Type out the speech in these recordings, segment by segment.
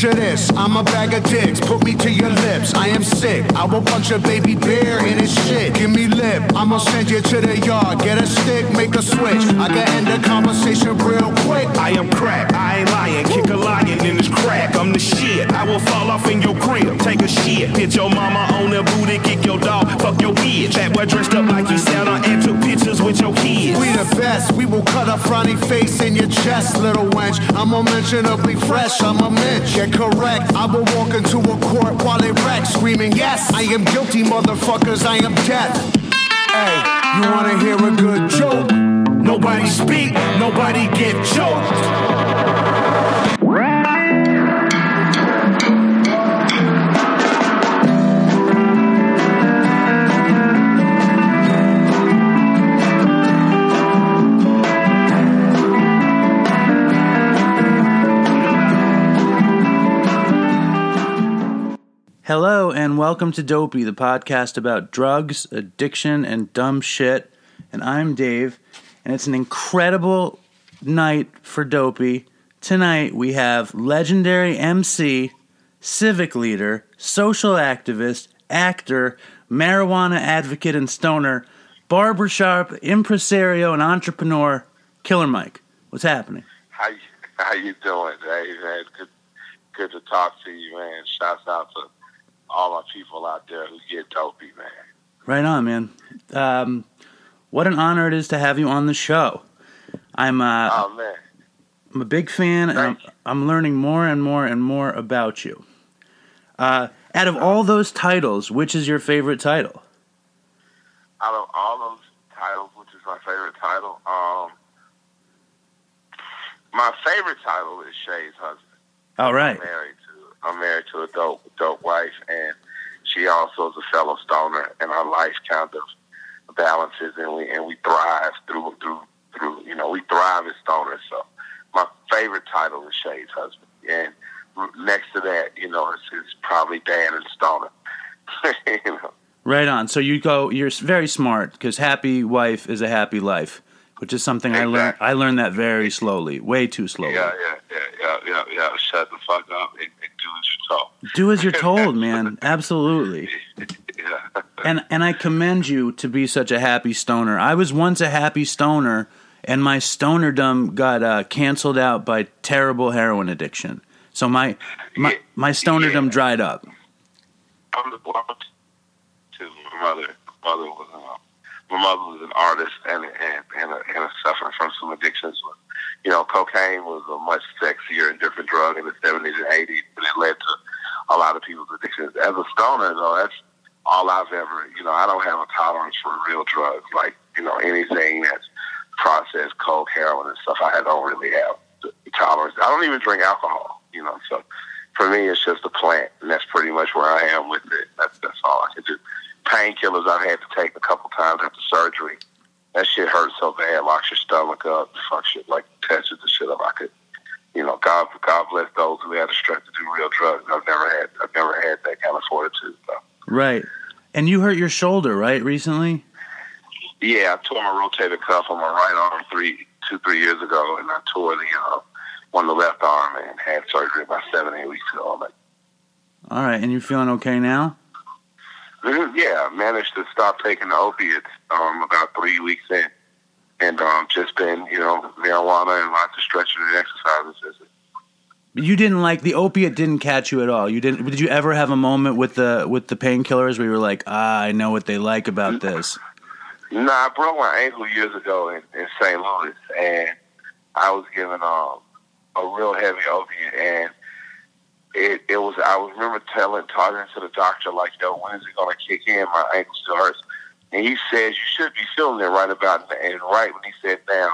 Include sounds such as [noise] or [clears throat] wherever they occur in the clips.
Picture this, I'm a bag of dicks. Put me to your lips. I am sick. I will punch a baby bear in his shit. Give me lip. I'ma send you to the yard. Get a stick, make a switch. I can end the conversation real quick. I am crack, I ain't lying. Kick a lion in his crack. I'm the shit. I will fall off in your crib. Take a shit. Hit your mama on the booty. Kick your dog. Fuck your bitch. That boy dressed up like you Santa and took pictures with your kids. We the best. We will cut a frowny face in your chest, little wench. I'm unmentionably fresh. I'm a mensch. Get correct. I will walk into a court while it wrecks, screaming, Yes, I am guilty, motherfuckers. I am death. Hey, you wanna hear a good joke? Nobody speak, nobody get choked. Hello, and welcome to Dopey, the podcast about drugs, addiction, and dumb shit. And I'm Dave, and it's an incredible night for Dopey. Tonight we have legendary MC, civic leader, social activist, actor, marijuana advocate, and stoner, barbershop, impresario, and entrepreneur, Killer Mike. What's happening? How you, [laughs] how you doing, Dave? Good, good to talk to you, man. Shouts out to all our people out there who get dopey, man. Right on, man. Um, what an honor it is to have you on the show. I'm uh, Oh man, I'm a big fan, and I'm, I'm learning more and more and more about you. Uh, out of all those titles, which is your favorite title? out of all those titles, which is my favorite title, um, my favorite title is Shay's husband. All right. I'm married I'm married to a dope dope wife, and she also is a fellow stoner, and our life kind of balances, and we and we thrive through through through you know we thrive as stoners. So my favorite title is Shay's husband, and next to that, you know, it's, it's probably Dan and Stoner. [laughs] you know, Right on. So you go. You're very smart because happy wife is a happy life, which is something I learned. I learned that very slowly, way too slowly. yeah, yeah, yeah, yeah, yeah, yeah. Shut the fuck up and, and do as you're told. Do as [laughs] you're told, man. Absolutely. Yeah. And and I commend you to be such a happy stoner. I was once a happy stoner, and my stonerdom got uh, canceled out by terrible heroin addiction. So my my my stonerdom Yeah. dried up. I'm the to my mother. My mother was uh, my mother was an artist and and and, and suffering from some addictions. You know, cocaine was a much sexier and different drug in the seventies and eighties, and it led to a lot of people's addictions. As a stoner, though, that's all I've ever. You know, I don't have a tolerance for real drugs, like you know anything that's processed, coke, heroin, and stuff. I don't really have the tolerance. I don't even drink alcohol. You know, so for me, it's just a plant, and that's pretty much where I am with it. That's that's all I can do. Painkillers I've had to take a couple times after surgery. That shit hurts so bad, locks your stomach up, fuck shit, like touches the shit up. I could, you know, God God bless those who had the strength to do real drugs. I've never had I've never had that kind of fortitude. So. Right. And you hurt your shoulder, right, recently? Yeah, I tore my rotator cuff on my right arm three, two, three years ago, and I tore the uh, on the left arm and had surgery about seven, eight weeks ago. All right. And you're feeling okay now? Mhm, Yeah, I managed to stop taking the opiates um, about three weeks in, and um, just been you know marijuana and lots of stretching and exercises. You didn't like the opiate didn't catch you at all. You didn't. Did you ever have a moment with the with the painkillers where you were like, ah, I know what they like about this? No, I broke my ankle years ago in, in St. Louis, and I was given um, a real heavy opiate, and it it was. I remember telling, talking to the doctor like, "Yo, when is it gonna kick in? My ankle still hurts." And he says, "You should be feeling it right about now." And right when he said down,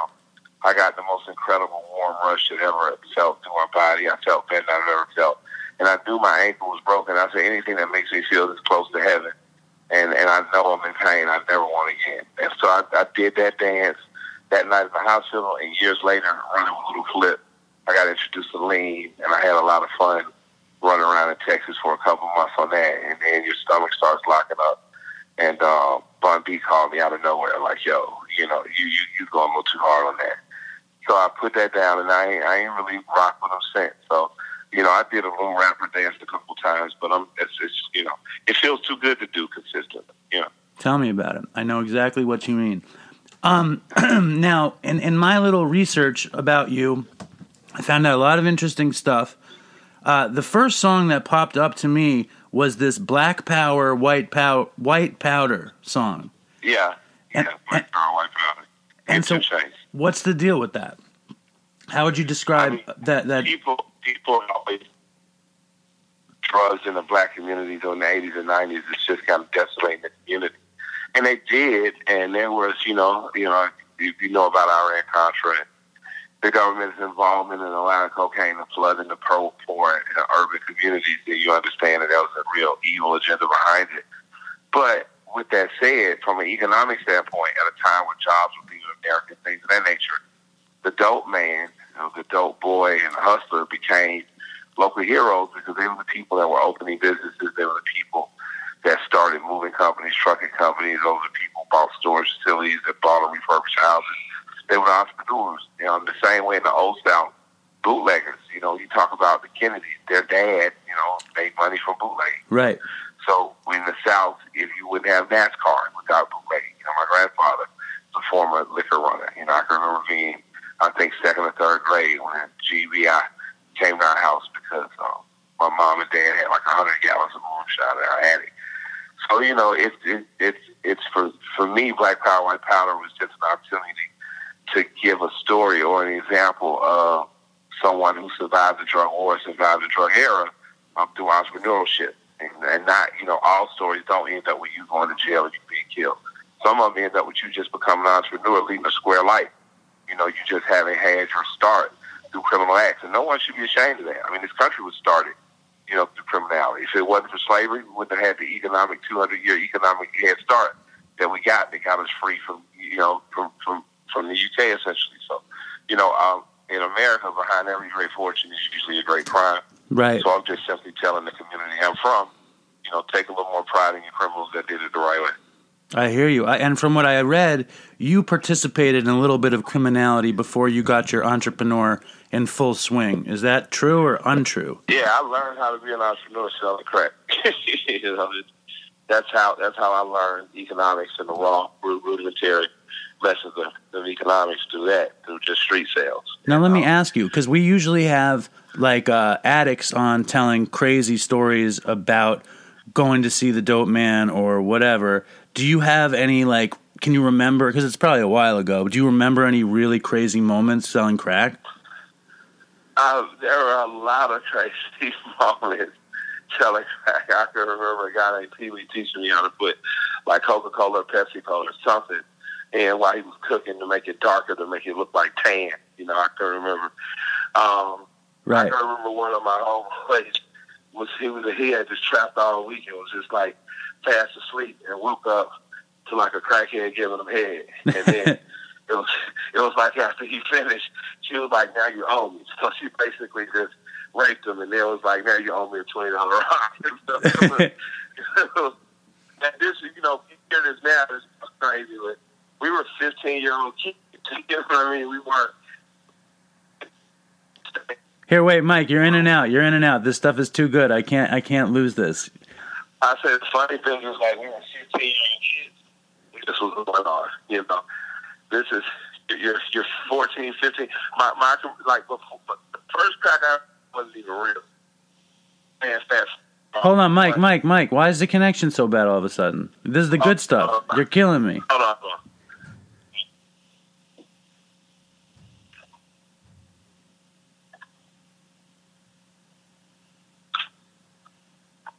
I got the most incredible warm rush that ever felt through my body. I felt better than I've ever felt, and I knew my ankle was broken. I said, "Anything that makes me feel this close to heaven." and and I know I'm in pain. I never want again. And so I, I did that dance that night in the hospital, and years later, running with Little Flip, I got introduced to lean, and I had a lot of fun running around in Texas for a couple months on that. And then your stomach starts locking up, and uh, Bun B called me out of nowhere, like, "Yo, you know, you you you going a little too hard on that." So I put that down, and I ain't, I ain't really rocked with him since. So You know, I did a little rapper dance a couple times, but I'm it's, it's you know it feels too good to do consistently. You know. Tell me about it. I know exactly what you mean. Um, [clears throat] now, in, in my little research about you, I found out a lot of interesting stuff. Uh, the first song that popped up to me was this Black Power, White, Pow- White Powder song. Yeah. Yeah. And- Black power, white power. and It's so-. What's the deal with that? How would you describe I mean, that? That people people always drugs in the black communities in the eighties and nineties is just kind of desolating the community. And they did and there was, you know, you know, if you know about Iran Contra the government's involvement in allowing cocaine to flood into poor and urban communities, then you understand that there was a real evil agenda behind it. But with that said, from an economic standpoint, at a time when jobs were being American things of that nature, the dope man, you know, the dope boy and the hustler became local heroes because they were the people that were opening businesses. They were the people that started moving companies, trucking companies. Those are people who bought storage facilities that bought and refurbished houses. They were the entrepreneurs. You know, the same way in the old South, bootleggers. You know, you talk about the Kennedys. Their dad, you know, made money from bootlegging. right? So in the South, if you wouldn't have NASCAR without bootlegging, you know, my grandfather was a former liquor runner. You know, I can remember being, I think, second or third grade when GBI came to our house because um, my mom and dad had like a hundred gallons of moonshine in our attic. So you know, it's it, it's it's for for me, Black Power, White Powder was just an opportunity to give a story or an example of someone who survived the drug war, survived the drug era um, through entrepreneurship. And, and not, you know, all stories don't end up with you going to jail or you being killed. Some of them end up with you just becoming an entrepreneur, leading a square life. You know, you just haven't had your start through criminal acts. And no one should be ashamed of that. I mean, this country was started, you know, through criminality. If it wasn't for slavery, we wouldn't have had the economic 200 year economic head start that we got that got us free from, you know, from, from, from the UK essentially. So, you know, um, in America, behind every great fortune is usually a great crime. Right. So I'm just simply telling the community I'm from, you know, take a little more pride in your criminals that did it the right way. I hear you. I, and from what I read, you participated in a little bit of criminality before you got your entrepreneur in full swing. Is that true or untrue? Yeah, I learned how to be an entrepreneur selling crack. [laughs] you know, that's how that's how I learned economics and the raw rudimentary lessons of, of economics through that, through just street sales. Now let me Um, ask you, because we usually have like uh, addicts on telling crazy stories about going to see the dope man or whatever. Do you have any like? Can you remember? Because it's probably a while ago. But do you remember any really crazy moments selling crack? Uh, there are a lot of [laughs] crazy moments selling crack. I can remember a guy named Pee Wee teaching me how to put like Coca Cola or Pepsi Cola or something, and while he was cooking to make it darker to make it look like tan. You know, I can remember. Um, Right. I can remember one of my homeboys was he was he had just trapped all week and was just like fast asleep and woke up to like a crackhead giving him head, and then [laughs] it was it was like after he finished, she was like, "Now you owe me." So she basically just raped him, and then it was like, "Now you owe me a twenty dollar rock." [laughs] and stuff. It was- it was- [laughs] and this, you know, you hear this now, it's crazy, but we were fifteen year old kids. [laughs] You know what I mean? We weren't. Here, wait, Mike. You're in and out. You're in and out. This stuff is too good. I can't. I can't lose this. I said the funny thing is like we were 15 year old kids. This was going on, you know. This is you're you're 14, 15. My my like before, but the first crack I wasn't even real. Man, fast. Hold on, Mike. Mike. Mike. Why is the connection so bad all of a sudden? This is the oh, good stuff. Oh, oh. You're killing me. Hold on, hold on.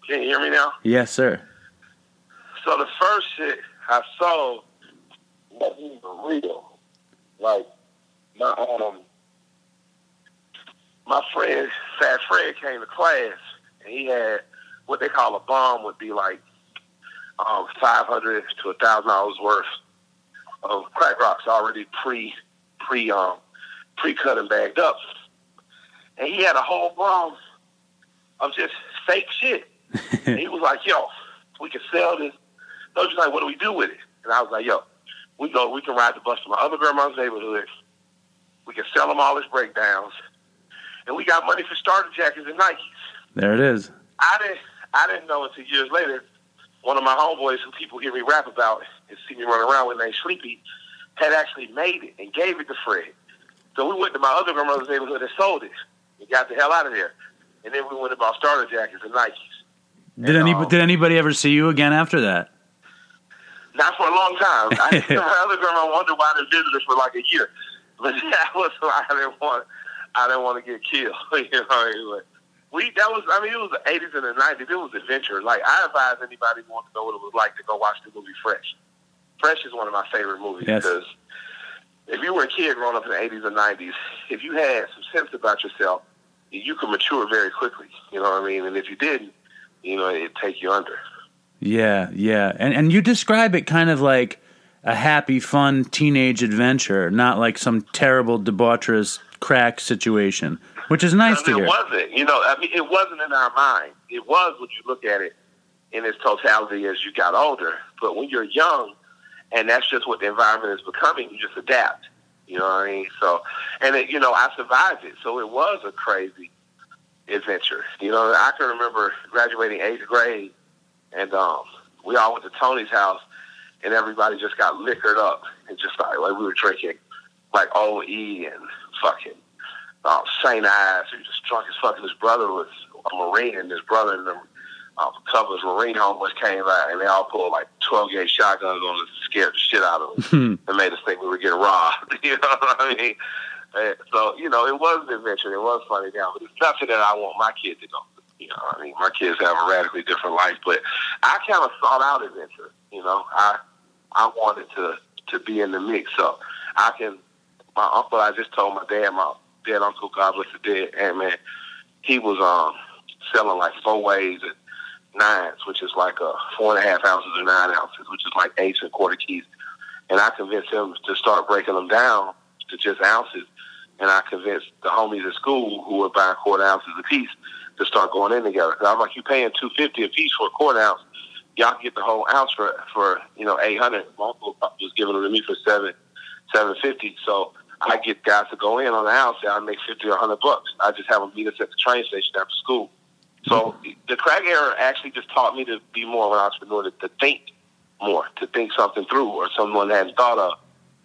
Can you hear me now? Yes, sir. So the first shit I saw wasn't even real. Like my um my friend Fat Fred came to class and he had what they call a bomb would be like um five hundred to a thousand dollars worth of crack rocks already pre pre um pre cut and bagged up. And he had a whole bomb of just fake shit. [laughs] He was like, yo, we can sell this. So was like, what do we do with it? And I was like, yo, we go, we can ride the bus to my other grandma's neighborhood. We can sell them all as breakdowns. and we got money for starter jackets and Nikes. There it is. I didn't I didn't know until years later. One of my homeboys who people hear me rap about and see me run around with named Sleepy had actually made it and gave it to Fred. So we went to my other grandmother's neighborhood and sold it. We got the hell out of there. And then we went and bought starter jackets and Nikes. Did And, any um, did anybody ever see you again after that? Not for a long time. [laughs] I, my other grandma wondered why they visited for like a year. [laughs] But that was why I didn't want I didn't want to get killed. [laughs] you know, what I mean? But we that was I mean it was the eighties and the nineties. It was adventure. Like I advise anybody who wants to know what it was like to go watch the movie Fresh. Fresh is one of my favorite movies Yes. because if you were a kid growing up in the eighties and nineties, if you had some sense about yourself, you could mature very quickly. You know what I mean? And if you didn't, you know, it'd take you under. Yeah, yeah. And and you describe it kind of like a happy, fun teenage adventure, not like some terrible debaucherous crack situation, which is nice to it hear. wasn't. You know, I mean, it wasn't in our mind. It was when you look at it in its totality as you got older. But when you're young, and that's just what the environment is becoming, you just adapt. You know what I mean? So, and it, you know, I survived it. So it was a crazy adventure. You know, I can remember graduating eighth grade, and um, we all went to Tony's house, and everybody just got liquored up and just like, like we were drinking like OE and fucking uh, St. Ides. He was just drunk as fuck. And his brother was a Marine, and his brother and them, uh, a couple of his Marine homeboys came out, and they all pulled like 12 gauge shotguns on us, scared the shit out of us, and made us think we were getting robbed. [laughs] you know what I mean? So, you know, it was an adventure. It was funny now, but it's nothing that I want my kid to go. You know, I mean, my kids have a radically different life, but I kind of sought out adventure. You know, I I wanted to to be in the mix, so I can. My uncle, I just told my dad, my dead uncle, God bless the dead, and man, he was um selling like four ways and nines, which is like a four and a half ounces or nine ounces, which is like eighths and quarter keys. And I convinced him to start breaking them down to just ounces. And I convinced the homies at school who were buying quarter ounces a piece to start going in together. 'Cause I was like, you paying two fifty a piece for a quarter ounce. Y'all get the whole ounce for for you know eight hundred. My uncle was giving them to me for seven seven fifty. So I get guys to go in on the ounce. and I make fifty or hundred bucks. I just have them meet us at the train station after school. So the crack era actually just taught me to be more of an entrepreneur, to, to think more, to think something through, or someone hadn't thought of,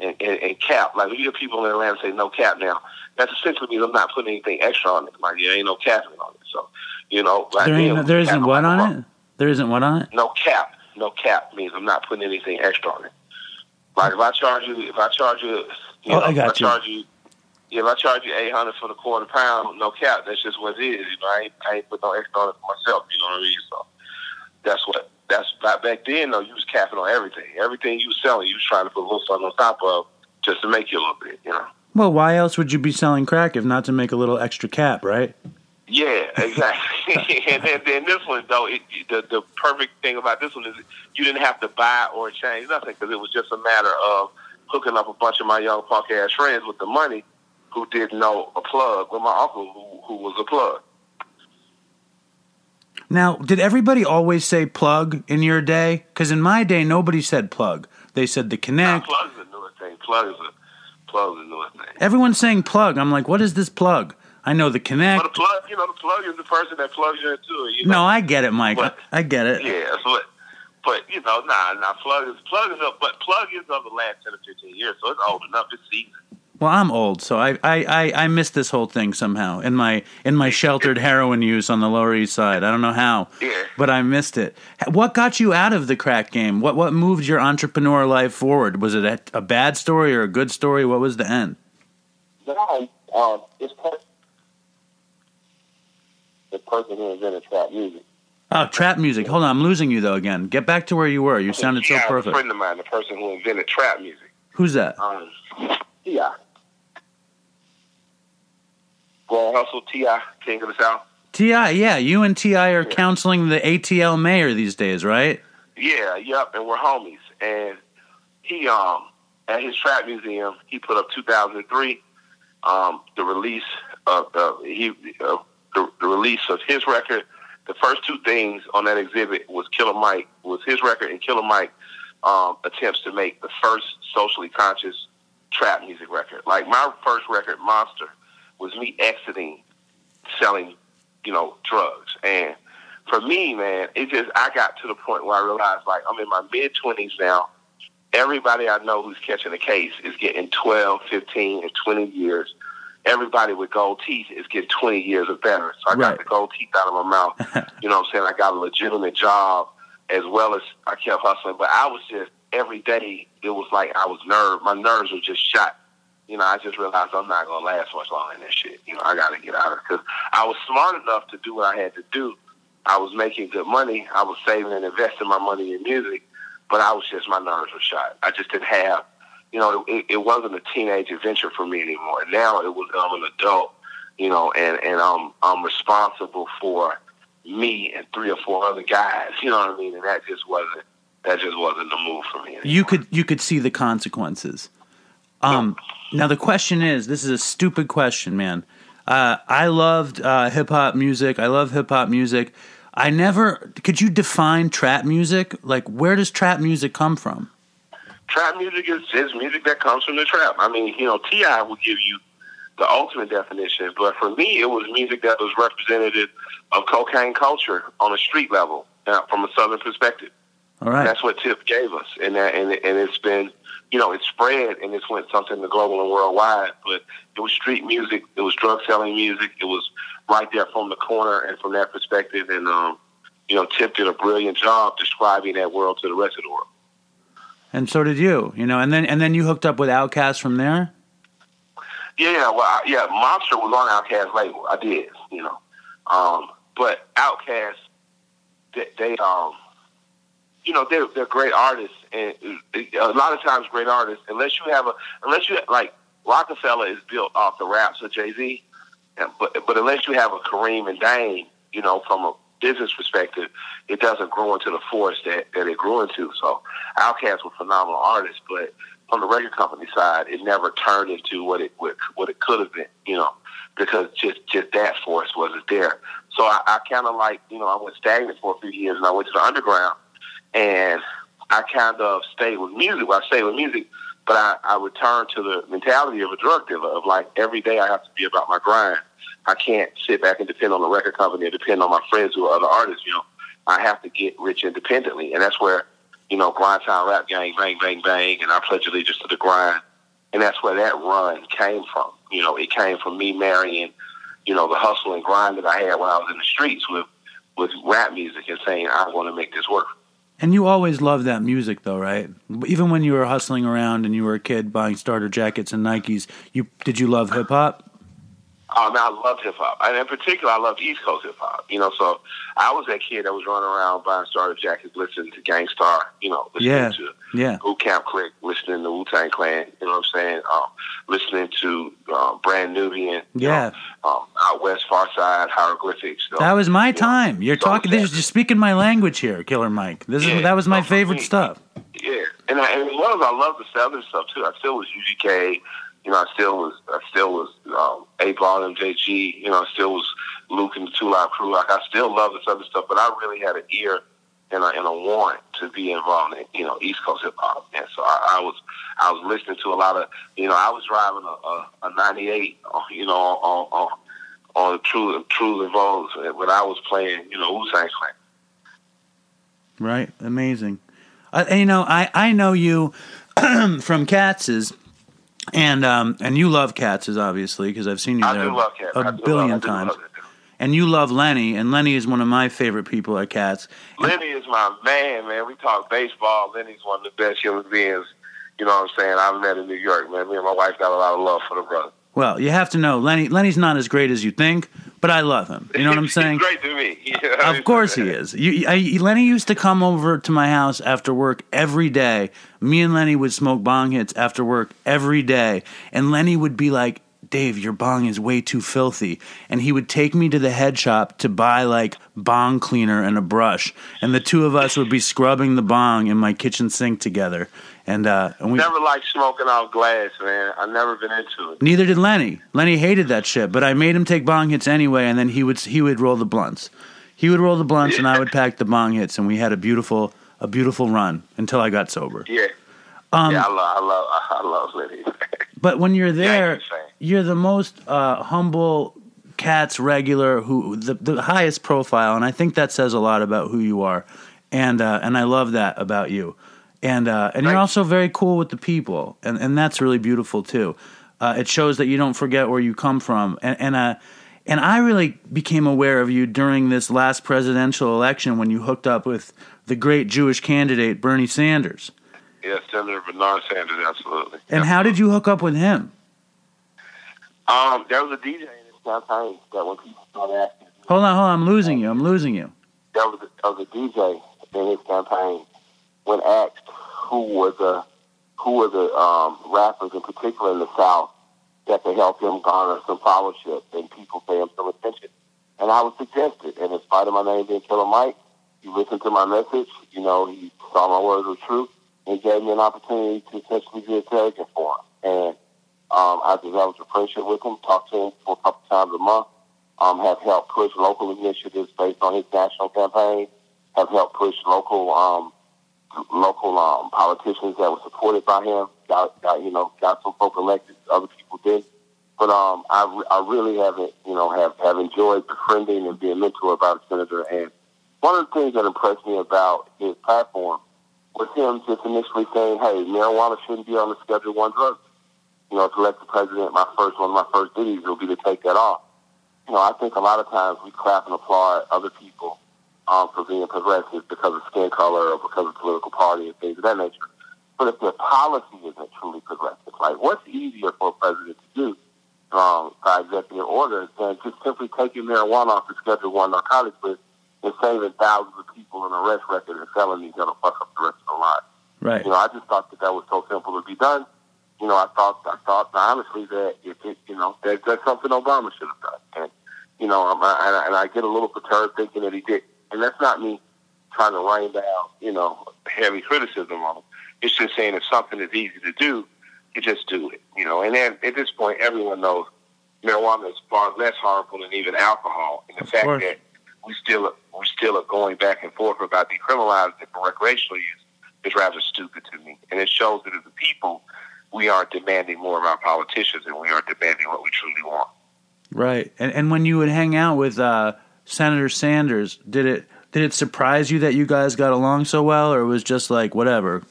and, and, and cap. Like you hear people in Atlanta say no cap now, that essentially means I'm not putting anything extra on it. Like there ain't no capping on it. So you know, like There, ain't, there isn't what a on it? There isn't what on it? No cap. No cap means I'm not putting anything extra on it. Like if I charge you, if I charge you, you Oh, know, I got if you. Charge you, if I charge you eight hundred for the quarter pound, no cap. That's just what it is. You know, I ain't, I ain't put no extra on it for myself. You know what I mean? So that's what. That's back back then. though. you was capping on everything. Everything you was selling, you was trying to put a little something on top of just to make you a little bit. You know. Well, why else would you be selling crack if not to make a little extra cap, right? Yeah, [laughs] exactly. [laughs] and then, then this one though, it, the the perfect thing about this one is you didn't have to buy or change nothing because it was just a matter of hooking up a bunch of my young punk ass friends with the money who didn't know a plug with my uncle who, who was a plug. Now, did everybody always say plug in your day? Because in my day, nobody said plug. They said the connect. plug is a newer thing. Plug is a plug is a newer thing. Everyone's saying plug. I'm like, what is this plug? I know the connect. But the plug, you know, the plug is the person that plugs you into it. You know? No, I get it, Mike. But- I get it. Yeah, but but you know, nah, nah. Plug is plug is up, but plug is of the last ten or fifteen years, so it's old enough. It's seasoned. Well, I'm old, so I, I, I, I missed this whole thing somehow in my in my sheltered heroin use on the Lower East Side. I don't know how, Yeah. but I missed it. What got you out of the crack game? What what moved your entrepreneur life forward? Was it a, a bad story or a good story? What was the end? No, um, it's per- the person who invented trap music. Oh, trap music. Hold on, I'm losing you though again. Get back to where you were. You sounded so perfect. A friend of mine, the person who invented trap music. Who's that? Um, Ti. Grand Hustle, T.I., King of the South. Ti. Yeah, you and T.I. are counseling the ATL mayor these days, right? Yeah, yep, and we're homies. And he, um, at his trap museum, he put up 2003, um, the release of the he uh, the, the release of his record. The first two things on that exhibit was Killer Mike was his record, and Killer Mike um, attempts to make the first socially conscious trap music record. Like my first record, Monster, was me exiting selling, you know, drugs. And for me, man, it just I got to the point where I realized like I'm in my mid twenties now. Everybody I know who's catching a case is getting 12, 15, and 20 years. Everybody with gold teeth is getting 20 years or better. So I Right. got the gold teeth out of my mouth. [laughs] you know what I'm saying? I got a legitimate job as well as I kept hustling. But I was just, every day, it was like I was nerve. My nerves were just shot. You know, I just realized I'm not going to last much longer in this shit. You know, I got to get out of it. Because I was smart enough to do what I had to do. I was making good money. I was saving and investing my money in music. But I was just, my nerves were shot. I just didn't have, you know, it, it wasn't a teenage adventure for me anymore. Now it was, I'm an adult, you know, and, and I'm, I'm responsible for me and three or four other guys. You know what I mean? And that just wasn't, that just wasn't the move for me. you could you could see the consequences. Um, now the question is, this is a stupid question, man. Uh, I loved uh, hip hop music. I love hip hop music. I never could you define trap music? Like, where does trap music come from? trap music is, is music that comes from the trap. I mean, you know, T.I. will give you the ultimate definition, but for me, it was music that was representative of cocaine culture on a street level uh, from a southern perspective. All right, That's what Tip gave us, and that, and and it's been, you know, it spread and it's went something to global and worldwide. But it was street music, it was drug selling music, it was right there from the corner and from that perspective. And um, you know, Tip did a brilliant job describing that world to the rest of the world. and so did you. You know, and then and then you hooked up with Outkast from there. Yeah, well, I, yeah, Monster was on Outkast label. I did, you know, um, but Outkast, they, they um, you know, they're they're great artists, and uh, a lot of times great artists, unless you have a, unless you like Rockefeller is built off the raps of Jay Z, but but unless you have a Kareem and Dame, you know, from a business perspective, it doesn't grow into the force that that it grew into. So, Outkast were phenomenal artists, but on the record company side, it never turned into what it what, what it could have been, you know, because just just that force wasn't there. So I, I kind of like, you know, I went stagnant for a few years, and I went to the underground, and I kind of stayed with music. Well, I stayed with music, but I, I returned to the mentality of a drug dealer of like every day I have to be about my grind. I can't sit back and depend on the record company or depend on my friends who are other artists. You know, I have to get rich independently, and that's where you know Grind Time Rap Gang, bang, bang, bang, and I pledge allegiance to the grind, and that's where that run came from. You know, it came from me marrying, you know, the hustle and grind that I had when I was in the streets with with rap music and saying I want to make this work. And you always loved that music, though, right? Even when you were hustling around and you were a kid buying starter jackets and Nikes, you did you love hip hop? Um, I love hip hop, and in particular, I loved East Coast hip hop. You know, so I was that kid that was running around buying starter jackets, listening to Gang Starr. You know, listening Yeah, to yeah. Boot Camp Click, listening to Wu Tang Clan. You know what I'm saying? Um, listening to um, Brand Nubian. Yeah. know, um, Out West, Pharcyde, Hieroglyphics. you know. That was my You know, time. You're so talking. This is just speaking my language here, Killer Mike. This is that was my favorite me- stuff. Yeah, and I, and as well as I love the Southern stuff too. I still was UGK. You know, I still was. I still was um, 8Ball MJG. You know, I still was Luke and the Two Live Crew. Like I still love this other stuff, but I really had an ear and a, and a want to be involved in you know East Coast hip hop. And so I, I was I was listening to a lot of you know I was driving a, a, a '98. You know on on on True True Evolves when I was playing you know Tang Clan. Right, amazing. Uh, and, you know, I I know you [clears throat] from Katz's, and um and you love Katz's obviously because I've seen you I there do love Cat. I a do billion love, I do times. love it. And you love Lenny, and Lenny is one of my favorite people at Katz's. Lenny is my man, man. We talk baseball. Lenny's one of the best human beings, you know what I'm saying, I've met in New York, man. Me and my wife got a lot of love for the brother. Well, you have to know Lenny. Lenny's not as great as you think, but I love him. You know what I'm [laughs] saying? He's great to me. [laughs] Yeah, Of course he is. You, I, Lenny used to come over to my house after work every day. Me and Lenny would smoke bong hits after work every day, and Lenny would be like, "Dave, your bong is way too filthy," and he would take me to the head shop to buy like bong cleaner and a brush, and the two of us would be scrubbing the bong in my kitchen sink together, and uh, and we. Never liked smoking off glass, man. I've never been into it. Neither did Lenny. Lenny hated that shit, but I made him take bong hits anyway, and then he would he would roll the blunts. He would roll the blunts, and I would pack the bong hits, and we had a beautiful a beautiful run until I got sober. Yeah. Um, yeah, I love, I love, I love Lenny. [laughs] But when you're there, fan. you're the most uh, humble Katz's regular who the, the highest profile, and I think that says a lot about who you are, and uh, and I love that about you, and uh, and you're also very cool with the people, and and that's really beautiful too. Uh, it shows that you don't forget where you come from, and and uh, and I really became aware of you during this last presidential election when you hooked up with the great Jewish candidate Bernie Sanders. Yes, Senator Bernard Sanders, absolutely. And how did you hook up with him? Um, there was a DJ in his campaign that started asking, Hold on, hold on, I'm losing you. I'm losing you. there was a, there was a DJ in his campaign when asked who were the who were the um, rappers in particular in the South that could help him garner some followership and people pay him some attention. And I was suggested, and in spite of my name being Killer Mike, he listened to my message. You know, he saw my words were true and gave me an opportunity to essentially be a surrogate for him. And um, I developed a friendship with him, talked to him for a couple times a month, um, have helped push local initiatives based on his national campaign, have helped push local um, local um, politicians that were supported by him. Got, got you know got some folk elected, other people did. But um, I, re- I really haven't you know have have enjoyed befriending and being mentored by the senator. And one of the things that impressed me about his platform was him just initially saying, "Hey, marijuana shouldn't be on the Schedule One drug." You know, to elect the president, my first one of my first duties will be to take that off. You know, I think a lot of times we clap and applaud other people um, for being progressive because of skin color or because of political party and things of that nature. But if their policy isn't truly progressive, like what's easier for a president to do um, by executive order than just simply taking marijuana off the Schedule One narcotics list and saving thousands of people an arrest record and felonies that'll fuck up the rest of their lives. Right. You know, I just thought that that was so simple to be done. You know, I thought, I thought honestly that if it, you know, that, that's something Obama should have done. And, you know, I'm, I, and I- and I get a little perturbed thinking that he did. And that's not me trying to rain down, you know, heavy criticism on him. It's just saying if something is easy to do, you just do it, you know. And then at this point, everyone knows marijuana is far less harmful than even alcohol. And the Of fact course. that we still we still are going back and forth about decriminalizing it for recreational use is rather stupid to me. And it shows that as a people, we are demanding more of our politicians and we are demanding what we truly want. Right. And and when you would hang out with uh, Senator Sanders, did it did it surprise you that you guys got along so well, or it was just like whatever?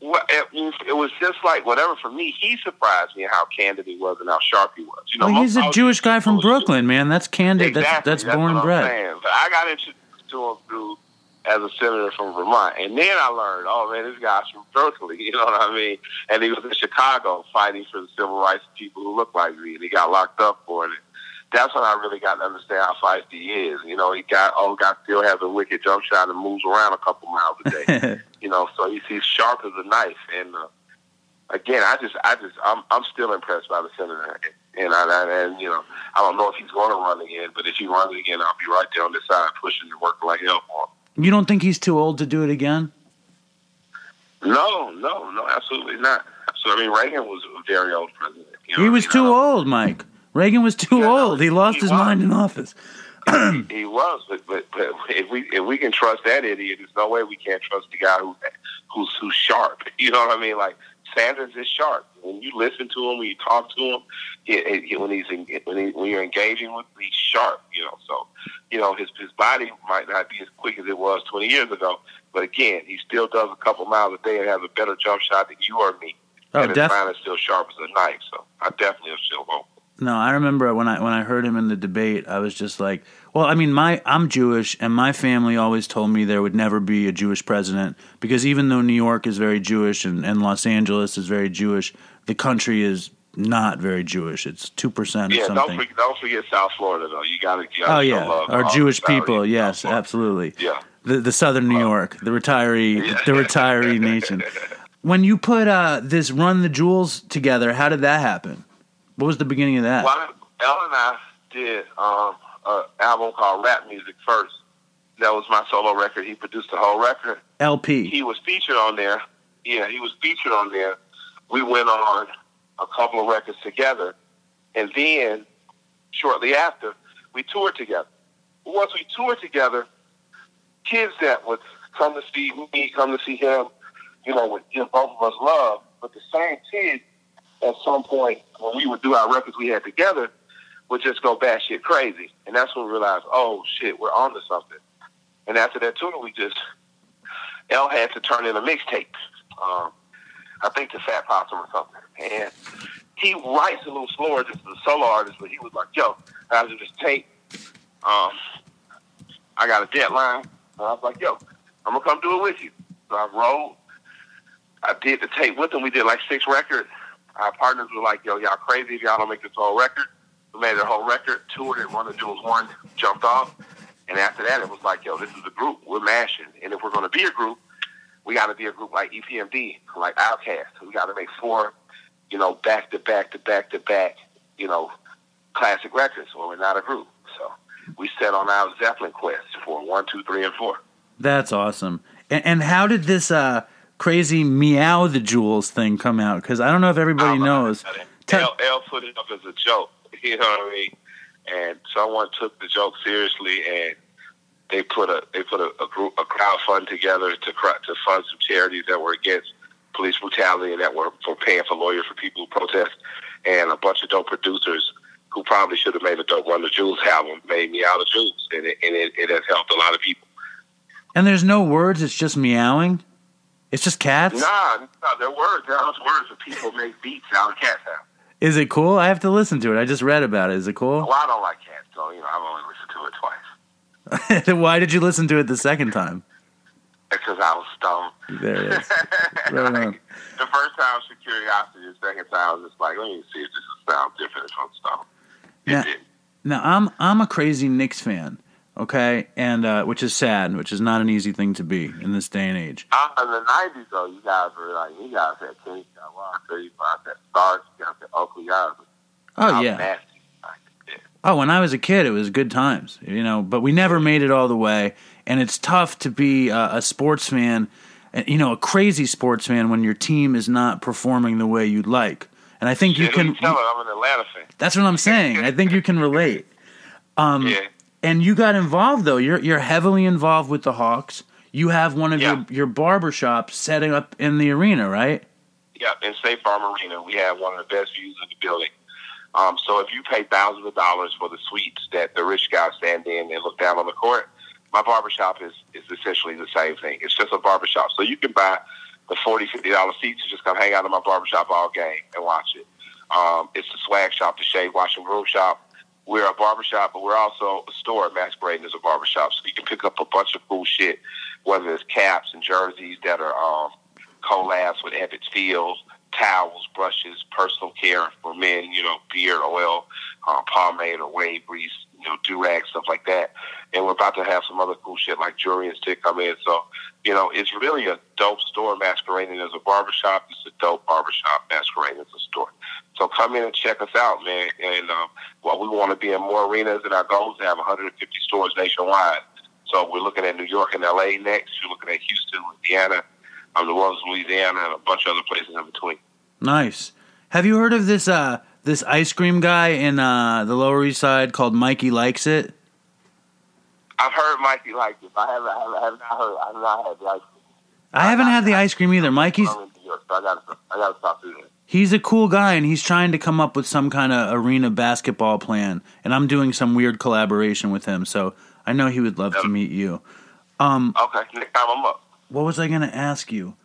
Well, it, it was just like whatever for me. He surprised me how candid he was and how sharp he was. You know, Well, he's a Jewish guy from Brooklyn, man. That's candid. Exactly. That's that's born what I'm bred. saying. But I got introduced to him through as a senator from Vermont, and then I learned, oh man, this guy's from Brooklyn. [laughs] You know what I mean? And he was in Chicago fighting for the civil rights of people who look like me, and he got locked up for it. That's when I really got to understand how feisty he is. You know, he got oh, got still has a wicked jump shot and moves around a couple miles a day. [laughs] you know, so he's, he's sharp as a knife. And uh, again, I just, I just, I'm, I'm still impressed by the senator. And I, and you know, I don't know if he's going to run again, but if he runs again, I'll be right there on this side pushing and working like hell for him. you don't think he's too old to do it again? No, no, no, absolutely not. So I mean, Reagan was a very old president. You know He I was mean? too old, Mike. Reagan was too no, old. He lost he his was. mind in office. [clears throat] he was, but, but but if we if we can trust that idiot, there's no way we can't trust the guy who who's who's sharp. [laughs] You know what I mean? Like Sanders is sharp. When you listen to him, when you talk to him, he, he, when he's en- when, he, when you're engaging with him, he's sharp. You know, so you know his his body might not be as quick as it was 20 years ago, but again, he still does a couple miles a day and has a better jump shot than you or me. Oh, and his def- mind is still sharp as a knife. So I definitely am still vote. No, I remember when I when I heard him in the debate, I was just like, well, I mean, my I'm Jewish, and my family always told me there would never be a Jewish president because even though New York is very Jewish and, and Los Angeles is very Jewish, the country is not very Jewish. It's two percent or Yeah, don't something. forget, don't forget South Florida though. You gotta, you Oh yeah, love our Jewish people. Yes, absolutely. Yeah. The the Southern New York, the retiree, [laughs] the retiree nation. When you put uh, this Run the Jewels together, how did that happen? What was the beginning of that? Well, Ellen and I did um, an album called Rap Music first. That was my solo record. He produced the whole record. El-P. He was featured on there. Yeah, he was featured on there. We went on a couple of records together, and then shortly after, we toured together. Once we toured together, kids that would come to see me, come to see him, you know, would give both of us love. But the same kids, at some point, when we would do our records we had together, would just go batshit crazy. And that's when we realized, oh shit, we're on to something. And after that tour, we just, L had to turn in a mixtape. Um, I think to Fat Possum or something. And he writes a little slower just as a solo artist, but he was like, yo, I have to just tape. Um, I got a deadline. And I was like, yo, I'm to come do it with you. So I wrote. I did the tape with him. We did like six records. Our partners were like, yo, y'all crazy if y'all don't make this whole record. We made the whole record, toured it, Run the Jewels one, jumped off. And after that, it was like, yo, this is a group. We're mashing. And if we're going to be a group, we got to be a group like EPMD, like Outkast. We got to make four, you know, back to back to back to back, you know, classic records, or we're not a group. So we set on our Zeppelin quest for one, two, three, and four. That's awesome. And, and how did this uh, crazy meow the jewels thing come out? Because I don't know if everybody knows. L, L put it up as a joke. [laughs] You know what I mean? And someone took the joke seriously, and they put a they put a, a group a crowd fund together to to fund some charities that were against police brutality and that were for paying for lawyers for people who protest, and a bunch of dope producers who probably should have made a dope Run the Jewels album made Meow the Jewels, and it, and it, it has helped a lot of people. And there's no words; it's just meowing. It's just cats. Nah, nah, there are words. There are words, but people make beats out of cat sound. Is it cool? I have to listen to it. I just read about it. Is it cool? Well, I don't like cats, so you know I've only listened to it twice. Then [laughs] why did you listen to it the second time? Because I was stoned. There it is. [laughs] Right like, the first time was for curiosity. The second time I was just like, let me see if this sounds different from stoned. It now, did. now I'm I'm a crazy Knicks fan. Okay, and uh, which is sad, which is not an easy thing to be in this day and age. Uh, in the '90s, though, you guys were like, you guys had Kenny, you got Walker, you guys had Starks, you guys had Oakley, guys. Oh yeah. Oh, when I was a kid, it was good times, you know. But we never made it all the way, and it's tough to be a, a sports fan, you know, a crazy sports fan when your team is not performing the way you'd like. And I think you can. You tell her I'm an Atlanta fan. That's what I'm saying. I think you can relate. [laughs] Um, Yeah. And you got involved though. You're you're heavily involved with the Hawks. You have one of Yeah. your your barber shops setting up in the arena, right? Yeah, in State Farm Arena, we have one of the best views of the building. Um, so if you pay thousands of dollars for the suites that the rich guys stand in and look down on the court, my barbershop is, is essentially the same thing. It's just a barbershop. So you can buy the $40, $50 seats and just come hang out in my barbershop all game and watch it. Um, it's the swag shop, the shave, wash, and groom shop. We're a barbershop, but we're also a store masquerading as a barbershop. So you can pick up a bunch of cool shit, whether it's caps and jerseys that are um, collabs with Ebbets Fields, towels, brushes, personal care for men, you know, beard oil, uh, pomade or wave grease, you know, do-rag, stuff like that. And we're about to have some other cool shit like jewelry and stick come in. So, you know, it's really a dope store masquerading as a barbershop. It's a dope barbershop masquerading as a store. So come in and check us out, man. And um, well, we want to be in more arenas, and our goal is to have 150 stores nationwide. So we're looking at New York and LA next. We're looking at Houston, Louisiana, um, New Orleans, Louisiana, and a bunch of other places in between. Nice. Have you heard of this uh this ice cream guy in uh the Lower East Side called Mikey Likes It? I've heard Mikey likes it. I haven't, I haven't, I have not heard. I have not had the ice cream. I haven't had the ice cream either. Mikey's I'm in New York, so I got I got to stop doing it. He's a cool guy and he's trying to come up with some kind of arena basketball plan and I'm doing some weird collaboration with him. So I know he would love to meet you. Um Okay, next time I'm up. what was I going to ask you?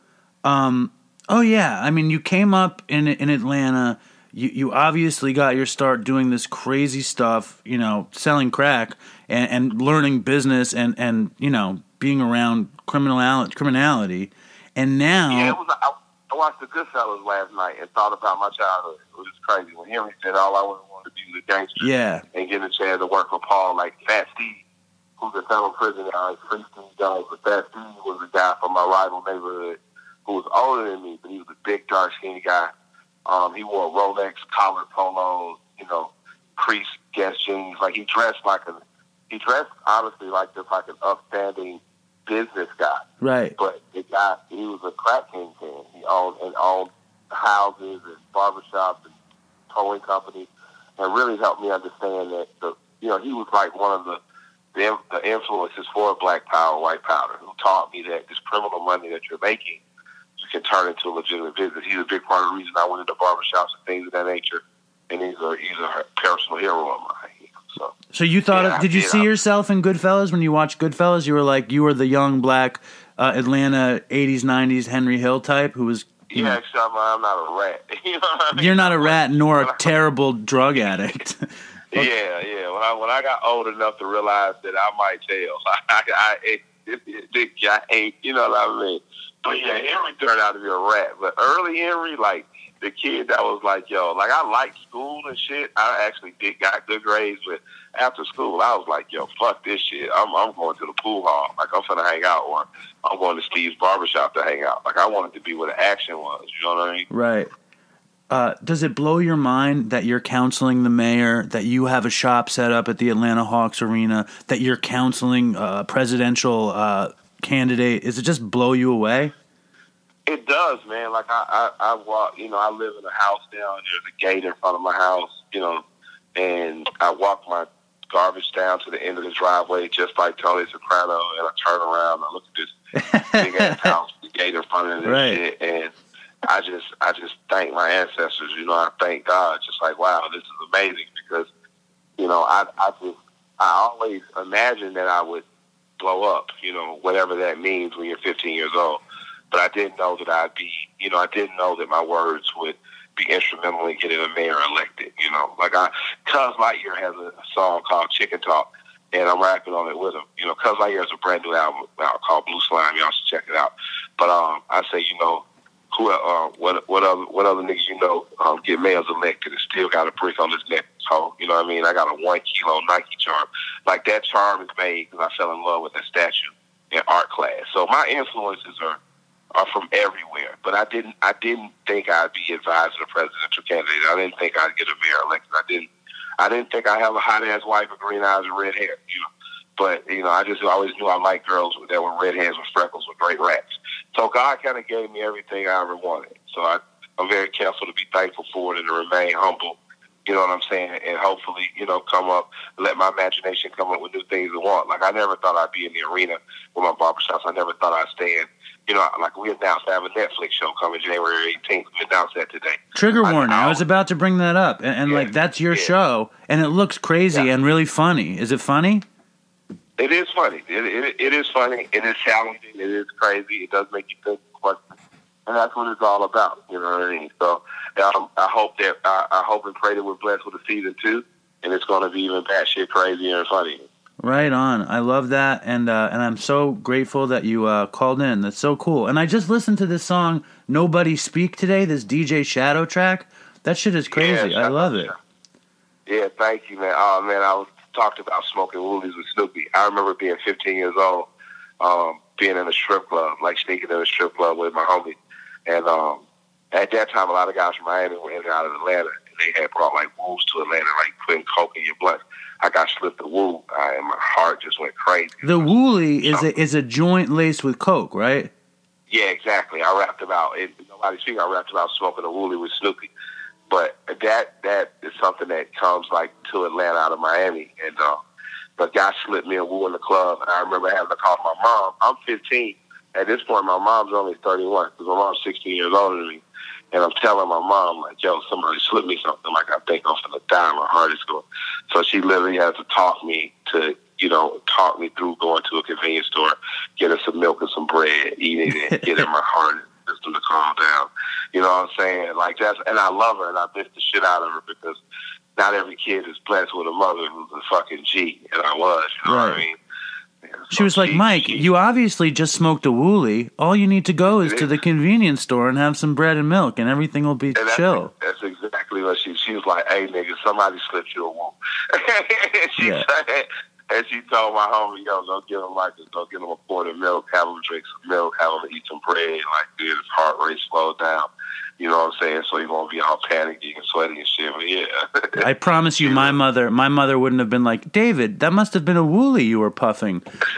Um, oh yeah, I mean, you came up in in Atlanta. You you obviously got your start doing this crazy stuff, you know, selling crack and, and learning business and and you know being around criminality criminality, and now Yeah, it was. I, I watched The Goodfellas last night and thought about my childhood. It was just crazy when Henry said all I wanted wanted to be was a gangster. yeah, and getting a chance to work with Paul, like Fat Steve, who's a federal prison guy, free Steve Jones. But Fat Steve was a guy from my rival neighborhood who was older than me, but he was a big, dark, skinny guy. Um, he wore Rolex collared polos, you know, creased Guess jeans. Like he dressed like a, he dressed honestly like just like an upstanding business guy. right, But the guy, he was a crack kingpin. He owned and owned houses and barbershops and towing companies, and really helped me understand that the, you know, he was like one of the the, the influences for Black Power, White Powder, who taught me that this criminal money that you're making, you can turn into a legitimate business. He's a big part of the reason I went into barbershops and things of that nature. and he's a he's a personal hero of mine. So, So you thought? Yeah, of, did you see yourself in Goodfellas when you watched Goodfellas? You were like you were the young black uh, Atlanta '80s '90s Henry Hill type who was. you yeah, know, except I'm not a rat. [laughs] you know what I mean? you're not a rat nor a [laughs] terrible drug addict. [laughs] Yeah, yeah. When I when I got old enough to realize that I might tell, I, I, it, it, it, I ain't, you know what I mean. But yeah, Henry turned out to be a rat. But early Henry, like the kid that was like, yo, like I liked school and shit. I actually did got good grades, but after school, I was like, yo, fuck this shit. I'm I'm going to the pool hall. Like I'm finna hang out, or I'm going to Steve's barbershop to hang out. Like I wanted to be where the action was. You know what I mean? Right. Uh, does it blow your mind that you're counseling the mayor, that you have a shop set up at the Atlanta Hawks arena, that you're counseling a presidential uh, candidate? Does it just blow you away? It does, man. Like I, I, I walk. You know, I live in a house down. There's a gate in front of my house. You know, and I walk my garbage down to the end of the driveway, just like Tony Soprano, and I turn around. I look at this [laughs] big ass house, the gate in front of it, and Right. shit, and I just, I just thank my ancestors. You know, I thank God. Just like, wow, this is amazing because, you know, I, I just, I always imagined that I would blow up. You know, whatever that means when you're 15 years old. But I didn't know that I'd be, you know, I didn't know that my words would be instrumental in getting a mayor elected. You know, like I, Cuz Lightyear has a song called Chicken Talk, and I'm rapping on it with him. You know, Cuz Lightyear has a brand new album out called Blue Slime. Y'all should check it out. But um, I say, you know, who, uh, what, what other, what other niggas you know um, get mayors elected and still got a brick on his neck? So you know what I mean? I got a one kilo Nike charm. Like that charm is made because I fell in love with that statue in art class. So my influences are are from everywhere. But I didn't I didn't think I'd be advised a presidential candidate. I didn't think I'd get a mayor elected. I didn't I didn't think I'd have a hot ass wife with green eyes and red hair, you know. But, you know, I just always knew I liked girls that were redheads with freckles with great rats. So God kinda gave me everything I ever wanted. So I I'm very careful to be thankful for it and to remain humble. You know what I'm saying? And hopefully, you know, come up, let my imagination come up with new things to want. Like I never thought I'd be in the arena with my barbershops. I never thought I'd stand. You know, like we announced I have a Netflix show coming January 18th. We announced that today. Trigger I- warning. I, I'll- was about to bring that up, and, and Yeah, like that's your yeah. show, and it looks crazy Yeah. and really funny. Is it funny? It is funny. It, it, it is funny. It is challenging. It is crazy. It does make you think questions. And that's what it's all about. You know what I mean? So um, I hope that I, I hope and pray that we're blessed with a season two, and it's going to be even batshit crazy and funny. Right on. I love that, and uh, and I'm so grateful that you uh, called in. That's so cool. And I just listened to this song "Nobody Speak" today. This DJ Shadow track. That shit is crazy. Yeah, I love it. Yeah, thank you, man. Oh man, I was talked about smoking woolies with Snoopy. I remember being 15 years old, um, being in a strip club, like sneaking in a strip club with my homie, and um, at that time, a lot of guys from Miami were in and out of Atlanta, they had brought like wools to Atlanta, like putting coke in your blood. I got slipped a wool, uh, and my heart just went crazy. The Wooly is a, is a joint laced with coke, right? Yeah, exactly. I rapped about it. Nobody speak. I rapped about smoking a wooly with Snoopy, but that that is something that comes like to Atlanta out of Miami, and uh, the guy slipped me a woo in the club, and I remember having to call my mom. I'm 15 at this point. My mom's only 31 because my mom's 16 years older than me, and I'm telling my mom like, "Yo, somebody slipped me something. Like I think I'm gonna die. My heart is going." So she literally had to talk me to. You know, talk me through going to a convenience store, getting some milk and some bread, eating it, getting my [laughs] heart and system to calm down. You know what I'm saying? Like that's, and I love her, and I miss the shit out of her because not every kid is blessed with a mother who's a fucking G, and I was. You know what Right. I mean? She was like, Mike, you obviously just smoked a Wooly. All you need to go is to the convenience store and have some bread and milk, and everything will be And that's, chill. That's exactly what she. She was like, "Hey, nigga, somebody slipped you a woo." and [laughs] she Yeah. said, and she told my homie, "Yo, don't give him like this. Don't give him a quart of milk. Have him drink some milk. Have him eat some bread. Like, get his heart rate slow down. You know what I'm saying? So he won't be all panicky and sweaty and shit. But yeah, [laughs] I promise you, my mother, my mother wouldn't have been like, David, that must have been a Wooly you were puffing. [laughs]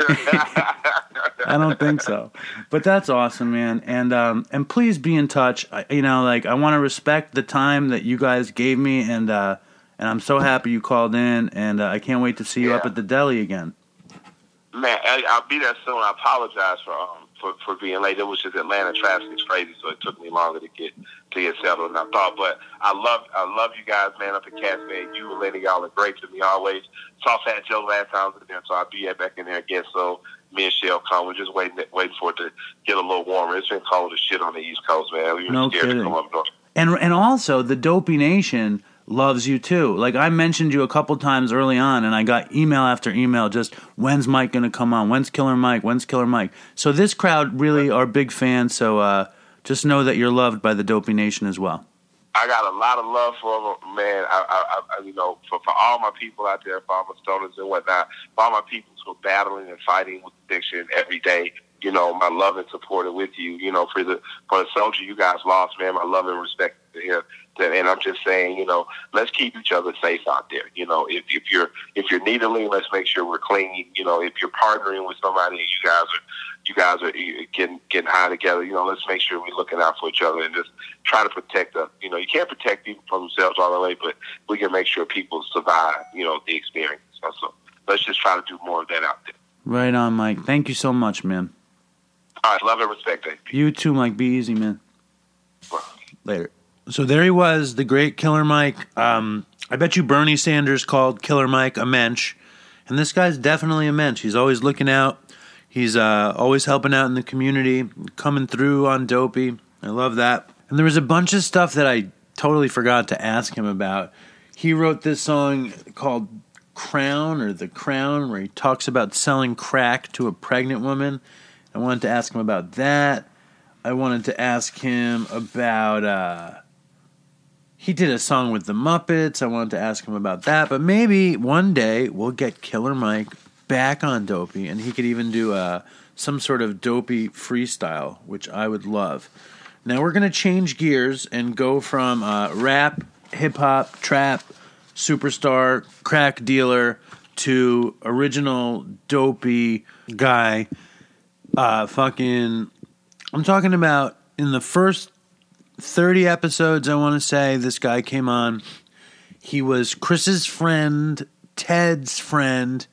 I don't think so. But that's awesome, man. And um, and please be in touch. I, you know, like I want to respect the time that you guys gave me, and uh, and I'm so happy you called in, and uh, I can't wait to see you up at the deli again. Man, I, I'll be there soon. I apologize for um for for being late. It was just Atlanta traffic is crazy, so it took me longer to get to get settled than I thought. But I love I love you guys, man, up at Cafe. You and Lenny, y'all are great to me always. Saw Fat Joe last time I was in there, so I'll be back in there again. So me and Shell come. We're just waiting waiting for it to get a little warmer. It's been cold as shit on the East Coast, man. We were No scared kidding. to come up north. And and also the Dopey Nation loves you too. Like I mentioned you a couple times early on, and I got email after email. Just when's Mike going to come on? When's Killer Mike? When's Killer Mike? So this crowd really are big fans. So uh, just know that you're loved by the Dopey Nation as well. I got a lot of love for them, man. I, I, I you know, for, for all my people out there, for all my stoners and whatnot, for all my people who are battling and fighting with addiction every day. You know, my love and support are with you. You know, for the for the soldier you guys lost, man, my love and respect To- And I'm just saying, you know, let's keep each other safe out there. You know, if if you're if you're needling, let's make sure we're clean. You know, if you're partnering with somebody and you guys are you guys are getting getting high together, you know, let's make sure we're looking out for each other and just try to protect them. You know, you can't protect people from themselves all the way, but we can make sure people survive, you know, the experience. So, so let's just try to do more of that out there. Right on, Mike. Thank you so much, man. All right, love and respect, Dave. You too, Mike. Be easy, man. Later. So there he was, the great Killer Mike. Um, I bet you Bernie Sanders called Killer Mike a mensch, and this guy's definitely a mensch. He's always looking out. He's uh, always helping out in the community, coming through on Dopey. I love that. And there was a bunch of stuff that I totally forgot to ask him about. He wrote this song called Crown or The Crown, where he talks about selling crack to a pregnant woman. I wanted to ask him about that. I wanted to ask him about. Uh, he did a song with the Muppets. I wanted to ask him about that, but maybe one day we'll get Killer Mike back on Dopey, and he could even do uh, some sort of Dopey freestyle, which I would love. Now we're gonna change gears and go from uh, rap, hip hop, trap, superstar, crack dealer to original Dopey guy. Uh, fucking I'm talking about in the first 30 episodes, I want to say, this guy came on. He was Chris's friend, Ted's friend,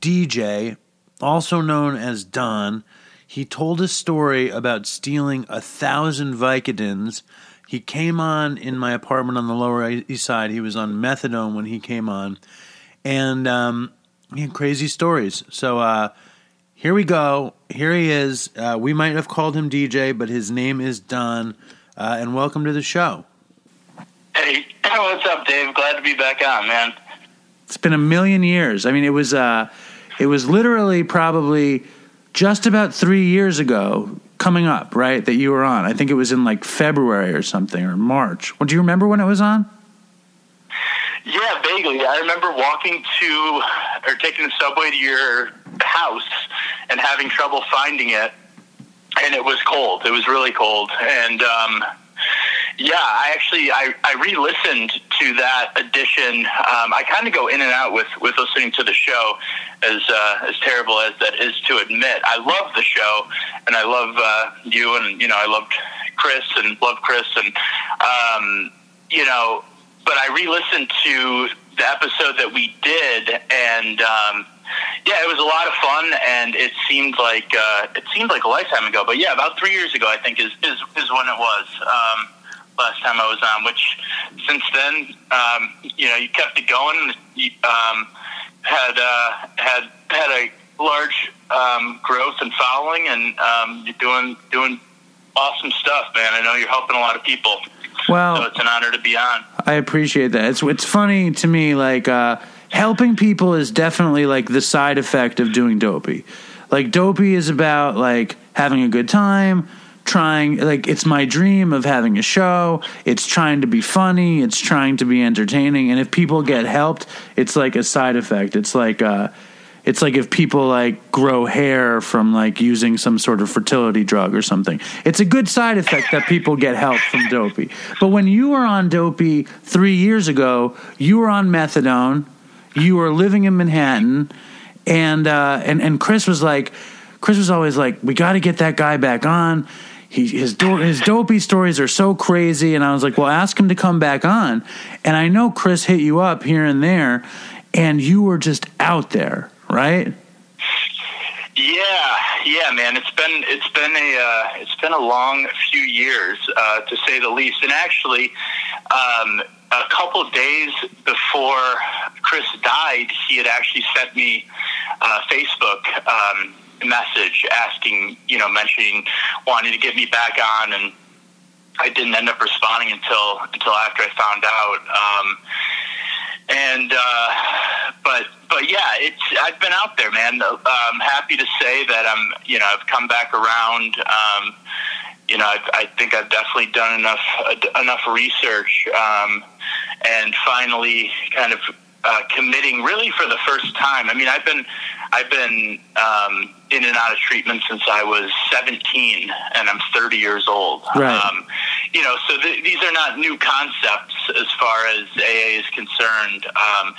DJ, also known as Don. He told a story about stealing a thousand Vicodins. He came on in my apartment on the Lower East Side. He was on methadone when he came on. And um, he had crazy stories. So, uh, here we go. Here he is. Uh, we might have called him DJ, but his name is Don. Uh, and welcome to the show. Hey, [laughs] what's up, Dave? Glad to be back on, man. It's been a million years. I mean, it was uh, it was literally probably just about three years ago, coming up, right? That you were on. I think it was in like February or something or March. Well, do you remember when it was on? Yeah, vaguely. I remember walking to or taking the subway to your house and having trouble finding it, and it was cold. It was really cold, and um, yeah, I actually I, I re-listened to that edition. Um, I kind of go in and out with with listening to the show, as uh, as terrible as that is to admit. I love the show, and I love uh, you, and you know I loved Chris and love Chris, and um, you know, but I re-listened to the episode that we did, and um, yeah, it was a lot of fun, and it seemed like uh, it seemed like a lifetime ago. But yeah, about three years ago, I think is is, is when it was. Um, last time I was on, which since then, um, you know, you kept it going. You, um, had uh, had had a large um, growth and following, and um, you're doing doing awesome stuff, man. I know you're helping a lot of people, Well, so it's an honor to be on. I appreciate that. It's it's funny to me like uh, helping people is definitely like the side effect of doing dopey. Like dopey is about like having a good time, trying like it's my dream of having a show. It's trying to be funny, it's trying to be entertaining and if people get helped, it's like a side effect. It's like uh it's like if people like grow hair from like using some sort of fertility drug or something. It's a good side effect that people get help from dopey. But when you were on dopey 3 years ago, you were on methadone, you were living in Manhattan and uh and and Chris was like Chris was always like we got to get that guy back on. He, his do- his dopey stories are so crazy, and I was like, "Well, ask him to come back on." And I know Chris hit you up here and there, and you were just out there, right? Yeah, yeah, man, it's been it's been a uh, it's been a long few years uh, to say the least. And actually, um, a couple days before Chris died, he had actually sent me a Facebook um, message asking, you know, mentioning wanting to get me back on, and I didn't end up responding until until after I found out. Um, and uh, but but yeah, it's I've been out there, man. I'm happy to say that I'm you know I've come back around. Um, you know, I, I think I've definitely done enough uh, enough research, um, and finally, kind of uh, committing really for the first time. I mean, I've been I've been um, in and out of treatment since I was 17, and I'm 30 years old. Right. Um, you know, so th- these are not new concepts as far as AA is concerned. Um,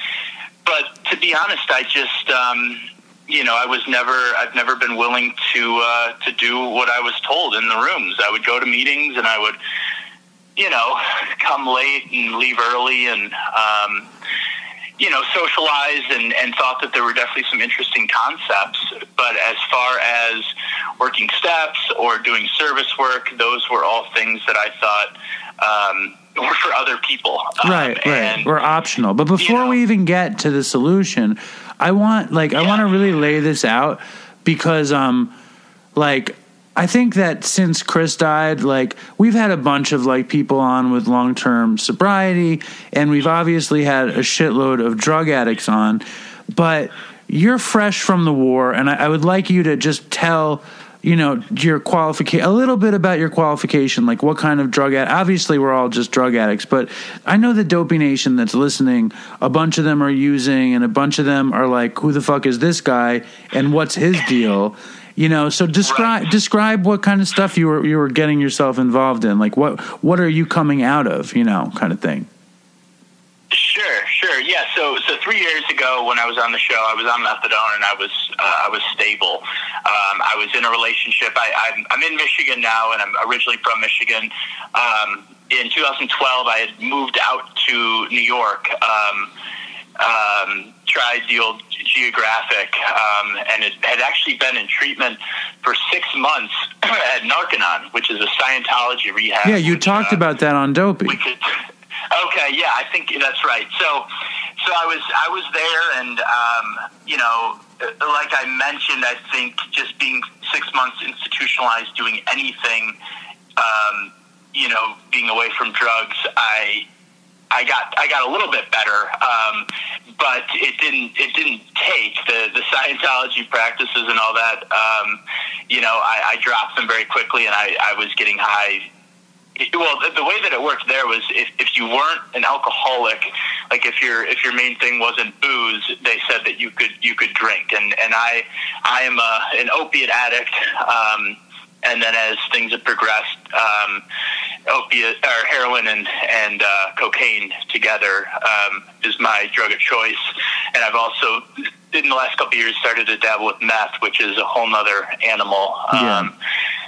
but to be honest, I just um, you know, I was never, I've never been willing to uh, to do what I was told in the rooms. I would go to meetings and I would, you know, come late and leave early and, um, you know, socialize and, and thought that there were definitely some interesting concepts. But as far as working steps or doing service work, those were all things that I thought um, were for other people. Um, right, right. and- We're optional. But before know- we even get to the solution, I want like I want to really lay this out because um like I think that since Chris died, like we've had a bunch of like people on with long term sobriety, and we've obviously had a shitload of drug addicts on, but you're fresh from the war, and I, I would like you to just tell you know your qualification a little bit about your qualification like what kind of drug ad- obviously we're all just drug addicts but i know the dopey nation that's listening a bunch of them are using and a bunch of them are like who the fuck is this guy and what's his deal you know so describe Right. describe what kind of stuff you were you were getting yourself involved in like what what are you coming out of you know kind of thing Sure, sure. Yeah. So, so three years ago, when I was on the show, I was on methadone and I was uh, I was stable. Um, I was in a relationship. I, I'm, I'm in Michigan now, and I'm originally from Michigan. Um, in 2012, I had moved out to New York. Um, um, tried the old geographic, um, and it had actually been in treatment for six months [clears throat] at Narconon, which is a Scientology rehab. yeah you which, talked uh, about that on dopey we could. Okay, yeah, I think that's right. So, so I was I was there, and um, you know, like I mentioned, I think just being six months institutionalized, doing anything, um, you know, being away from drugs, I. I got I got a little bit better, um, but it didn't it didn't take the the Scientology practices and all that. Um, you know, I, I dropped them very quickly, and I, I was getting high well, the, way that it worked there was if, if you weren't an alcoholic, like if your if your main thing wasn't booze, they said that you could you could drink. And and I I am a, an opiate addict. Um, and then as things have progressed, um, opiate or heroin and and uh, cocaine together um, is my drug of choice. And I've also in the last couple of years started to dabble with meth, which is a whole nother animal. Yeah. Um,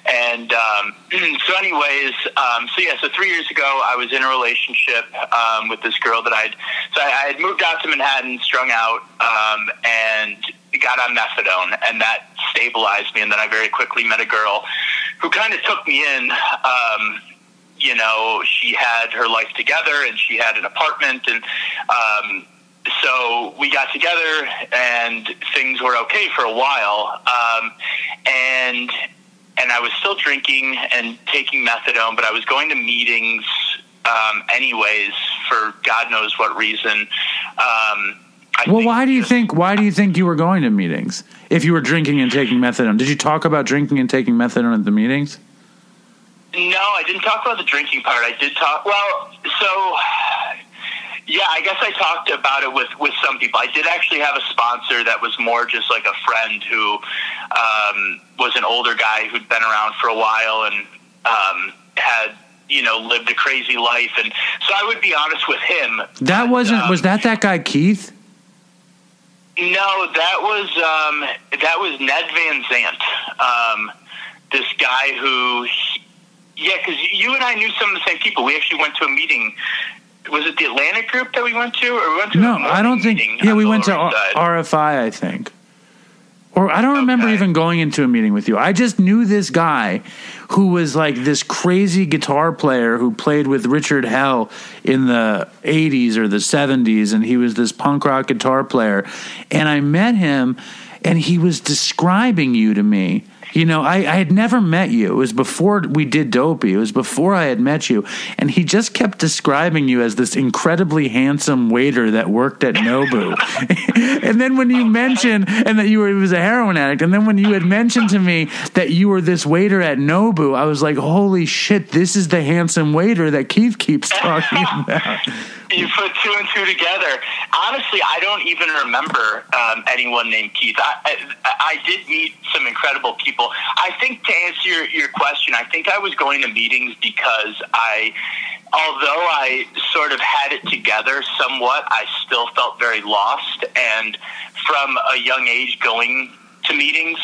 and um, [clears throat] so, anyways, um, so yeah, so three years ago, I was in a relationship um, with this girl that I'd so I, I had moved out to Manhattan, strung out, um, and got on methadone, and that stabilized me. And then I very quickly met a girl who kind of took me in. Um, you know, she had her life together, and she had an apartment, and um, so we got together, and things were okay for a while. Um, and and I was still drinking and taking methadone, but I was going to meetings um, anyways for God knows what reason. Um, I well why do you just- think why do you think you were going to meetings if you were drinking and taking methadone did you talk about drinking and taking methadone at the meetings No, I didn't talk about the drinking part. I did talk. Well, so yeah, I guess I talked about it with with some people. I did actually have a sponsor that was more just like a friend who um, was an older guy who'd been around for a while and um, had you know lived a crazy life. And so I would be honest with him. that wasn't um, was that that guy keith No, that was um, that was Ned Van Zant, um, this guy who, yeah, because you and I knew some of the same people. We actually went to a meeting. Was it the Atlantic group that we went to, or we went to? no a i don't think yeah we went to Side? rfi i think Or I don't remember Okay. even going into a meeting with you. I just knew this guy who was like this crazy guitar player who played with Richard Hell in the 80s or the 70s and he was this punk rock guitar player and I met him and he was describing you to me. You know, I, I had never met you. It was before we did Dopey. It was before I had met you. And he just kept describing you as this incredibly handsome waiter that worked at Nobu. [laughs] and then when you mentioned, and that you were, he was a heroin addict, and then when you had mentioned to me that you were this waiter at Nobu, I was like, holy shit, this is the handsome waiter that Keith keeps talking about. You put two and two together. Honestly, I don't even remember um, anyone named Keith. I, I, I did meet some incredible people. I think to answer your, your question, I think I was going to meetings because I, although I sort of had it together somewhat, I still felt very lost. And from a young age, going to meetings,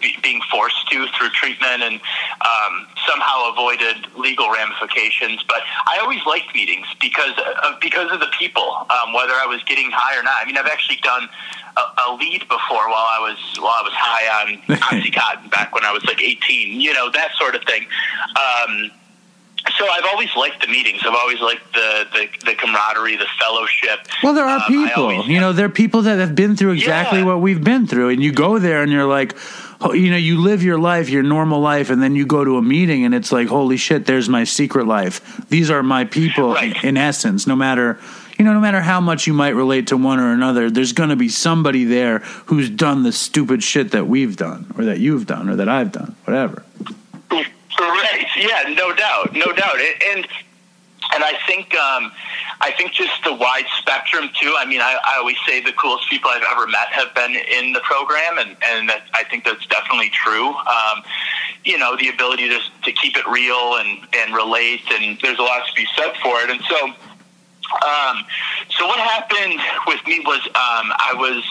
be- being forced to through treatment and um, somehow avoided legal ramifications. But I always liked meetings because of, because of the people, um, whether I was getting high or not. I mean, I've actually done a, a lead before while I was while I was high on [laughs] oxycontin back when I was like 18. You know that sort of thing. Um, so I've always liked the meetings. I've always liked the the, the camaraderie, the fellowship. Well, there are Um, people, always- you know, there are people that have been through exactly Yeah. what we've been through, and you go there and you're like, Oh, you know, you live your life, your normal life, and then you go to a meeting and it's like, holy shit, there's my secret life. These are my people Right. in essence, no matter. You know, no matter how much you might relate to one or another, there's going to be somebody there who's done the stupid shit that we've done, or that you've done, or that I've done, whatever. Right. Yeah. No doubt. No doubt. And and I think um, I think just the wide spectrum too. I mean, I, I always say the coolest people I've ever met have been in the program, and and that, I think that's definitely true. Um, you know, the ability to to keep it real and and relate, and there's a lot to be said for it. And so. Um, so what happened with me was um, I was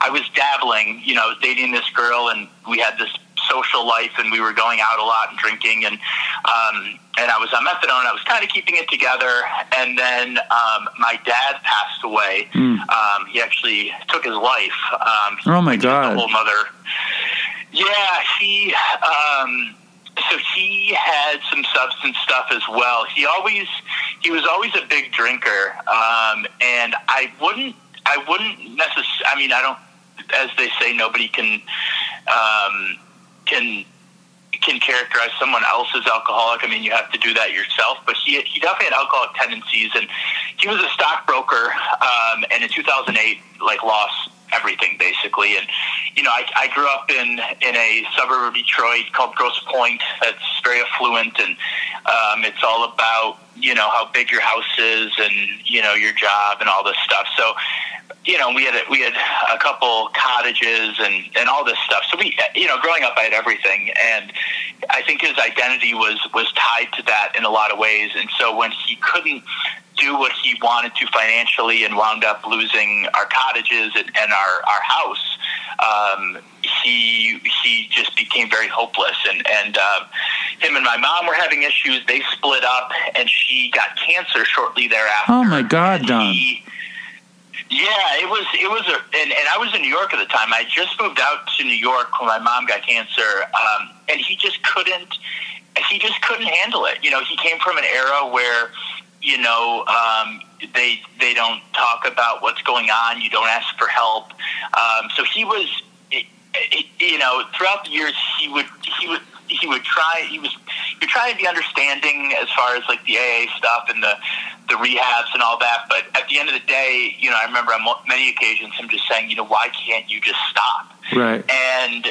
I was dabbling, you know, I was dating this girl, and we had this social life, and we were going out a lot and drinking, and um, and I was on methadone. I was kind of keeping it together, and then um, my dad passed away. Um, he actually took his life. Um, Oh, my God. Whole mother. Yeah, he. Um, so he had some substance stuff as well. He always he was always a big drinker, um, and I wouldn't I wouldn't necessarily. I mean, I don't. As they say, nobody can um, can can characterize someone else as alcoholic. I mean, you have to do that yourself. But he he definitely had alcoholic tendencies, and he was a stockbroker. Um, and in 2008, like lost everything basically. And you know, I, I grew up in in a suburb of Detroit called Grosse Pointe. That's very affluent, and um, it's all about you know how big your house is, and you know your job and all this stuff. So you know, we had a, we had a couple cottages and and all this stuff. So we, you know, growing up, I had everything, and I think his identity was was tied to that in a lot of ways. And so when he couldn't do what he wanted to financially and wound up losing our cottages and, and our our house, um, he he just became very hopeless. And and uh, him and my mom were having issues. They split up, and she got cancer shortly thereafter. Oh, my God, Don. he- yeah, it was it was a and, and I was in New York at the time. I just moved out to New York when my mom got cancer, um, and he just couldn't he just couldn't handle it. You know, he came from an era where you know um, they they don't talk about what's going on. You don't ask for help. Um, so he was [laughs] you know throughout the years he would he would he would try he was he would try to be understanding as far as like the AA stuff and the the rehabs and all that but at the end of the day you know I remember on many occasions him just saying you know why can't you just stop Right. and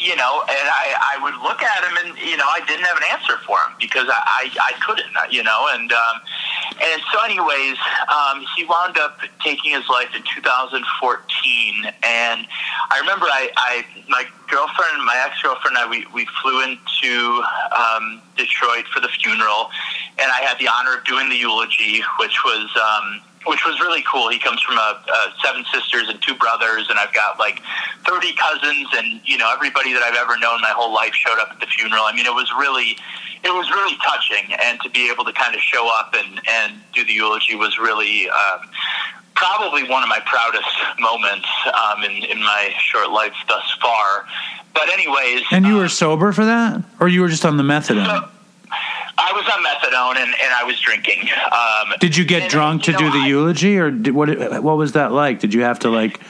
you know, and I, I would look at him, and you know, I didn't have an answer for him because I, I, I couldn't, you know, and um, and so, anyways, um, he wound up taking his life in 2014, and I remember I, I my girlfriend, my ex girlfriend, and I, we we flew into um, Detroit for the funeral, and I had the honor of doing the eulogy, which was. Um, which was really cool. He comes from a, a seven sisters and two brothers, and I've got like thirty cousins, and you know everybody that I've ever known my whole life showed up at the funeral. I mean, it was really, it was really touching, and to be able to kind of show up and and do the eulogy was really. Um, probably one of my proudest moments um, in in my short life thus far. But anyways, And you were um, sober for that, or you were just on the methadone? so- I was on methadone and, and I was drinking. Um, Did you get and, drunk to you do the I- eulogy, or did, what? What was that like? Did you have to like,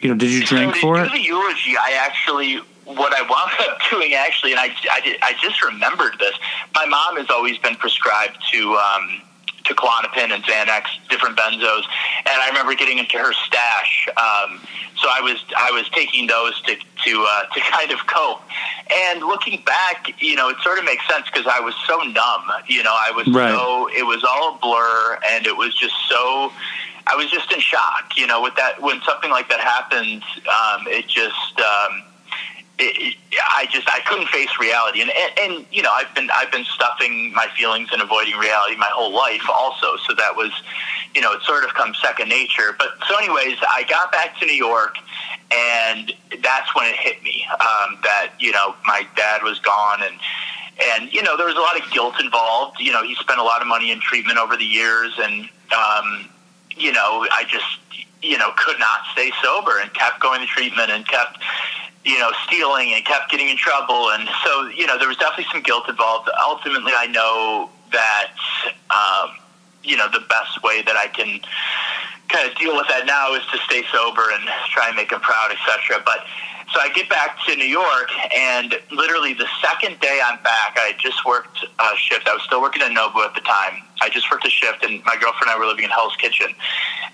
you know, did you drink so for it? the eulogy, I actually what I wound up doing actually, and I, I, did- I just remembered this. My mom has always been prescribed to um, to Klonopin and Xanax, different benzos, and I remember getting into her stash. Um, so I was I was taking those to to uh, to [laughs] kind of cope. And looking back, you know, it sort of makes sense because I was so numb. You know, I was Right. so it was all a blur, and it was just so. I was just in shock, you know, with that when something like that happens, um, it just um, it, I just I couldn't face reality, and, and and you know I've been I've been stuffing my feelings and avoiding reality my whole life, also. So that was, you know, it sort of comes second nature. But so, anyways, I got back to New York, and that's when it hit me um, that you know my dad was gone, and and you know there was a lot of guilt involved. You know, he spent a lot of money in treatment over the years, and um, you know I just you know could not stay sober and kept going to treatment and kept you know, stealing and kept getting in trouble. And so, you know, there was definitely some guilt involved. Ultimately, I know that, um, you know, the best way that I can kind of deal with that now is to stay sober and try and make him proud, etc. But so I get back to New York, and literally the second day I'm back, I just worked a shift. I was still working at Nobu at the time. I just worked a shift, and my girlfriend and I were living in Hell's Kitchen.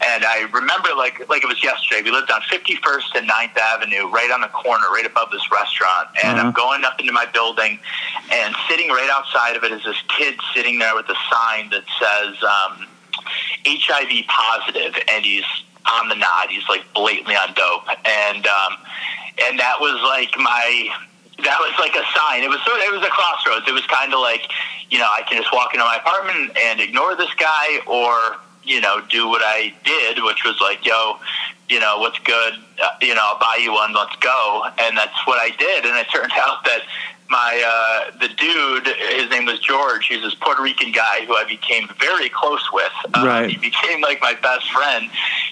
And I remember like like it was yesterday. We lived on 51st and 9th Avenue, right on the corner, right above this restaurant. And Uh-huh. I'm going up into my building, and sitting right outside of it is this kid sitting there with a sign that says um, HIV positive, and he's on the nod. He's like blatantly on dope, and um, and that was like my that was like a sign. It was sort of, it was a crossroads. It was kind of like, you know, I can just walk into my apartment and ignore this guy, or you know, do what I did, which was like, yo, you know, what's good? Uh, you know, I'll buy you one. Let's go. And that's what I did. And it turned [laughs] out that my uh, the dude, his name was George. He's this Puerto Rican guy who I became very close with. Um, Right. He became like my best friend.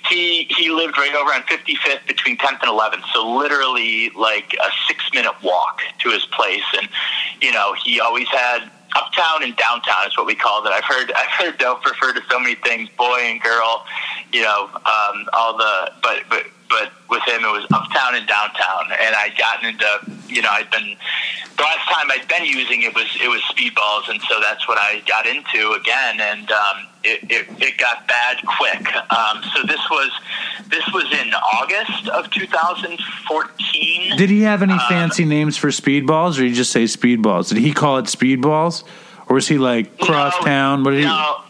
He he lived right over on 55th between 10th and 11th, so literally like a six minute walk to his place. And you know, he always had uptown and downtown is what we called it. I've heard I've heard dope refer to so many things, boy and girl. You know, um, all the but but but with him it was uptown and downtown, and I'd gotten into you know I'd been the last time I'd been using it was it was speedballs, and so that's what I got into again, and um, it, it it got bad quick. Um, so this was this was in August of 2014. Did he have any Uh, fancy names for speedballs, or did he just say speedballs? Did he call it speedballs, or was he like cross crosstown? What did? No, he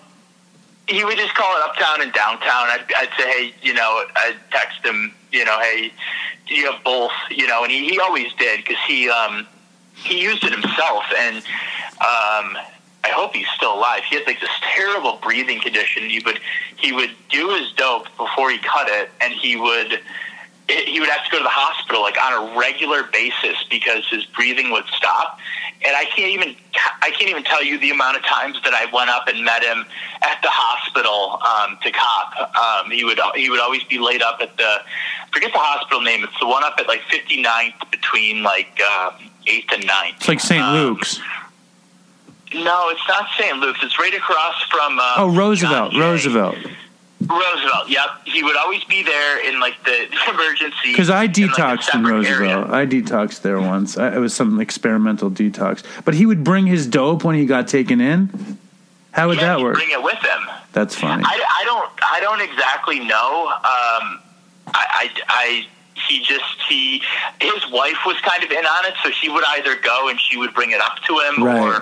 would just call it uptown and downtown. I'd, I'd say, hey, you know, I'd text him, you know, hey, do you have both? You know, and he, he always did because he um, he used it himself, and um, I hope he's still alive. He had like this terrible breathing condition. He would he would do his dope before he cut it, and he would he would have to go to the hospital like on a regular basis because his breathing would stop. And I can't even I can't even tell you the amount of times that I went up and met him at the hospital um, to cop. Um, he would he would always be laid up at the I forget the hospital name. It's the one up at like 59th between like um, 8th and 9th. It's like St. Um, Luke's. No, it's not St. Luke's. It's right across from. Uh, Oh, Roosevelt. Roosevelt. Roosevelt. Yep, he would always be there in like the [laughs] emergency. Because I in, like, detoxed in Roosevelt. area. I detoxed there once. I, it was some experimental detox. But he would bring his dope when he got taken in. How would yeah, that work? Bring it with him. That's funny. I, I don't I don't exactly know. Um, I, I, I he just he his wife was kind of in on it, so she would either go and she would bring it up to him, Right. or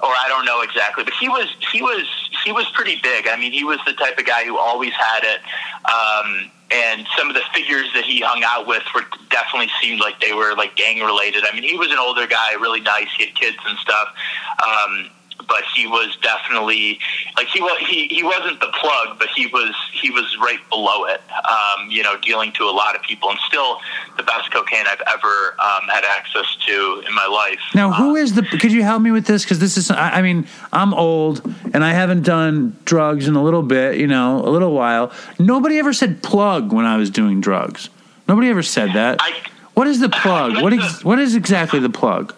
or I don't know exactly. But he was he was he was pretty big. I mean, he was the type of guy who always had it. Um, and some of the figures that he hung out with were definitely seemed like they were like gang related. I mean, he was an older guy, really nice. He had kids and stuff. Um, but he was definitely like he was he, he wasn't the plug, but he was he was right below it. Um, you know, dealing to a lot of people, and still the best cocaine I've ever um, had access to in my life. Now, who Um, is the? Could you help me with this? Because this is, I, I mean, I'm old and I haven't done drugs in a little bit, you know, a little while. Nobody ever said plug when I was doing drugs. Nobody ever said that. I- what is the [laughs] plug? What ex, what is exactly the plug?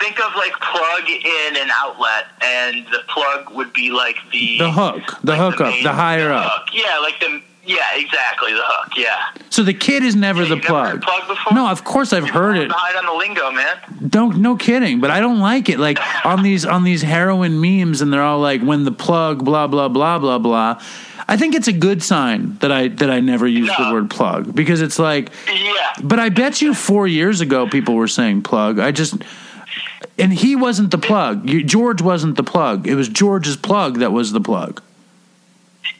Think of like plug in an outlet, and the plug would be like the The hook, the like hookup, main- the higher the up. hook. Yeah, like the yeah, exactly the hook. Yeah. So the kid is never Yeah, the you've never heard plug. plug before? No, of course I've heard it. Behind on the lingo, man. Don't no kidding, but I don't like it. Like [laughs] on these on these heroin memes, and they're all like, "When the plug, blah blah blah blah blah." I think it's a good sign that I that I never use the word plug because it's like, Yeah. but I bet you four years ago people were saying plug. I just and he wasn't the plug. George wasn't the plug. It was George's plug that was the plug.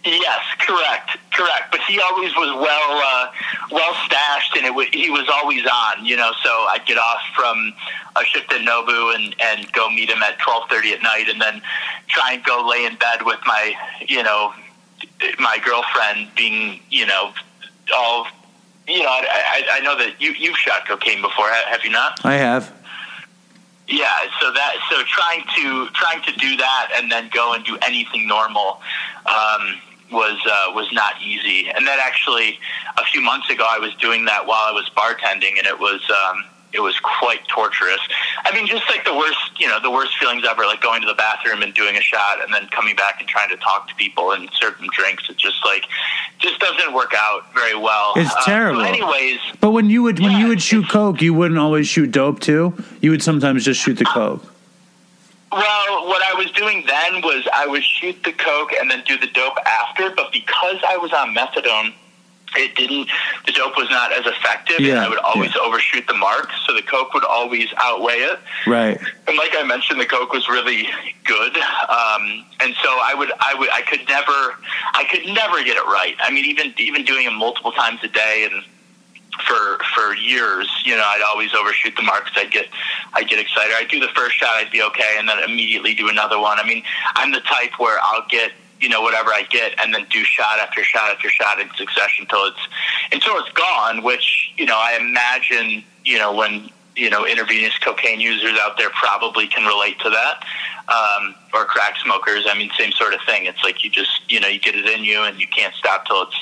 Yes, correct, correct. But he always was well, uh, well stashed, and it w- he was always on. You know, so I'd get off from a shift at Nobu and and go meet him at twelve thirty at night, and then try and go lay in bed with my, you know, my girlfriend being, you know, all. You know, I, I, I know that you you've shot cocaine before, have you not? I have. Yeah, so that so trying to trying to do that and then go and do anything normal um, was uh, was not easy. And then actually, a few months ago, I was doing that while I was bartending, and it was um, it was quite torturous. I mean, just like the worst, you know, the worst feelings ever, like going to the bathroom and doing a shot, and then coming back and trying to talk to people and serve them drinks. It just like just doesn't work out very well. It's Uh, so terrible. anyways, But when you would when Yeah, you would shoot coke, you wouldn't always shoot dope too. You would sometimes just shoot the coke. Well, what I was doing then was I would shoot the coke and then do the dope after, but because I was on methadone, it didn't. The dope was not as effective, and I would always yeah. overshoot the mark. So the coke would always outweigh it. Right. And like I mentioned, the coke was really good, um, and so I would, I would, I could never, I could never get it right. I mean, even even doing it multiple times a day and for for years, you know, I'd always overshoot the mark 'cause I'd get I'd get excited. I'd do the first shot, I'd be okay, and then immediately do another one. I mean, I'm the type where I'll get you know whatever I get, and then do shot after shot after shot in succession until it's until it's gone. Which you know, I imagine you know when you know intravenous cocaine users out there probably can relate to that. Um, or crack smokers. I mean, same sort of thing. It's like you just, you know, you get it in you, and you can't stop till it's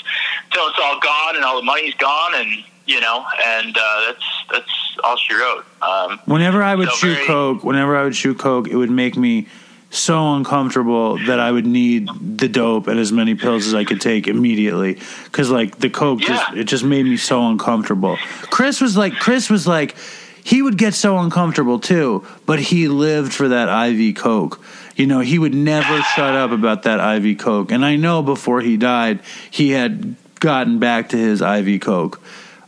till it's all gone and all the money's gone, and you know, and uh, that's that's all she wrote. Um, Whenever I would So shoot very- coke, whenever I would shoot coke, it would make me so uncomfortable that I would need the dope and as many pills as I could take immediately because like the coke just it just made me so uncomfortable. Chris was like Chris was like he would get so uncomfortable too, but he lived for that IV coke. You know, he would never shut up about that IV coke. And I know before he died, he had gotten back to his IV coke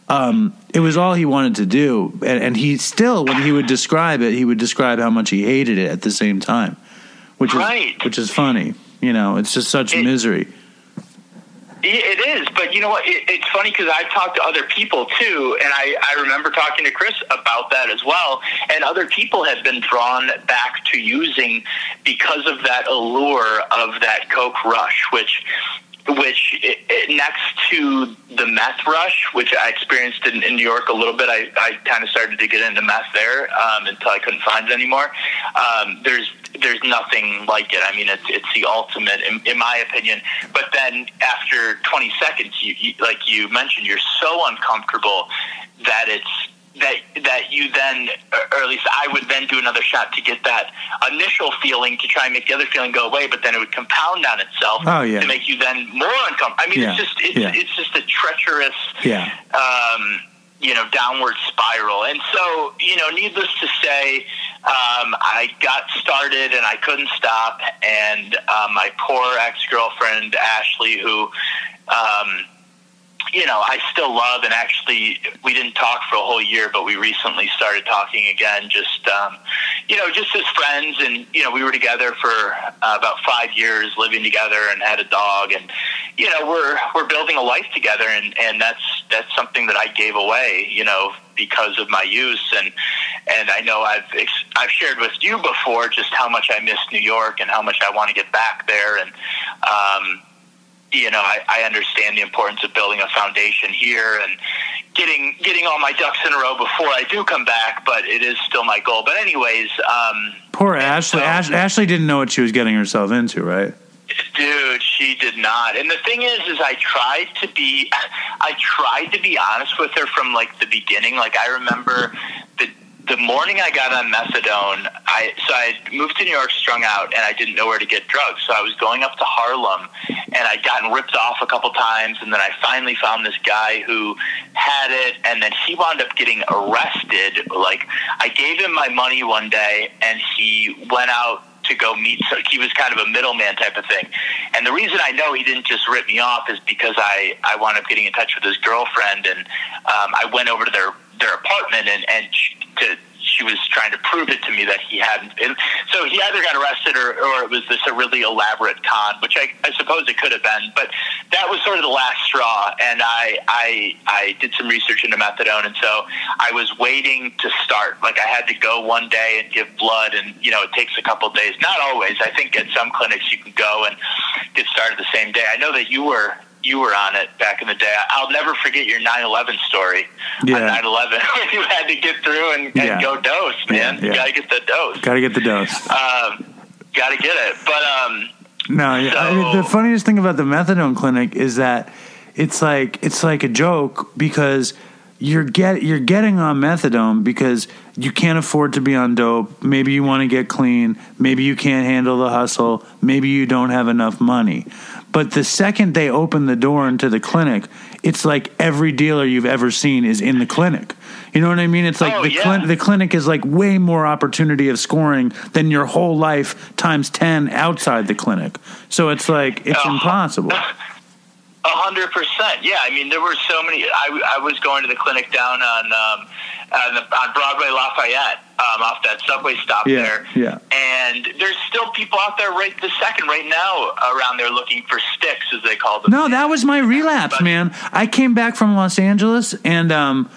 um, it was all he wanted to do, and, and he still, when he would describe it, he would describe how much he hated it at the same time, which Right. is which is funny. You know, it's just such It- misery. It is, but you know what? It, it's funny because I've talked to other people too, and I, I remember talking to Chris about that as well. And other people have been drawn back to using because of that allure of that coke rush, which which next to the meth rush, which I experienced in, in New York a little bit, I, I kind of started to get into meth there um, until I couldn't find it anymore. Um, there's there's nothing like it. I mean, it's it's the ultimate, in, in my opinion. But then after 20 seconds, you, you like you mentioned, you're so uncomfortable that it's that that you then, or at least I would then do another shot to get that initial feeling to try and make the other feeling go away, but then it would compound on itself Oh, yeah. to make you then more uncomfortable. I mean, Yeah, it's just it's yeah. it's just a treacherous Yeah, um, you know, downward spiral. And so, you know, needless to say, um, I got started and I couldn't stop. And uh, my poor ex girlfriend, Ashley, who, um, you know, I still love, and actually, we didn't talk for a whole year, but we recently started talking again, just, um, you know, just as friends. And, you know, we were together for uh, about five years, living together, and had a dog. And, you know, we're we're building a life together, and and that's that's something that I gave away, you know, because of my use, and and I know I've ex- I've shared with you before just how much I miss New York and how much I want to get back there, and um, you know, I, I understand the importance of building a foundation here and getting getting all my ducks in a row before I do come back. But it is still my goal. But anyways, um, Poor Ashley. so- Ash, Ashley didn't know what she was getting herself into, right? Dude, she did not. And the thing is, is I tried to be, [laughs] I tried to be honest with her from like the beginning. Like I remember the the morning I got on methadone, I so I moved to New York, strung out, and I didn't know where to get drugs. So I was going up to Harlem, and I'd gotten ripped off a couple times, and then I finally found this guy who had it, and then he wound up getting arrested. Like I gave him my money one day, and he went out to go meet. So he was kind of a middleman type of thing. And the reason I know he didn't just rip me off is because I I wound up getting in touch with his girlfriend, and um, I went over to their their apartment, and and sh- to she was trying to prove it to me that he hadn't been. So he either got arrested or, or it was this a really elaborate con, which I, I suppose it could have been. But that was sort of the last straw. And I, I, I did some research into methadone. And so I was waiting to start. Like I had to go one day and give blood. And, you know, it takes a couple of days. Not always. I think at some clinics you can go and get started the same day. I know that you were you were on it back in the day. I'll never forget your 9/11 story Yeah. on 9/11 [laughs] when you had to get through and, and Yeah. go dose, man. Yeah, You yeah. got to get the dose. Got to get the dose. Um, got to get it. But um, No, yeah, I mean, the funniest thing about the methadone clinic is that it's like it's like a joke because you're get you're getting on methadone because you can't afford to be on dope. Maybe you want to get clean. Maybe you can't handle the hustle. Maybe you don't have enough money. But the second they open the door into the clinic, it's like every dealer you've ever seen is in the clinic. You know what I mean? It's like Oh, the yeah. clin- the clinic is like way more opportunity of scoring than your whole life times 10 outside the clinic. So it's like it's Oh. impossible. [laughs] A hundred percent. Yeah, I mean, there were so many. I, I was going to the clinic down on um, on, the, on Broadway Lafayette, um, off that subway stop Yeah, there. yeah. And there's still people out there right the second, right now, around there looking for sticks, as they call them. No, that was my relapse, But- man. I came back from Los Angeles and um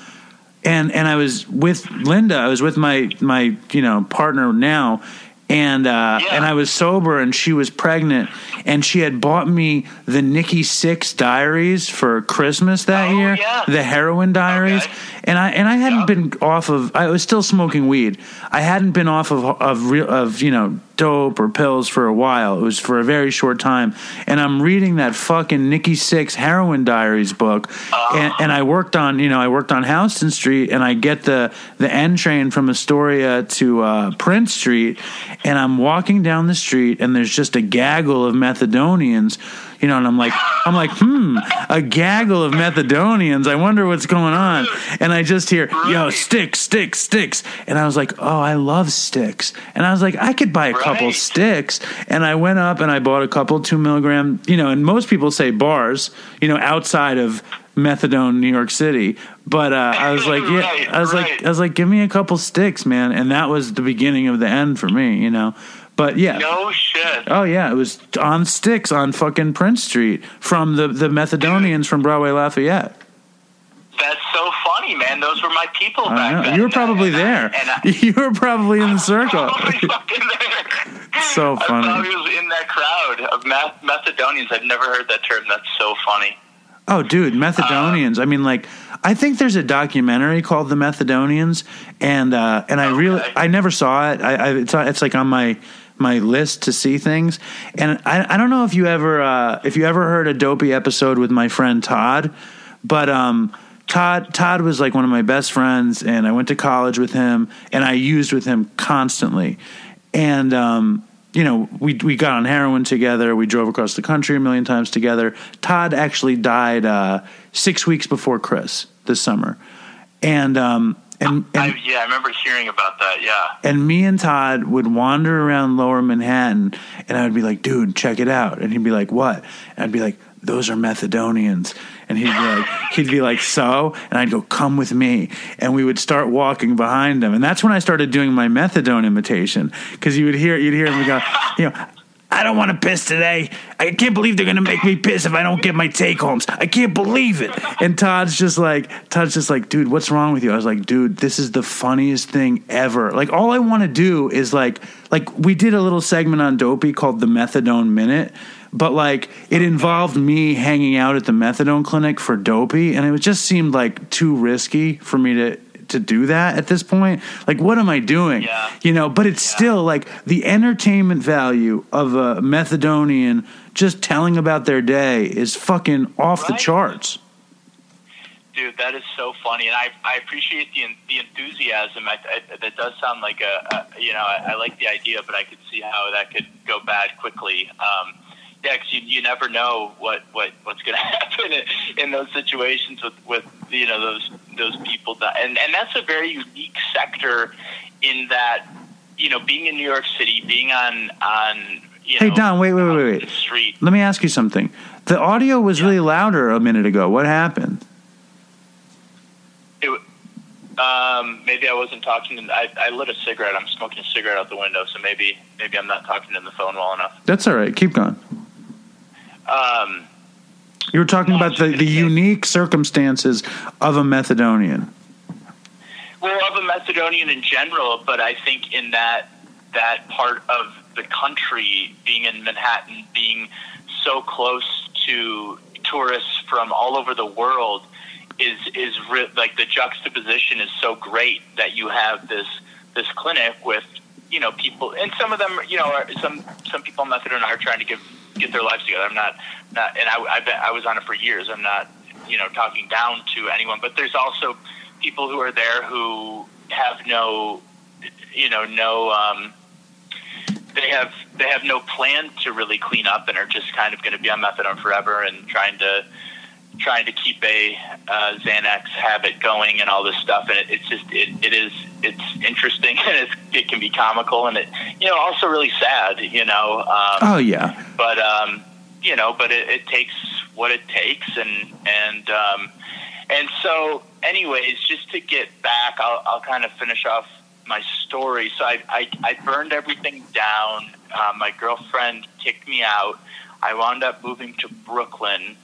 and and I was with Linda. I was with my my you know partner now, and uh, Yeah. and I was sober, and she was pregnant, and she had bought me the Nikki Sixx Diaries for Christmas that Oh, year, yeah. the Heroin Diaries, Okay. And I and I hadn't Yeah. been off of. I was still smoking weed. I hadn't been off of of real of you know dope or pills for a while. It was for a very short time, and I'm reading that fucking Nikki Sixx Heroin Diaries book, and, and I worked on you know I worked on Houston Street, and I get the the N train from Astoria to uh, Prince Street, and I'm walking down the street, and there's just a gaggle of Methadonians. You know, and I'm like, I'm like, hmm, a gaggle of Methadonians. I wonder what's going on. And I just hear, yo, sticks, sticks, sticks. And I was like, oh, I love sticks. And I was like, I could buy a couple Right. sticks. And I went up and I bought a couple two milligram, you know, and most people say bars, you know, outside of methadone New York City. But uh, I was like, yeah, Right, I was like. I was like, give me a couple sticks, man. And that was the beginning of the end for me, you know. But yeah, No shit. Oh yeah, it was on sticks on fucking Prince Street from the the Methadonians from Broadway Lafayette. That's so funny, man. Those were my people back then. You were probably I- there. And I, [laughs] You were probably in the [laughs] circle. Probably fucking there. So I funny. probably was in that crowd of Methadonians. I've never heard that term. That's so funny. Oh, dude, Methadonians. I mean, like, I think there's a documentary called The Methadonians, and uh, and I really, I never saw it. I, I it's, it's like on my my list to see things, and I, I don't know if you ever uh, if you ever heard a dopey episode with my friend Todd, but um. Todd Todd was like one of my best friends, and I went to college with him, and I used with him constantly, and um, you know we we got on heroin together. We drove across the country a million times together. Todd actually died uh, six weeks before Chris this summer, and um, and and, I, yeah, I remember hearing about that. Yeah. and me and Todd would wander around Lower Manhattan, and I would be like, "Dude, check it out," and he'd be like, "What?" And I'd be like, "Those are Methadonians," and he'd be like, [laughs] "He'd be like, so?" And I'd go, "Come with me," and we would start walking behind him, and that's when I started doing my methadone imitation because you would hear you'd hear him go, you know. I don't want to piss today. I can't believe they're gonna make me piss if I don't get my take homes. I can't believe it. And Todd's just like, Todd's just like, dude, what's wrong with you? I was like, dude, this is the funniest thing ever. Like, all I want to do is like, like we did a little segment on Dopey called the Methadone Minute but like it involved me hanging out at the methadone clinic for dopey and it just seemed like too risky for me to to do that at this point like what am i doing Yeah. you know but it's still like the entertainment value of a methadonian just telling about their day is fucking off the charts Dude, that is so funny, and I I appreciate the the enthusiasm. I, I, that does sound like a, a you know I, I like the idea, but I could see how that could go bad quickly. Um, yeah, 'cause you, you never know what, what what's going [laughs] to happen in, in those situations with, with you know those those people that and and that's a very unique sector in that you know being in New York City, being on on you Hey, know, Don, wait, wait, wait, wait. street. let me ask you something the audio was really louder a minute ago what happened It, um, maybe I wasn't talking. I, I lit a cigarette. I'm smoking a cigarette out the window, so maybe maybe I'm not talking in the phone well enough. that's all right keep going Um, you were talking about the, the unique circumstances of a methadonian well, of a Macedonian in general, but I think in that that part of the country, being in Manhattan, being so close to tourists from all over the world, is is re- like the juxtaposition is so great that you have this this clinic with you know people, and some of them, you know, are, some some people on methadone are trying to give get their lives together. I'm not not, and I I, bet I was on it for years. I'm not you know talking down to anyone, but there's also people who are there who have no you know no um, they have they have no plan to really clean up and are just kind of going to be on methadone forever and trying to trying to keep a uh, Xanax habit going and all this stuff and it, it's just it, it is it's interesting [laughs] and it's, it can be comical and it you know also really sad you know um, oh yeah but um, you know, but it, it takes what it takes, and and um, and so, anyways, just to get back, I'll, I'll kind of finish off my story. So I I, I burned everything down. Uh, my girlfriend kicked me out. I wound up moving to Brooklyn.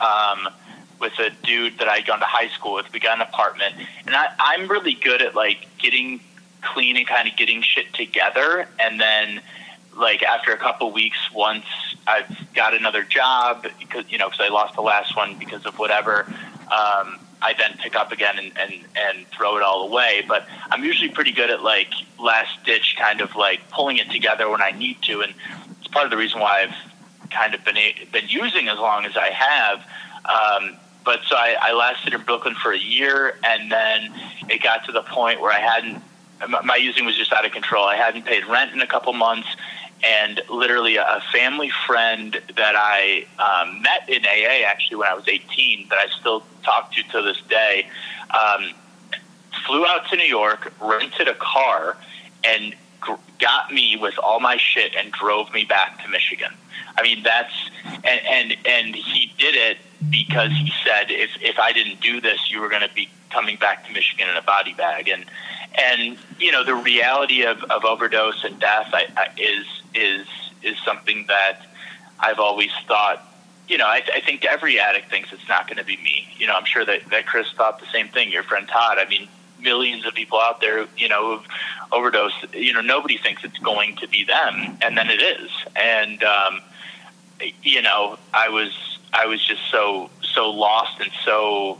Um, with a dude that I'd gone to high school with. We got an apartment, and I, I'm really good at like getting clean and kind of getting shit together, and then like after a couple weeks, once I've got another job because you know because I lost the last one because of whatever. Um, I then pick up again and, and, and throw it all away. But I'm usually pretty good at like last ditch kind of like pulling it together when I need to, and it's part of the reason why I've kind of been been using as long as I have. Um, but so I, I lasted in Brooklyn for a year, and then it got to the point where I hadn't. My my using was just out of control. I hadn't paid rent in a couple months, and literally a family friend that I um, met in AA actually when I was 18 that I still talk to to this day um, flew out to New York, rented a car, and gr- got me with all my shit and drove me back to Michigan. I mean that's and and and he did it because he said if if I didn't do this, you were going to be coming back to Michigan in a body bag and and you know the reality of, of overdose and death I, I, is is is something that I've always thought. You know, I, I think every addict thinks it's not going to be me. You know, I'm sure that, that Chris thought the same thing. Your friend Todd. I mean, millions of people out there, you know, who've overdosed. You know, nobody thinks it's going to be them, and then it is. And um, you know, I was I was just so so lost and so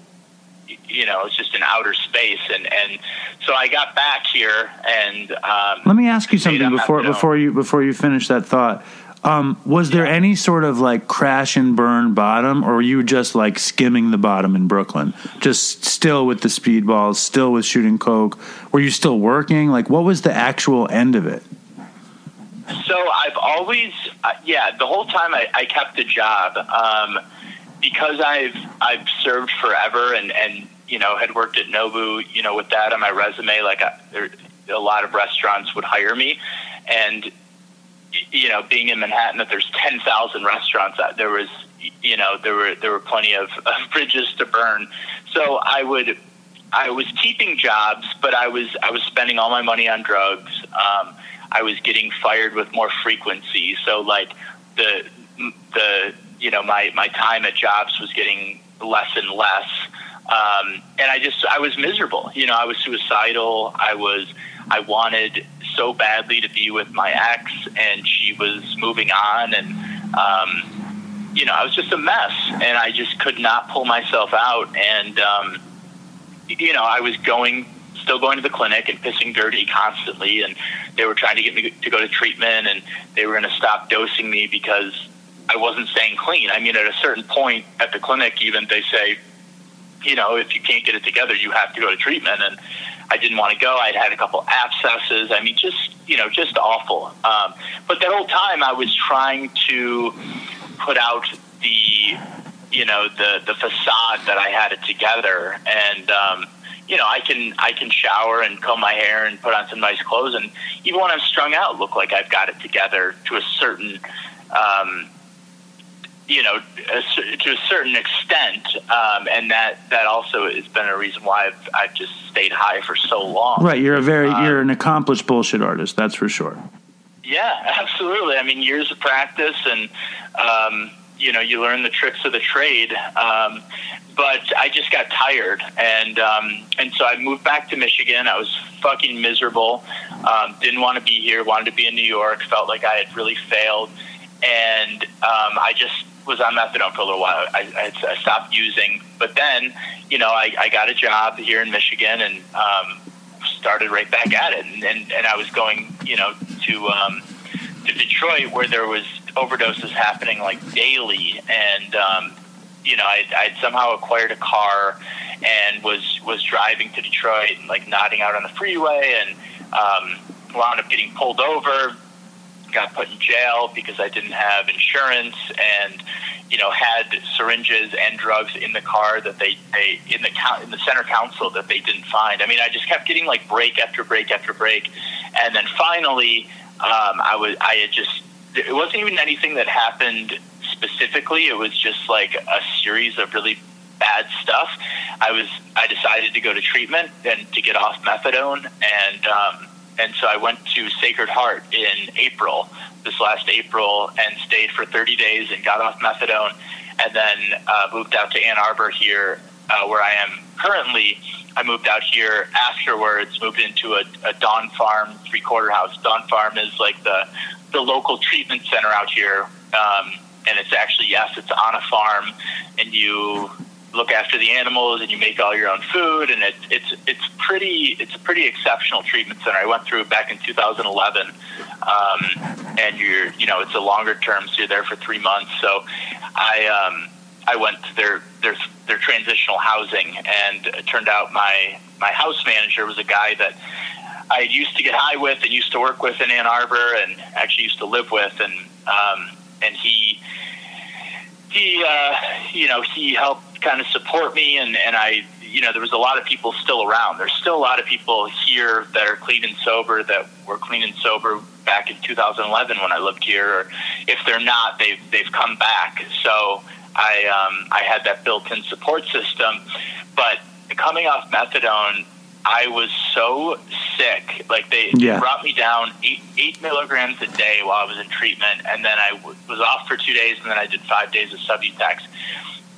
you know, it's just in outer space, and and so I got back here, and um, Let me ask you something before before you before you finish that thought. Um, was there Yeah. any sort of like crash and burn bottom, or were you just like skimming the bottom in Brooklyn, just still with the speedballs, still with shooting coke? Were you still working? Like, what was the actual end of it? So I've always, uh, yeah, the whole time I, I kept a job um, because I've I've served forever and and you know had worked at Nobu, you know, with that on my resume, like I, there, a lot of restaurants would hire me, and you know, being in Manhattan, that there's ten thousand restaurants, uh, there was, you know, there were there were plenty of, [laughs] of bridges to burn. So I would I was keeping jobs, but I was I was spending all my money on drugs. Um, I was getting fired with more frequency. So like the the you know my my time at jobs was getting less and less. Um, and I just I was miserable. You know, I was suicidal. I was I wanted so badly to be with my ex, and she was moving on, and um, you know I was just a mess, and I just could not pull myself out. And um, you know I was going still going to the clinic and pissing dirty constantly and they were trying to get me to go to treatment and they were going to stop dosing me because I wasn't staying clean. I mean, at a certain point at the clinic, even they say, you know, if you can't get it together, you have to go to treatment. And I didn't want to go. I'd had a couple abscesses. I mean, just you know, just awful. Um, but that whole time, I was trying to put out the you know the the facade that I had it together, and um, you know, I can I can shower and comb my hair and put on some nice clothes, and even when I'm strung out, look like I've got it together to a certain. Um, you know, to a certain extent, um, and that that also has been a reason why I've I've just stayed high for so long. Right, you're a very um, you're an accomplished bullshit artist, that's for sure. Yeah, absolutely. I mean, years of practice, and um, you know, you learn the tricks of the trade. Um, but I just got tired, and um, and so I moved back to Michigan. I was fucking miserable. Um, didn't want to be here. Wanted to be in New York. Felt like I had really failed, and um, I just was on methadone for a little while. I, I, I stopped using, but then, you know, I, I got a job here in Michigan and um, started right back at it. And, and, and I was going, you know, to um, to Detroit where there was overdoses happening like daily, and um, you know, I I'd somehow acquired a car and was was driving to Detroit and like nodding out on the freeway and um, wound up getting pulled over got put in jail because I didn't have insurance and you know had syringes and drugs in the car that they, they in the in the center council that they didn't find. I mean, I just kept getting like break after break after break, and then finally, um, I was I had just it wasn't even anything that happened specifically. It was just like a series of really bad stuff. I was I decided to go to treatment and to get off methadone and. Um, and so I went to Sacred Heart in April, this last April, and stayed for 30 days and got off methadone, and then uh, moved out to Ann Arbor here, uh, where I am currently. I moved out here afterwards, moved into a, a Dawn Farm three quarter house. Dawn Farm is like the the local treatment center out here, um, and it's actually yes, it's on a farm, and you look after the animals and you make all your own food and it's it's it's pretty it's a pretty exceptional treatment center. I went through it back in 2011, um, and you're you know it's a longer term, so you're there for three months. So I um, I went to their their their transitional housing, and it turned out my my house manager was a guy that I used to get high with and used to work with in Ann Arbor, and actually used to live with, and um, and he he uh, you know he helped kind of support me and, and I you know there was a lot of people still around. There's still a lot of people here that are clean and sober that were clean and sober back in 2011 when I lived here or if they're not they've they've come back. So I um, I had that built-in support system but coming off methadone I was so sick. Like they, yeah. they brought me down eight, eight milligrams a day while I was in treatment, and then I w- was off for two days, and then I did five days of Subutex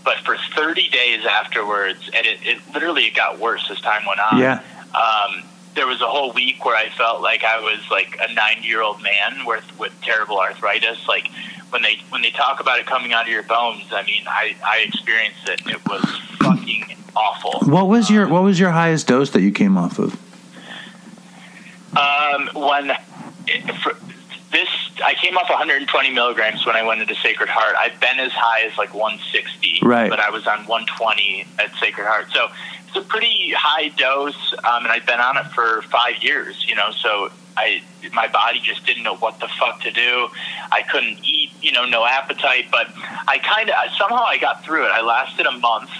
but for 30 days afterwards, and it, it literally it got worse as time went on. Yeah. Um, there was a whole week where I felt like I was like a 90 year old man with with terrible arthritis. Like when they when they talk about it coming out of your bones, I mean, I I experienced it. It was fucking awful. What was your What was your highest dose that you came off of? Um, one. it, for, this I came off 120 milligrams when I went into Sacred Heart. I've been as high as like 160, right. but I was on 120 at Sacred Heart. So it's a pretty high dose, um, and I've been on it for five years. You know, so I my body just didn't know what the fuck to do. I couldn't eat, you know, no appetite. But I kind of somehow I got through it. I lasted a month.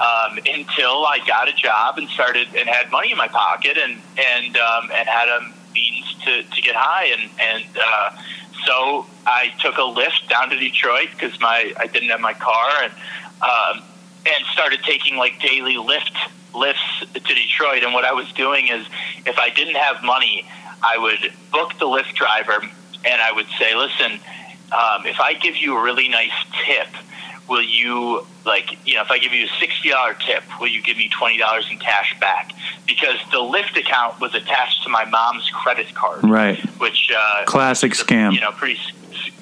Um, until I got a job and started and had money in my pocket and and um, and had a means to, to get high, and and uh, so I took a Lyft down to Detroit because my I didn't have my car, and um, and started taking like daily Lyft Lyfts to Detroit. And what I was doing is, if I didn't have money, I would book the Lyft driver, and I would say, "Listen, um, if I give you a really nice tip, will you like you know if I give you a sixty dollar tip, will you give me twenty dollars in cash back? Because the Lyft account was attached to my mom's credit card, Right. Which uh, Classic scam. You know, pretty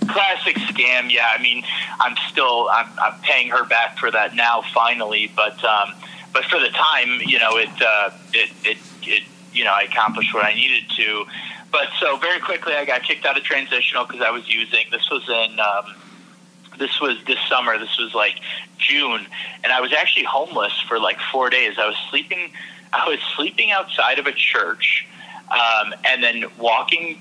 classic scam. Yeah, I mean, I'm still I'm, I'm paying her back for that now finally, but um, but for the time, you know, it uh, it it it you know I accomplished what I needed to. But so very quickly, I got kicked out of transitional because I was using. This was in. Um, this was this summer. This was like June, and I was actually homeless for like four days. I was sleeping. I was sleeping outside of a church, um, and then walking,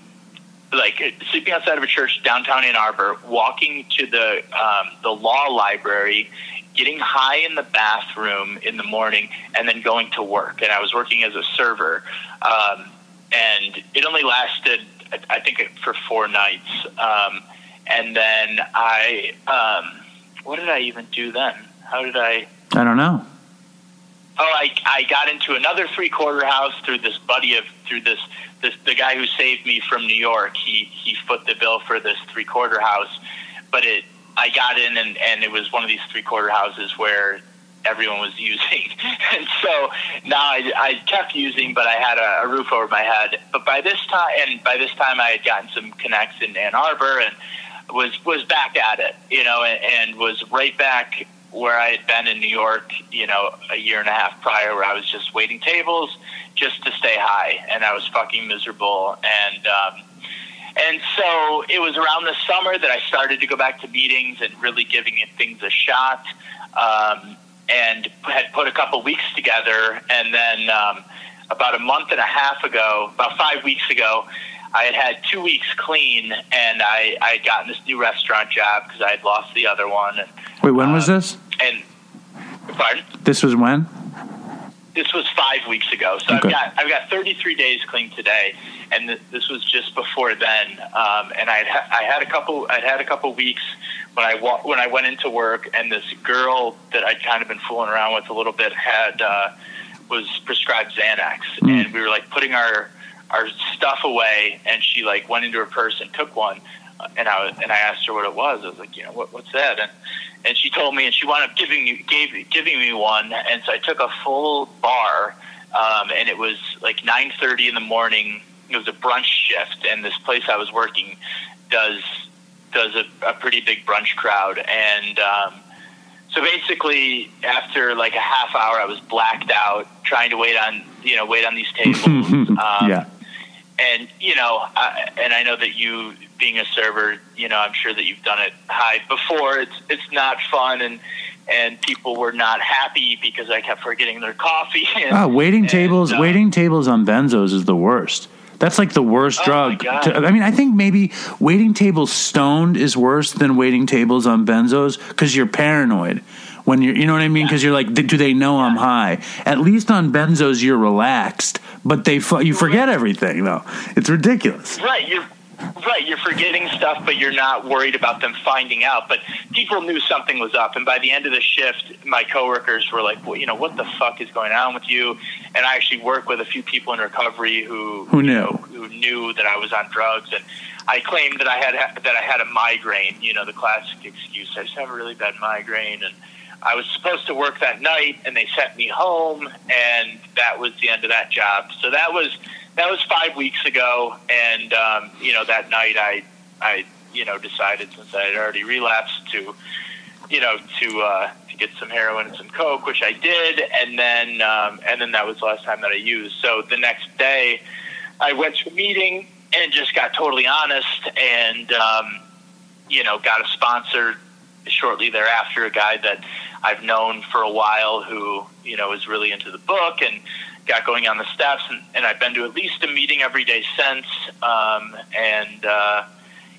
like sleeping outside of a church downtown Ann Arbor, walking to the um, the law library, getting high in the bathroom in the morning, and then going to work. And I was working as a server, um, and it only lasted, I- think, for four nights. And then I, um, what did I even do then? How did I? I don't know. Oh, I, I got into another three quarter house through this buddy of through this this the guy who saved me from New York. He he foot the bill for this three quarter house, but it I got in and and it was one of these three quarter houses where everyone was [laughs] using, and so now I, I kept using, but I had a, a roof over my head. But by this time, and by this time, I had gotten some connects in Ann Arbor and was was back at it, you know, and, and was right back where I had been in New York, you know, a year and a half prior, where I was just waiting tables just to stay high, and I was fucking miserable, and um, and so it was around the summer that I started to go back to meetings and really giving things a shot, um, and had put a couple weeks together, and then um, about a month and a half ago, about five weeks ago. I had had two weeks clean, and I, I had gotten this new restaurant job because I had lost the other one. And, Wait, when was Uh, this? and pardon? This was when? This was five weeks ago, so Okay. I've got I've got 33 days clean today, and th- this was just before then. Um, and I ha- I had a couple I had a couple weeks when I wa- when I went into work, and this girl that I'd kind of been fooling around with a little bit had uh, was prescribed Xanax, Mm. and we were like putting our our stuff away, and she like went into her purse and took one. uh, And I was, and I asked her what it was. I was like, you know, what, what's that? And and she told me, and she wound up giving me gave giving me one, and so I took a full bar, um, and it was like nine thirty in the morning. It was a brunch shift, and this place I was working does does a, a pretty big brunch crowd, and um, so basically after like a half hour, I was blacked out trying to wait on you know wait on these [laughs] tables. um, yeah. And you know, I, and I know that you, being a server, you know, I'm sure that you've done it high before. It's it's not fun, and and people were not happy because I kept forgetting their coffee. [laughs] And, Ah, waiting and, tables. uh, waiting tables on benzos is the worst. That's like the worst Oh, drug. To- I mean, I think maybe waiting tables stoned is worse than waiting tables on benzos because you're paranoid when you're. You know what I mean? Because you're like, do they know I'm high? At least on benzos, you're relaxed, but they you forget everything though. It's ridiculous. Right, you're right. You're forgetting stuff, but you're not worried about them finding out. But people knew something was up, and by the end of the shift, my coworkers were like, "Well, you know, what the fuck is going on with you?" And I actually work with a few people in recovery who Who you knew? know, who knew that I was on drugs, and I claimed that I had that I had a migraine. You know, the classic excuse: I just have a really bad migraine, and I was supposed to work that night, and they sent me home, and that was the end of that job. So that was that was five weeks ago, and um, you know that night I I you know decided since I had already relapsed to you know to uh, to get some heroin and some coke, which I did, and then um, and then that was the last time that I used. So the next day, I went to a meeting and just got totally honest, and um, you know got a sponsor shortly thereafter, a guy that I've known for a while who you know is really into the book and got going on the steps, and, and I've been to at least a meeting every day since. Um, and uh,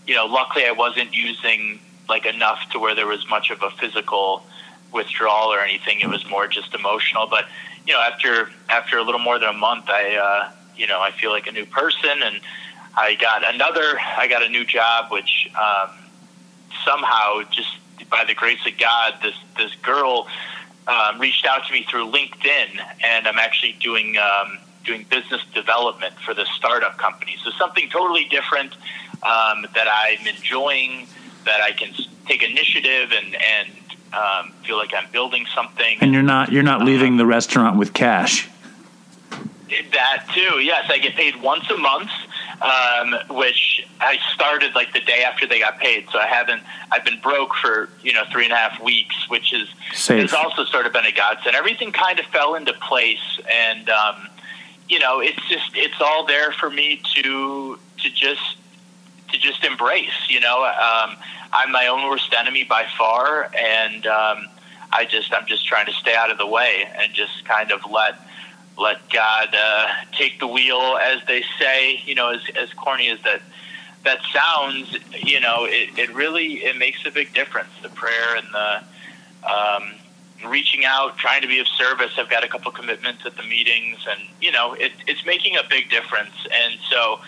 you know, luckily I wasn't using like enough to where there was much of a physical withdrawal or anything. It was more just emotional. But you know, after after a little more than a month, I uh, you know I feel like a new person, and I got another. I got a new job, which um, somehow just by the grace of God, this this girl um, reached out to me through LinkedIn, and I'm actually doing um, doing business development for the startup company. So something totally different um, that I'm enjoying, that I can take initiative and and um, feel like I'm building something. And you're not you're not leaving the restaurant with cash. That too, yes. I get paid once a month, um, which I started like the day after they got paid. So I haven't. I've been broke for you know three and a half weeks, which is Safe. has also sort of been a godsend. Everything kind of fell into place, and um, you know, it's just it's all there for me to to just to just embrace. You know, um, I'm my own worst enemy by far, and um, I just I'm just trying to stay out of the way and just kind of let let God uh, take the wheel, as they say. You know, as as corny as that that sounds, you know, it, it really it makes a big difference. The prayer and the um, reaching out, trying to be of service. I've got a couple commitments at the meetings, and you know, it, it's making a big difference. And so,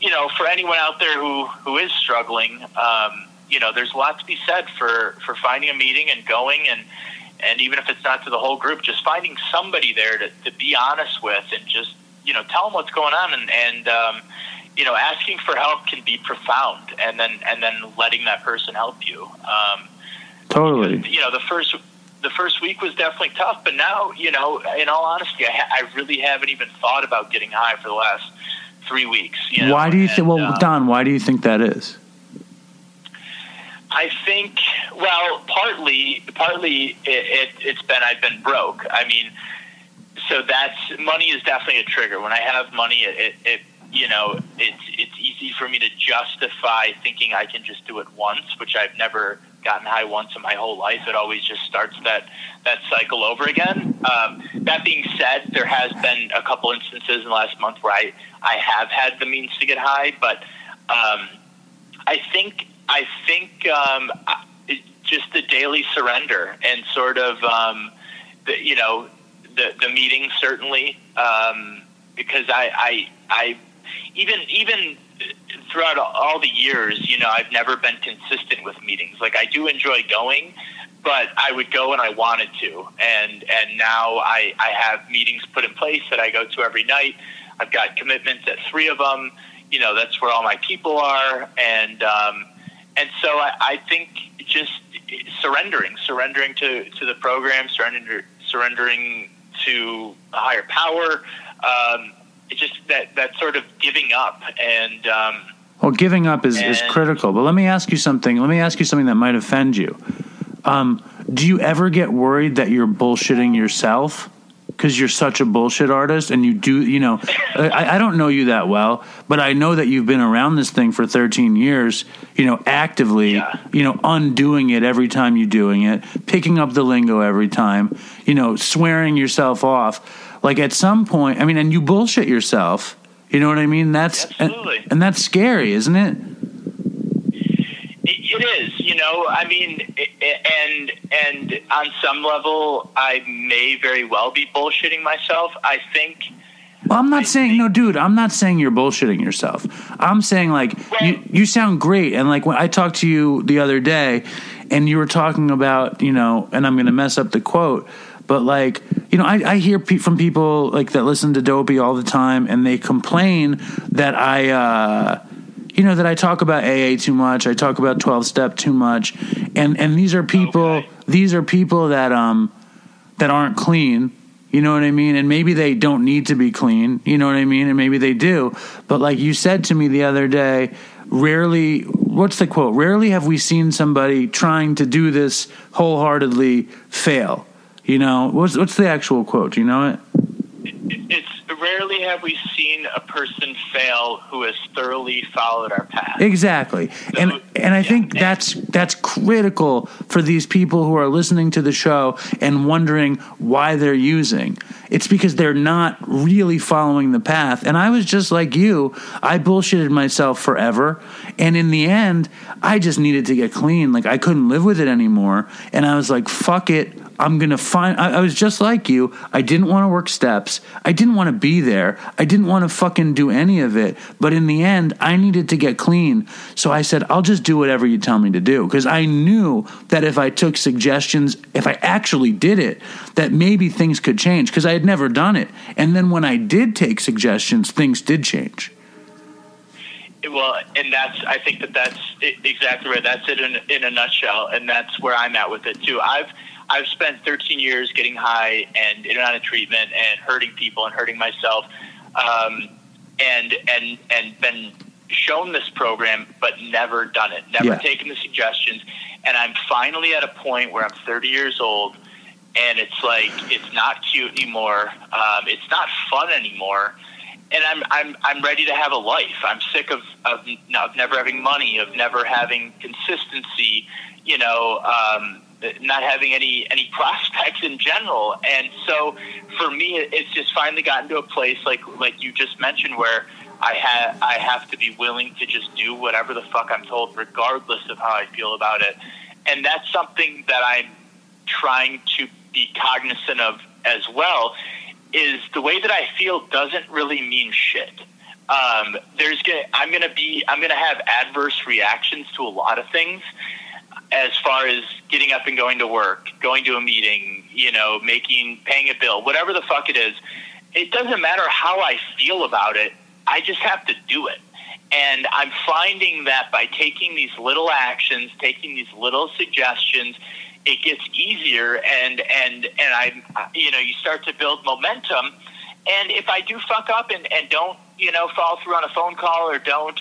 you know, for anyone out there who who is struggling, um, you know, there's a lot to be said for for finding a meeting and going and and even if it's not to the whole group, just finding somebody there to, to be honest with and just you know tell them what's going on and and um, you know asking for help can be profound and then and then letting that person help you. Um, Totally. you know the first the first week was definitely tough, but now you know in all honesty, I, ha- I really haven't even thought about getting high for the last three weeks. You know? Why do you think? Well, uh, Don, why do you think that is? I think, well, partly, partly it, it, it's been I've been broke. I mean, so that's money is definitely a trigger. When I have money, it, it, it you know, it's it's easy for me to justify thinking I can just do it once, which I've never gotten high once in my whole life. It always just starts that that cycle over again. Um, that being said, there has been a couple instances in the last month where I I have had the means to get high, but um, I think I think um, just the daily surrender and sort of um, the, you know the the meeting certainly um, because I, I I even even throughout all the years you know I've never been consistent with meetings. Like I do enjoy going but I would go when I wanted to. And and now I I have meetings put in place that I go to every night. I've got commitments at three of them. You know that's where all my people are. And um, and so I, I think just surrendering, surrendering to, to the program, surrendering, surrendering to a higher power, um, it's just that, that sort of giving up. And um, Well, giving up is, is critical. But let me ask you something. Let me ask you something that might offend you. Um, do you ever get worried that you're bullshitting yourself? Because you're such a bullshit artist, and you do, you know, I, I don't know you that well, but I know that you've been around this thing for 13 years, you know, actively, Yeah. you know, undoing it every time you're doing it, picking up the lingo every time, you know, swearing yourself off. Like at some point, I mean, and you bullshit yourself. You know what I mean? That's Absolutely. and, and that's scary, isn't it? it, is, you know, I mean, and and on some level, I may very well be bullshitting myself. I think Well, I'm not I saying think- no, dude. I'm not saying you're bullshitting yourself. I'm saying like you you sound great, and like when I talked to you the other day, and you were talking about you know, and I'm going to mess up the quote, but like you know, I, I hear pe- from people like that listen to Dopey all the time, and they complain that I. uh you know that I talk about AA too much. I talk about twelve step too much, and and these are people. Okay. These are people that um that aren't clean. You know what I mean? And maybe they don't need to be clean. You know what I mean? And maybe they do. But like you said to me the other day, rarely, what's the quote? Rarely have we seen somebody trying to do this wholeheartedly fail. You know, what's, what's the actual quote? Do you know it? Rarely have we seen a person fail who has thoroughly followed our path. Exactly. And and I yeah. think that's that's critical for these people who are listening to the show and wondering why they're using. It's because they're not really following the path. And I was just like you. I bullshitted myself forever. And in the end, I just needed to get clean. Like I couldn't live with it anymore. And I was like, fuck it. I'm gonna find. I, I was just like you. I didn't want to work steps. I didn't want to be there. I didn't want to fucking do any of it. But in the end, I needed to get clean. So I said, I'll just do whatever you tell me to do because I knew that if I took suggestions, if I actually did it, that maybe things could change because I had never done it. And then when I did take suggestions, things did change. Well, and that's I think that that's exactly right. That's it in, in a nutshell, and that's where I'm at with it too. I've I've spent 13 years getting high and in and out of treatment and hurting people and hurting myself, um, and and and been shown this program but never done it, never Yeah. taken the suggestions, and I'm finally at a point where I'm 30 years old, and it's like it's not cute anymore. Um, it's not fun anymore and I'm I'm I'm ready to have a life. I'm sick of of, of never having money, of never having consistency, you know, um, not having any any [laughs] prospects in general. And so for me, it's just finally gotten to a place like like you just mentioned where I ha- I have to be willing to just do whatever the fuck I'm told, regardless of how I feel about it. And that's something that I'm trying to be cognizant of as well is the way that I feel doesn't really mean shit. Um, there's gonna, I'm gonna be, I'm gonna have adverse reactions to a lot of things, as far as getting up and going to work, going to a meeting, you know, making, paying a bill, whatever the fuck it is. It doesn't matter how I feel about it. I just have to do it. And I'm finding that by taking these little actions, taking these little suggestions, it gets easier and and and I you know you start to build momentum. And if I do fuck up and, and don't you know follow through on a phone call or don't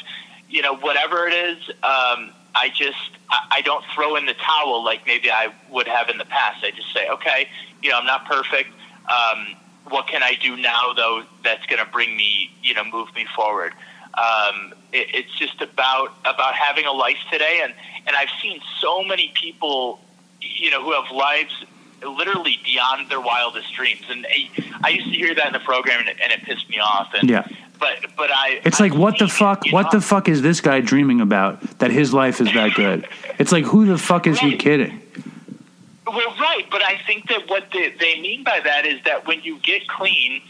you know whatever it is um, I just I don't throw in the towel like maybe I would have in the past. I just say okay you know I'm not perfect. Um, what can I do now though that's going to bring me you know move me forward? Um, it, it's just about about having a life today. And and I've seen so many people you know, who have lives literally beyond their wildest dreams. And I, I used to hear that in the program, and it, and it pissed me off. And, Yeah. But but I. It's like, what the fuck? What know? the fuck is this guy dreaming about? That his life is that good? It's like, who the fuck is he kidding? Well, right, but I think that what they, they mean by that is that when you get clean,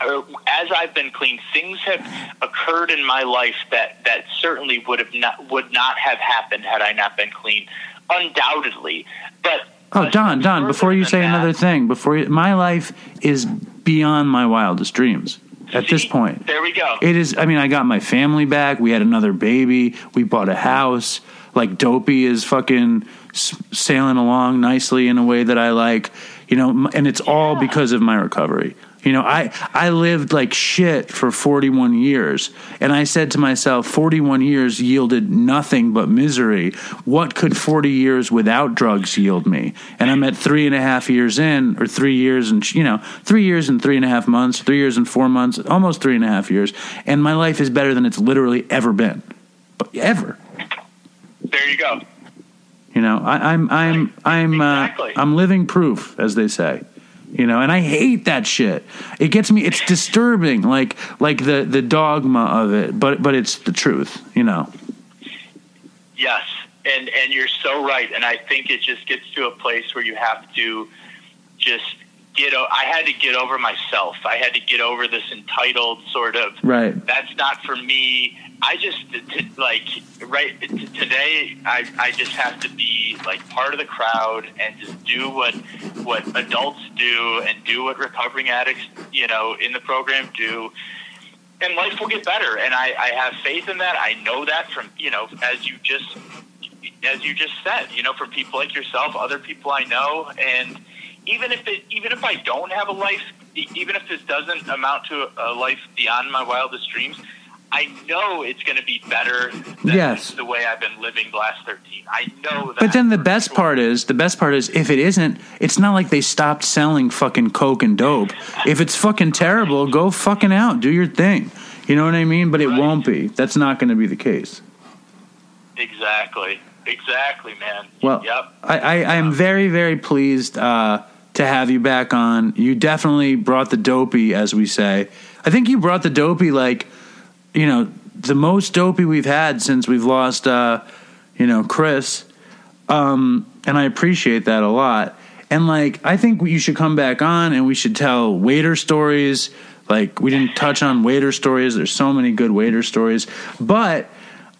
or as I've been clean, things have occurred in my life that, that certainly would have not would not have happened had I not been clean, undoubtedly. But Oh, Don, Don, before you say that- another thing, before you, my life is beyond my wildest dreams at this point. there we go. It is, I mean, I got my family back. We had another baby. We bought a house. Like, Dopey is fucking s- sailing along nicely in a way that I like, you know, and it's all because of my recovery. You know, I, I lived like shit for 41 years. And I said to myself, 41 years yielded nothing but misery. What could 40 years without drugs yield me? And I'm at three and a half years in, or three years and, you know, three years and three and a half months, three years and four months, almost three and a half years. And my life is better than it's literally ever been. But ever. There you go. You know, I, I'm I'm I'm uh, I'm living proof, as they say. You know, and I hate that shit. It gets me. It's disturbing, like like the the dogma of it. But but it's the truth. You know. Yes, and and you're so right. And I think it just gets to a place where you have to just get. O- I had to get over myself. I had to get over this entitled sort of. Right. That's not for me. I just t- like right t- today. I I just have to be like part of the crowd and just do what what adults do and do what recovering addicts you know in the program do and life will get better. And I, I have faith in that. I know that from you know, as you just as you just said, you know, from people like yourself, other people I know, and even if it even if I don't have a life, even if this doesn't amount to a life beyond my wildest dreams. I know it's going to be better than Yes. the way I've been living the last 13. I know that. But then the best sure. part is the best part is if it isn't, it's not like they stopped selling fucking coke and dope. If it's fucking terrible, go fucking out, do your thing. You know what I mean? But it Right. won't be. That's not going to be the case. Exactly. Exactly, man. Well, yep. I, I, I am very, very pleased uh, to have you back on. You definitely brought the dopey, as we say. I think you brought the dopey like, you know, the most dopey we've had since we've lost, uh, you know, Chris. Um, and I appreciate that a lot. And like, I think you should come back on and we should tell waiter stories. Like, we didn't touch on waiter stories. There's so many good waiter stories. But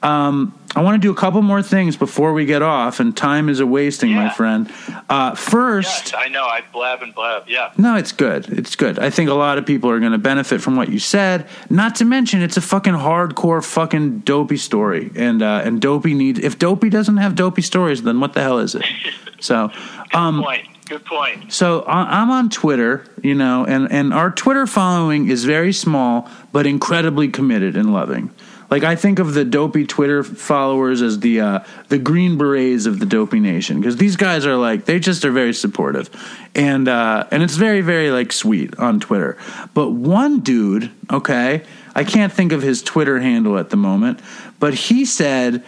um, I want to do a couple more things before we get off, and time is a wasting, my friend. Uh, first, Yes, I know. I blab and blab. Yeah. no, it's good. It's good. I think a lot of people are going to benefit from what you said. Not to mention, it's a fucking hardcore, fucking dopey story, and uh, and dopey needs. If dopey doesn't have dopey stories, then what the hell is it? [laughs] So, Good um, point. Good point. so I'm on Twitter, you know, and and our Twitter following is very small but incredibly committed and loving. Like I think of the dopey Twitter followers as the uh, the Green Berets of the dopey nation because these guys are like they just are very supportive, and uh, and it's very very like sweet on Twitter. But one dude, okay, I can't think of his Twitter handle at the moment, but he said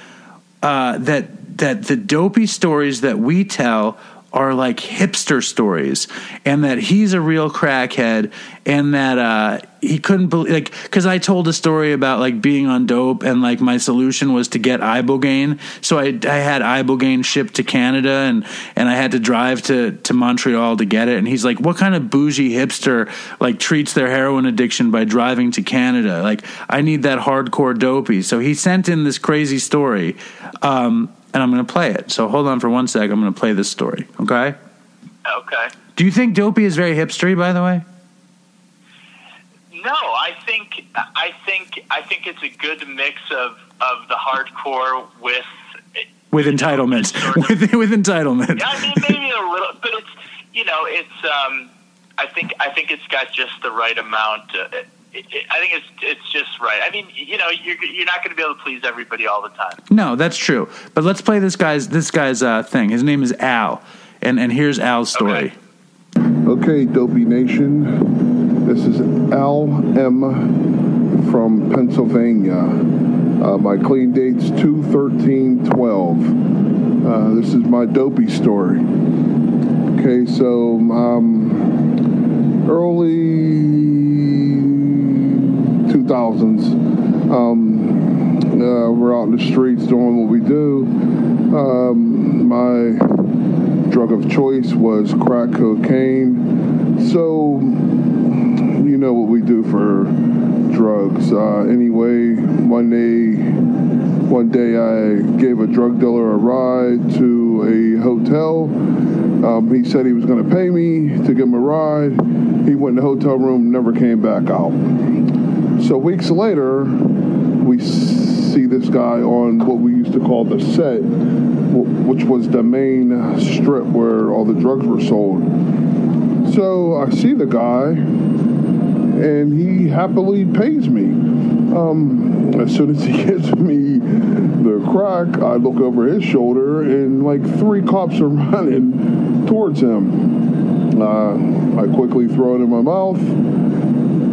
uh, that that the dopey stories that we tell are like hipster stories, and that he's a real crackhead, and that uh, he couldn't believe like because I told a story about like being on dope, and like my solution was to get ibogaine, so I I had ibogaine shipped to Canada, and and I had to drive to to Montreal to get it, and he's like, what kind of bougie hipster like treats their heroin addiction by driving to Canada? Like I need that hardcore dopey, so he sent in this crazy story. Um, and I'm going to play it. So hold on for one sec. I'm going to play this story. Okay. Okay. Do you think Dopey is very hipstery? By the way. No, I think I think I think it's a good mix of of the hardcore with. With entitlements. Sort of. with with entitlements. I mean, maybe a little, but it's you know, it's. um I think I think it's got just the right amount. Uh, it, it, I think it's it's just right. I mean, you know, you're you're not going to be able to please everybody all the time. No, that's true. But let's play this guy's this guy's uh, thing. His name is Al, and and here's Al's story. Okay. Okay, Dopey Nation. This is Al M from Pennsylvania. Uh, my clean date's 21312. Uh, this is my dopey story. Okay, so um, early 2000s, um, uh, we're out in the streets doing what we do. Um, my drug of choice was crack cocaine. So, you know what we do for drugs. Uh, anyway, one day, one day I gave a drug dealer a ride to a hotel. Um, he said he was going to pay me to give him a ride. He went in the hotel room, never came back out. So weeks later, we see this guy on what we used to call the set, which was the main strip where all the drugs were sold. So I see the guy, and he happily pays me. Um, as soon as he [laughs] gives me the crack, I look over his shoulder, and like three cops are [laughs] running towards him. Uh, I quickly throw it in my mouth.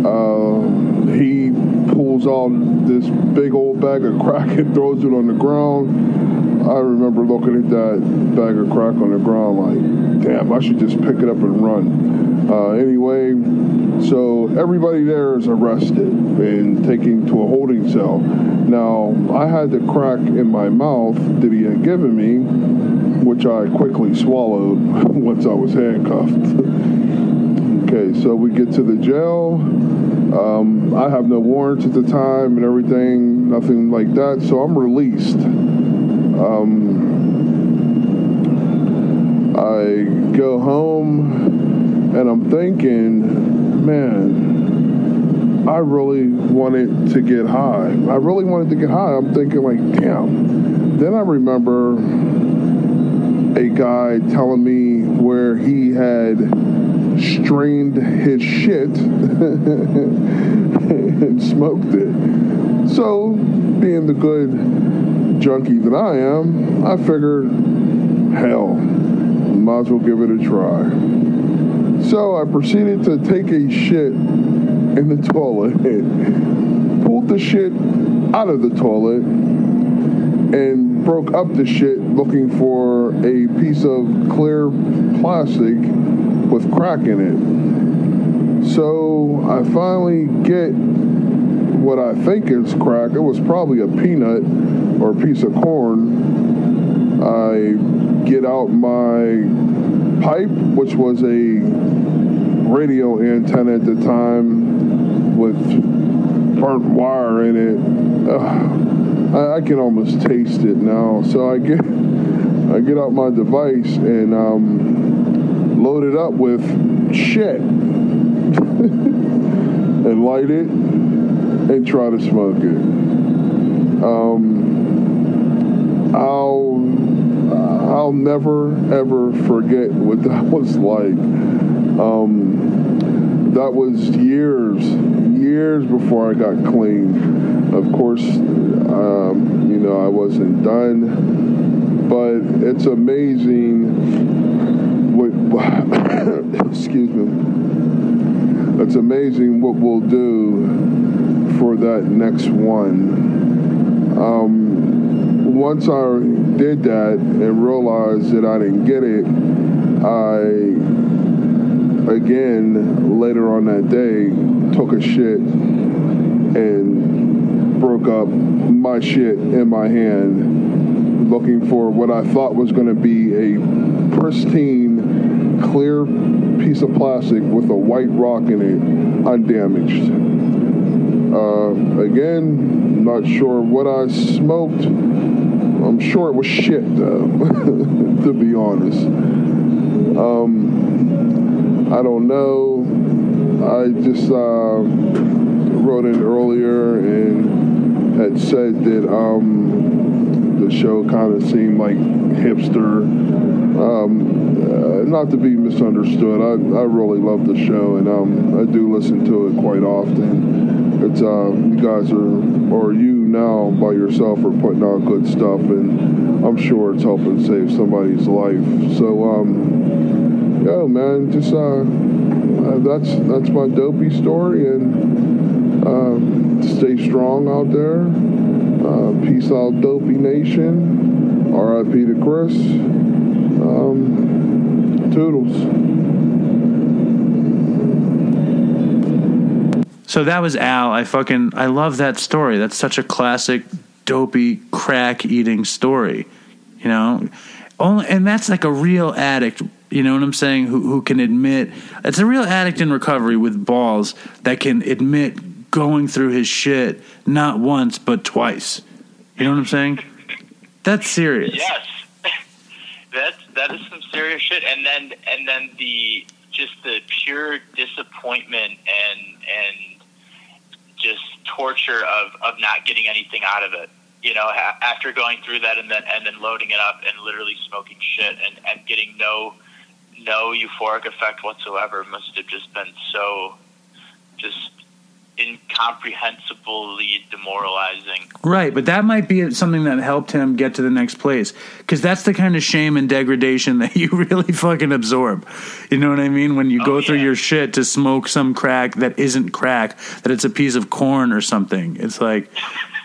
Uh, he pulls out this big old bag of crack and throws it on the ground. I remember looking at that bag of crack on the ground like, damn, I should just pick it up and run. Uh, anyway, so everybody there is arrested and taken to a holding cell. Now, I had the crack in my mouth that he had given me, which I quickly swallowed [laughs] once I was handcuffed. Okay, so we get to the jail. Um, I have no warrants at the time and everything, nothing like that, so I'm released. Um, I go home and I'm thinking, man, I really wanted to get high. I really wanted to get high. I'm thinking, like, damn. Then I remember a guy telling me where he had strained his shit [laughs] and smoked it. So, being the good junkie that I am, I figured, hell, might as well give it a try. So I proceeded to take a shit in the toilet, [laughs] pulled the shit out of the toilet, and broke up the shit looking for a piece of clear plastic with crack in it. So I finally get what I think is crack. It was probably a peanut or a piece of corn. I get out my pipe, which was a radio antenna at the time with burnt wire in it. Ugh, I, I, can almost taste it now. So I get [laughs] I get out my device and um, load it up with shit [laughs] and light it and try to smoke it. Um, I'll I'll never ever forget what [laughs] that was like. Um, that was years, years before I got clean. Of course, um, you know I wasn't done, but it's amazing. [coughs] Excuse me. It's amazing what we'll do for that next one. Um, once I did that and realized that I didn't get it, I again later on that day took a shit and broke up my shit in my hand looking for what I thought was going to be a pristine clear piece of plastic with a white rock in it undamaged. Uh, again not sure what I smoked. I'm sure it was shit though [laughs] to be honest. Um, I don't know. I just uh, wrote in earlier and had said that um, show kind of seemed like hipster. Um, uh, not to be misunderstood, I, I really love the show and um, I do listen to it quite often. It's uh, you guys are, or you now by yourself are putting out good stuff, and I'm sure it's helping save somebody's life. So, um, yo, man, just uh, uh, that's that's my dopey story, and uh, stay strong out there. Uh, peace out, dopey nation. R.I.P. to Chris. Um, toodles. So that was Al. I fucking I love that story. That's such a classic dopey crack eating story. You know? Only and that's like a real addict, you know what I'm saying, who who can admit it's a real addict in recovery with balls that can admit going through his shit not once but twice. You know what I'm saying? That's serious. Yes. [laughs] That's that is some serious shit and then and then the just the pure disappointment and and just torture of, of not getting anything out of it. You know, after going through that and then and then loading it up and literally smoking shit and, and getting no no euphoric effect whatsoever must have just been so just incomprehensibly demoralizing. Right, but that might be something that helped him get to the next place because that's the kind of shame and degradation [laughs] that you really fucking absorb. You know what I mean? When you oh, go yeah. through your shit to smoke some crack that isn't crack, that it's a piece of corn or something. It's like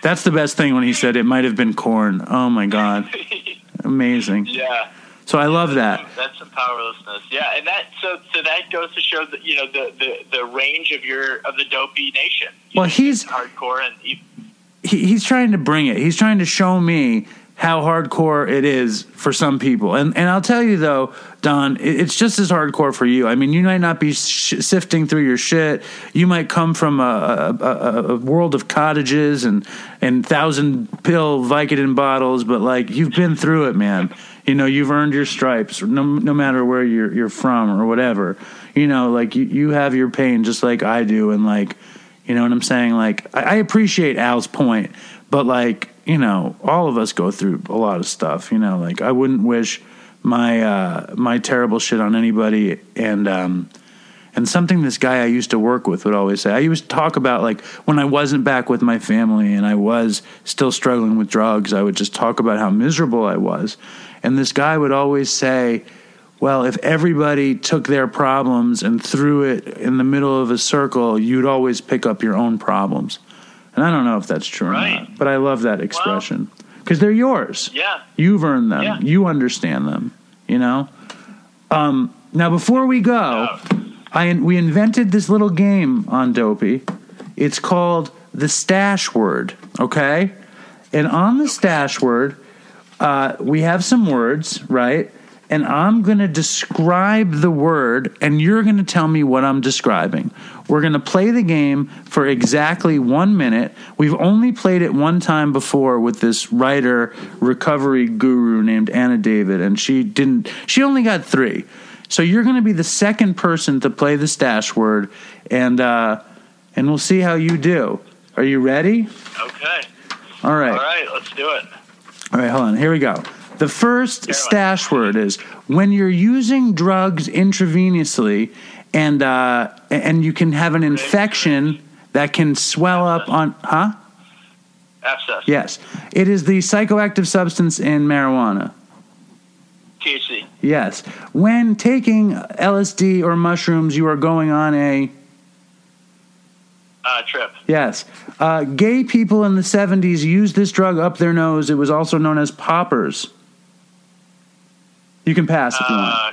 that's the best thing when he said it might have been corn. Oh my god. [laughs] Amazing. Yeah. So I love that. That's some powerlessness. Yeah, and that so so that goes to show that you know the the, the range of your of the dopey nation. You well, know, he's hardcore and he, he's trying to bring it. He's trying to show me how hardcore it is for some people. And and I'll tell you though, Don, it's just as hardcore for you. I mean, you might not be sh- sifting through your shit. You might come from a, a, a, world of cottages and and thousand pill Vicodin bottles, but like you've been through it, man you know you've earned your stripes no, no matter where you're you're from or whatever you know like you, you have your pain just like i do and like you know what i'm saying like I, I appreciate al's point but like you know all of us go through a lot of stuff you know like i wouldn't wish my uh my terrible shit on anybody and um and something this guy I used to work with would always say. I used to talk about like when I wasn't back with my family and I was still struggling with drugs, I would just talk about how miserable I was. And this guy would always say, well, if everybody took their problems and threw it in the middle of a circle, you'd always pick up your own problems. And I don't know if that's true right. or not, but I love that expression because well, they're yours. Yeah. You've earned them. Yeah. You understand them, you know? Um, now, before we go, I, we invented this little game on Dopey. It's called the stash word, okay? And on the stash word, uh, we have some words, right? and I'm going to describe the word, and you're going to tell me what I'm describing. We're going to play the game for exactly one minute. We've only played it one time before with this writer recovery guru named Anna David, and she didn't. She only got three. So you're going to be the second person to play the stash word, and uh, and we'll see how you do. Are you ready? Okay. All right. All right, let's do it. All right, hold on. Here we go. The first stash word is when you're using drugs intravenously, and uh, and you can have an infection that can swell up on, huh? Abscess. Yes, it is the psychoactive substance in marijuana. THC. Yes, when taking LSD or mushrooms, you are going on a Uh, trip. yes. Uh, gay people in the '70s used this drug up their nose. It was also known as poppers. You can pass if you want. Uh,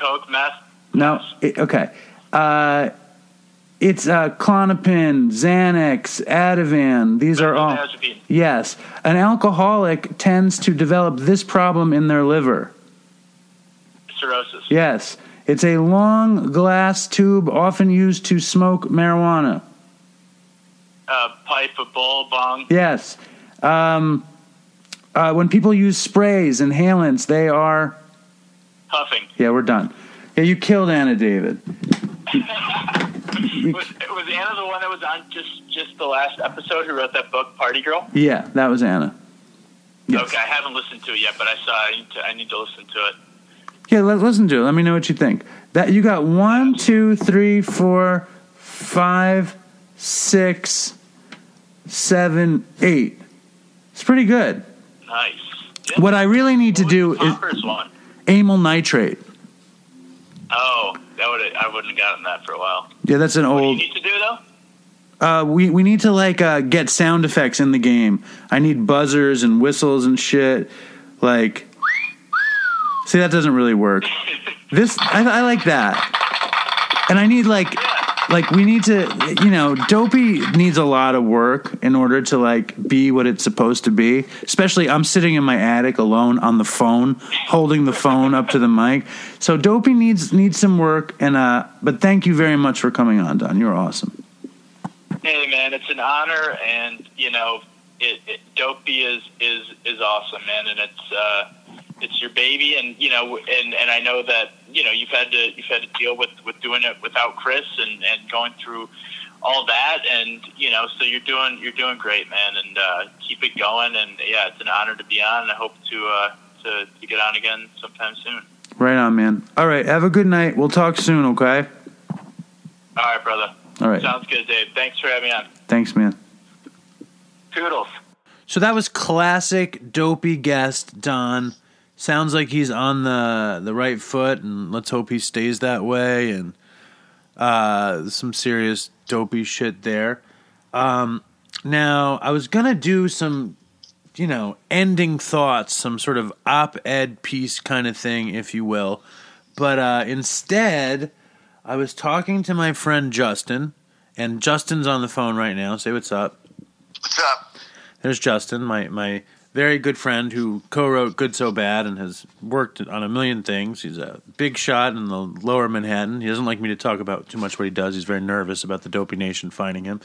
coke, meth. No, it, okay. Uh, it's uh, Klonopin, Xanax, Ativan. These are all. Yes. An alcoholic tends to develop this problem in their liver. Cirrhosis. Yes. It's a long glass tube often used to smoke marijuana. Uh, pipe, a bowl, bong. Yes. Um, uh, when people use sprays, inhalants, they are. Puffing. Yeah, we're done. Yeah, you killed Anna David. [laughs] Was, was Anna the one that was on just just the last episode who wrote that book, Party Girl? Yeah, that was Anna. Yes. Okay, I haven't listened to it yet, but I saw. I need to. I need to listen to it. Yeah, let, listen to it. Let me know what you think. That you got one, two, three, four, five, six, seven, eight. It's pretty good. Nice. Yeah. What I really need to What do is one. amyl nitrate. Oh, that would I wouldn't have gotten that for a while. Yeah, that's an What do you old. need to do though? Uh, we we need to like uh, get sound effects in the game. I need buzzers and whistles and shit. Like, see, that doesn't really work. [laughs] This I, I like that, and I need like like we need to you know dopey needs a lot of work in order to like be what it's supposed to be. Especially i'm sitting in my attic alone on the phone holding the phone up to the mic. So dopey needs needs some work and uh but thank you very much for coming on don. You're awesome. Hey man, it's an honor, and you know, it, it Dopey is is is awesome, man, and it's uh, it's your baby, and you know, and and I know that you know you've had to you've had to deal with with doing it without Chris and and going through all that, and you know, so you're doing you're doing great, man, and uh, keep it going, and yeah, it's an honor to be on, and I hope to uh, to, to get on again sometime soon. right on man all right have a good night we'll talk soon okay All right, brother. all right Sounds good, Dave. Thanks for having me on. thanks man Toodles. So that was classic dopey guest Don. Sounds like he's on the the right foot, and let's hope he stays that way. And uh, some serious dopey shit there. Um, now I was gonna do some, you know, ending thoughts, some sort of op-ed piece kind of thing, if you will. But uh, instead, I was talking to my friend Justin, and Justin's on the phone right now. Say what's up. What's up? There's Justin, my my very good friend who co-wrote Good So Bad and has worked on a million things. He's a big shot in the lower Manhattan. He doesn't like me to talk about too much what he does. He's very nervous about the Dopey Nation finding him.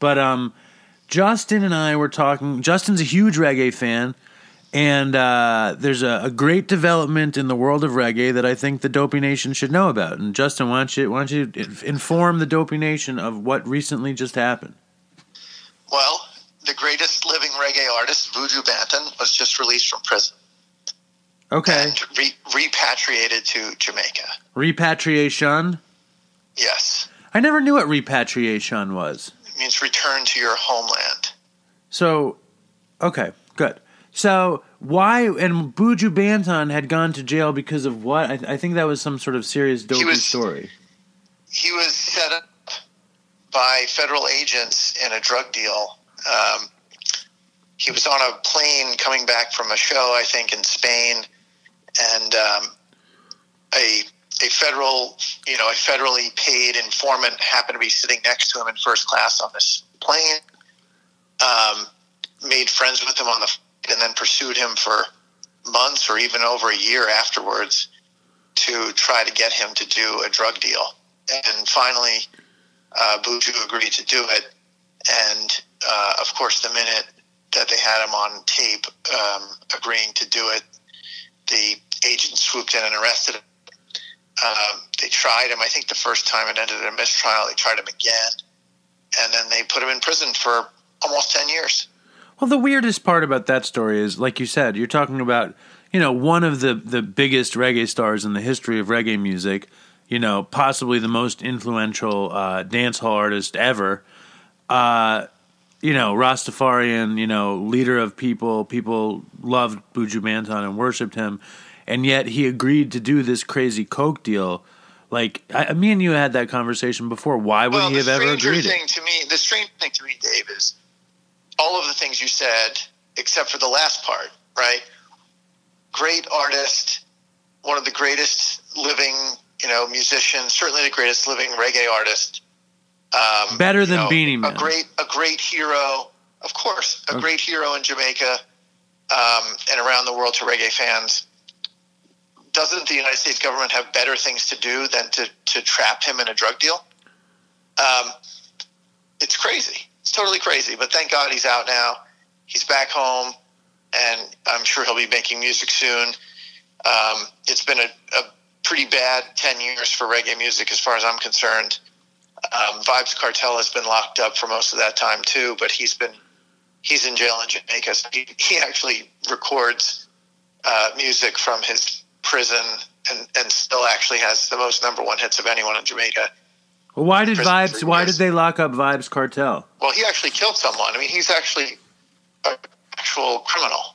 But um, Justin and I were talking. Justin's a huge reggae fan, and uh, there's a, a great development in the world of reggae that I think the Dopey Nation should know about. And Justin, why don't you why don't you inform the Dopey Nation of what recently just happened? Well, the greatest living reggae artist, Buju Banton, was just released from prison Okay, and re- repatriated to Jamaica. repatriation. Yes, I never knew what repatriation was. it means return to your homeland. So, okay, good. So, why and Buju Banton had gone to jail because of what? I, I think that was some sort of serious dopey was- story. He was set up by federal agents in a drug deal. Um, he was on a plane coming back from a show, I think, in Spain, and um, a a federal, you know, a federally paid informant happened to be sitting next to him in first class on this plane. Um, made friends with him on the and then pursued him for months or even over a year afterwards to try to get him to do a drug deal. And finally, uh, Buju agreed to do it. And uh, of course, the minute that they had him on tape um, agreeing to do it, the agent swooped in and arrested him. Um, they tried him. I think the first time it ended in a mistrial. They tried him again, and then they put him in prison for almost ten years. Well, the weirdest part about that story is, like you said, you're talking about, you know, one of the, the biggest reggae stars in the history of reggae music, you know, possibly the most influential uh, dancehall artist ever. Uh, you know, Rastafarian, you know, leader of people. People loved Buju Banton and worshipped him. And yet he agreed to do this crazy Coke deal. Like, I, me and you had that conversation before. Why would well, he have ever agreed? thing to me, the strange thing to me, Dave, is all of the things you said, except for the last part, right? Great artist, one of the greatest living, you know, musicians, certainly the greatest living reggae artist. Um, Better you than know, Beenie Man. A great, a great hero, of course, a Okay. great hero in Jamaica um, and around the world to reggae fans. Doesn't the United States government have better things to do than to, to trap him in a drug deal? Um, it's crazy. It's totally crazy. But thank God he's out now. He's back home, and I'm sure he'll be making music soon. Um, it's been a, a pretty bad 10 years for reggae music as far as I'm concerned. Um, Vybz Kartel has been locked up for most of that time too, but he's been he's in jail in Jamaica. So he, he actually records uh, music from his prison and, and still actually has the most number one hits of anyone in Jamaica. Well, why did Vybz? Why did they lock up Vybz Kartel? Well, he actually killed someone. I mean, he's actually an actual criminal.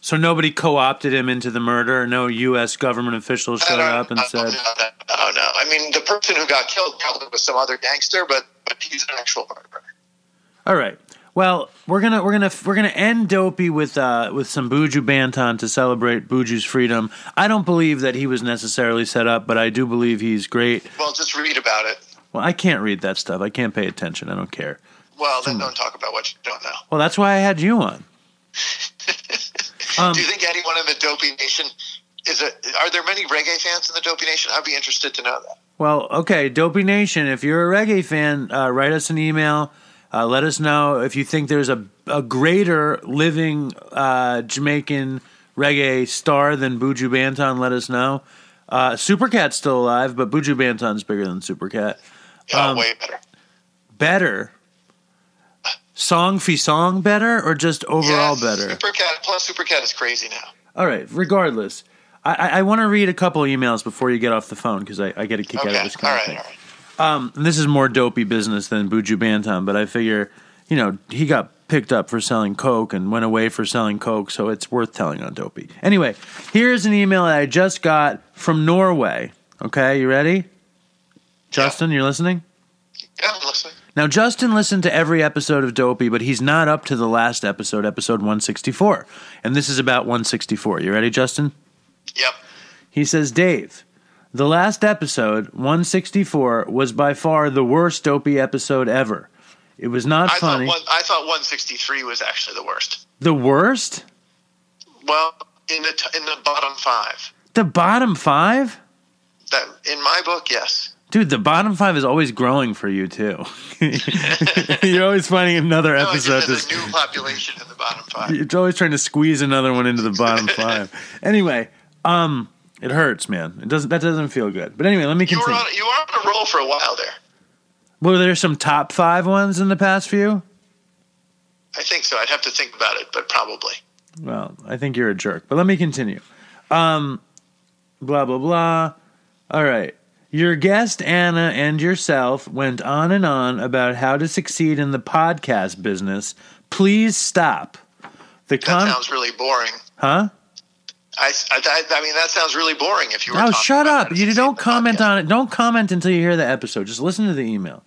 So nobody co-opted him into the murder. No U.S. government officials showed up and said. Oh no! I mean, the person who got killed probably was some other gangster, but but he's an actual murderer. "All right, well, we're gonna we're gonna we're gonna end Dopey with uh, with some Buju Banton to celebrate Buju's freedom. I don't believe that he was necessarily set up, but I do believe he's great. Well, just read about it. Well, I can't read that stuff. I can't pay attention. I don't care. Well, then don't talk about what you don't know. Well, that's why I had you on. [laughs] Um, Do you think anyone in the Dopey Nation is a? Are there many reggae fans in the Dopey Nation? I'd be interested to know that. Well, okay, Dopey Nation, if you're a reggae fan, uh, write us an email. Uh, let us know if you think there's a, a greater living uh, Jamaican reggae star than Buju Banton. Let us know. Uh, Supercat's still alive, but Buju Banton's bigger than Supercat. Oh, Um, way better. Better. Song fee song better, or just overall Yes, better? Supercat plus Supercat is crazy now. All right. Regardless, I, I, I want to read a couple emails before you get off the phone because I, I get a kick out of this all kind right, of thing. all right. Um, this is more dopey business than Buju Banton, but I figure, you know, he got picked up for selling coke and went away for selling coke, so it's worth telling on dopey. Anyway, here's an email that I just got from Norway. Okay, you ready? Justin, you're listening? Yeah, I'm listening. Now, Justin listened to every episode of Dopey, but he's not up to the last episode, episode 164. And this is about 164. You ready, Justin? Yep. He says, Dave, the last episode, 164, was by far the worst Dopey episode ever. It was not I funny. thought one, I thought 163 was actually the worst. the worst? Well, in the t- in the bottom five. The bottom five? That in my book, yes. Dude, the bottom five is always growing for you, too. [laughs] You're always finding another No, episode. there's a new population in the bottom five. You're always trying to squeeze another one into the bottom [laughs] five. Anyway, um, it hurts, man. It doesn't. That doesn't feel good. But anyway, let me You were continue. on you were on a roll for a while there. Were there some top five ones in the past few? I think so. I'd have to think about it, but probably. Well, I think you're a jerk. But let me continue. Um, blah blah blah. All right. Your guest Anna and yourself went on and on about how to succeed in the podcast business. Please stop. The That sounds really boring. huh? I, I, I mean, that sounds really boring. If you were Oh, shut up! You don't comment podcast. on it. Don't comment until you hear the episode. Just listen to the email.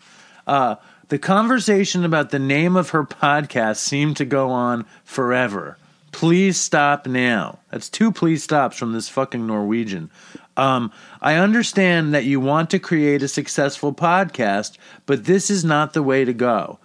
Uh, the conversation about the name of her podcast seemed to go on forever. Please stop now. That's two please stops from this fucking Norwegian. Um, I understand that you want to create a successful podcast, but this is not the way to go.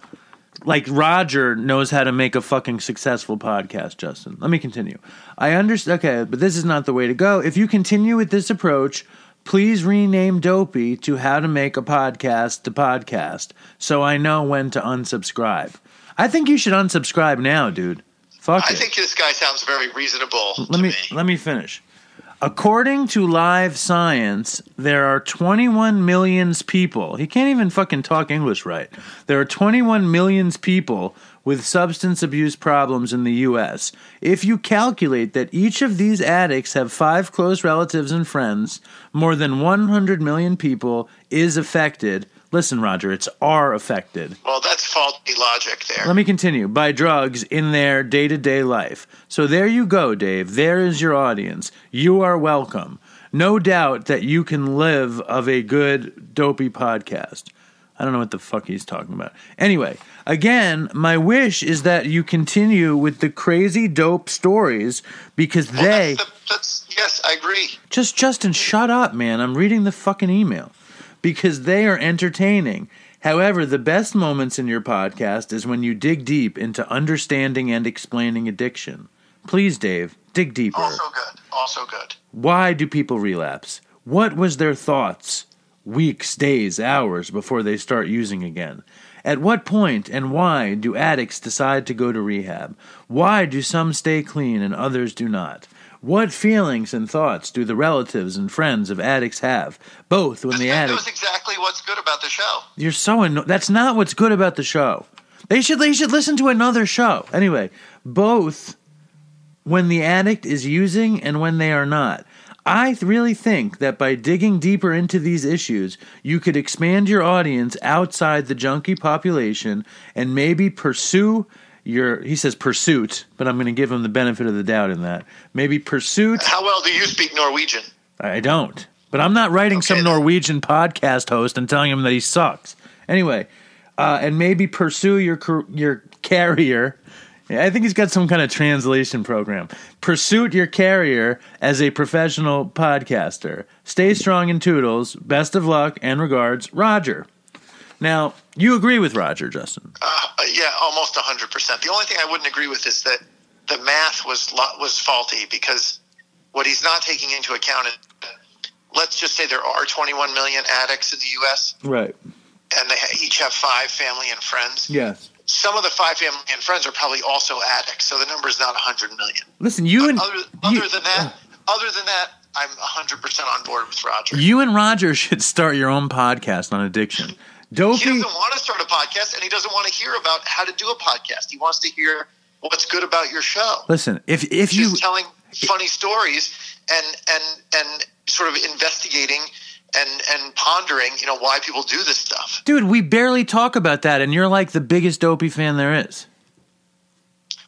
like Roger knows how to make a fucking successful podcast, Justin. Let me continue. I understand. Okay, but this is not the way to go. If you continue with this approach, please rename Dopey to How to Make a Podcast to Podcast so I know when to unsubscribe. I think you should unsubscribe now, dude. Fuck I it. think this guy sounds very reasonable. let to me, me. let me finish. According to Live Science, there are 21 million people. He can't even fucking talk English right. There are 21 million people with substance abuse problems in the US. If you calculate that each of these addicts have 5 close relatives and friends, more than 100 million people is affected. Listen, Roger, it's are affected. Well, that's faulty logic there. Let me continue. By drugs in their day to day life. So there you go, Dave. There is your audience. You are welcome. No doubt that you can live of a good, dopey podcast. I don't know what the fuck he's talking about. Anyway, again, my wish is that you continue with the crazy dope stories because Well, they. that's, the, that's yes, I agree. Just Justin, shut up, man. I'm reading the fucking email. Because they are entertaining. However, the best moments in your podcast is when you dig deep into understanding and explaining addiction. Please, Dave, dig deeper. Also good. Also good. Why do people relapse? What was their thoughts weeks, days, hours before they start using again? At what point and why do addicts decide to go to rehab? Why do some stay clean and others do not? What feelings and thoughts do the relatives and friends of addicts have, both when the that addict was exactly what's good about the show. you're so anno- that's not what's good about the show. They should they should listen to another show. Anyway, both when the addict is using and when they are not. I really think that by digging deeper into these issues, you could expand your audience outside the junkie population and maybe pursue your he says pursuit, but I'm going to give him the benefit of the doubt in that. Maybe pursuit How well do you speak Norwegian? I don't. But I'm not writing some then. Norwegian podcast host and telling him that he sucks. Anyway, uh, and maybe pursue your your carrier. I think he's got some kind of translation program. Pursuit your carrier as a professional podcaster. Stay strong in Toodles. Best of luck and regards, Roger. Now, you agree with Roger, Justin. Uh, yeah, almost hundred percent. The only thing I wouldn't agree with is that the math was was faulty because what he's not taking into account is let's just say there are 21 million addicts in the U.S. Right. and they each have five family and friends. Yes. Some of the five family and friends are probably also addicts, so the number is not 100 million. Listen, you and Other, other you- than that, other than that, I'm 100% on board with Roger. you and Roger [laughs] should start your own podcast on addiction. He doesn't want to start a podcast, and he doesn't want to hear about how to do a podcast. He wants to hear what's good about your show. Listen, if if you Just telling funny stories and and and sort of investigating and and pondering, you know, why people do this stuff. Dude, we barely talk about that, and you're like the biggest dopey fan there is.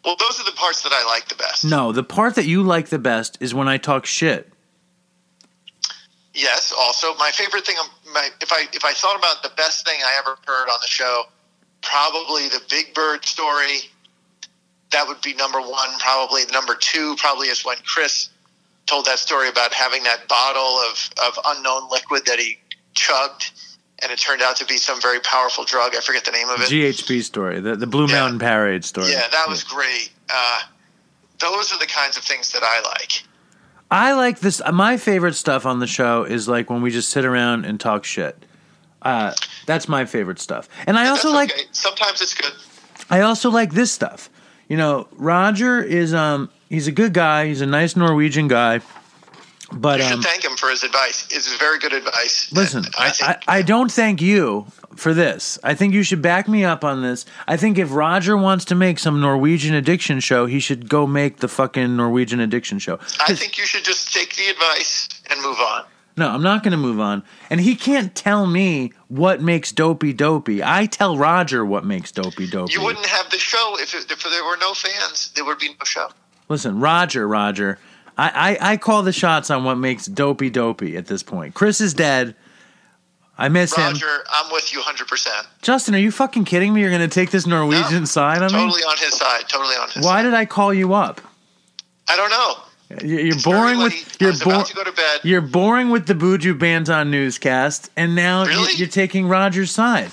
Well, those are the parts that I like the best. No, the part that you like the best is when I talk shit. Yes. Also, my favorite thing, um, my, if I if I thought about the best thing I ever heard on the show, probably the Big Bird story. That would be number one. Probably number two. Probably is when Chris told that story about having that bottle of of unknown liquid that he chugged, and it turned out to be some very powerful drug. I forget the name of it. GHB story, the, the Blue Yeah. Mountain Parade story. Yeah, that was great. Uh, those are the kinds of things that I like. I like this. My favorite stuff on the show is like when we just sit around and talk shit. Uh, that's my favorite stuff. And I also That's like. Sometimes it's good. I also like this stuff. You know, Roger is um he's a good guy. He's a nice Norwegian guy. But You should um, thank him for his advice. It's very good advice. Listen, I, think I, I don't thank you for this. I think you should back me up on this. I think if Roger wants to make some Norwegian addiction show, he should go make the fucking Norwegian addiction show. I think you should just take the advice and move on. No, I'm not going to move on. And he can't tell me what makes dopey dopey. I tell Roger what makes dopey dopey. You wouldn't have the show if, it, if there were no fans. There would be no show. Listen, Roger, Roger. I, I, I call the shots on what makes dopey dopey at this point. Chris is dead. I miss him. Roger, I'm with you 100%. Justin, are you fucking kidding me? You're going to take this Norwegian No, side on me? Totally on his side. Totally on his side. Why side. did I call you up? I don't know. You- You're It's boring with you're was bo- about to go to bed. You're boring with the Buju Banton newscast, and now Really? you're taking Roger's side.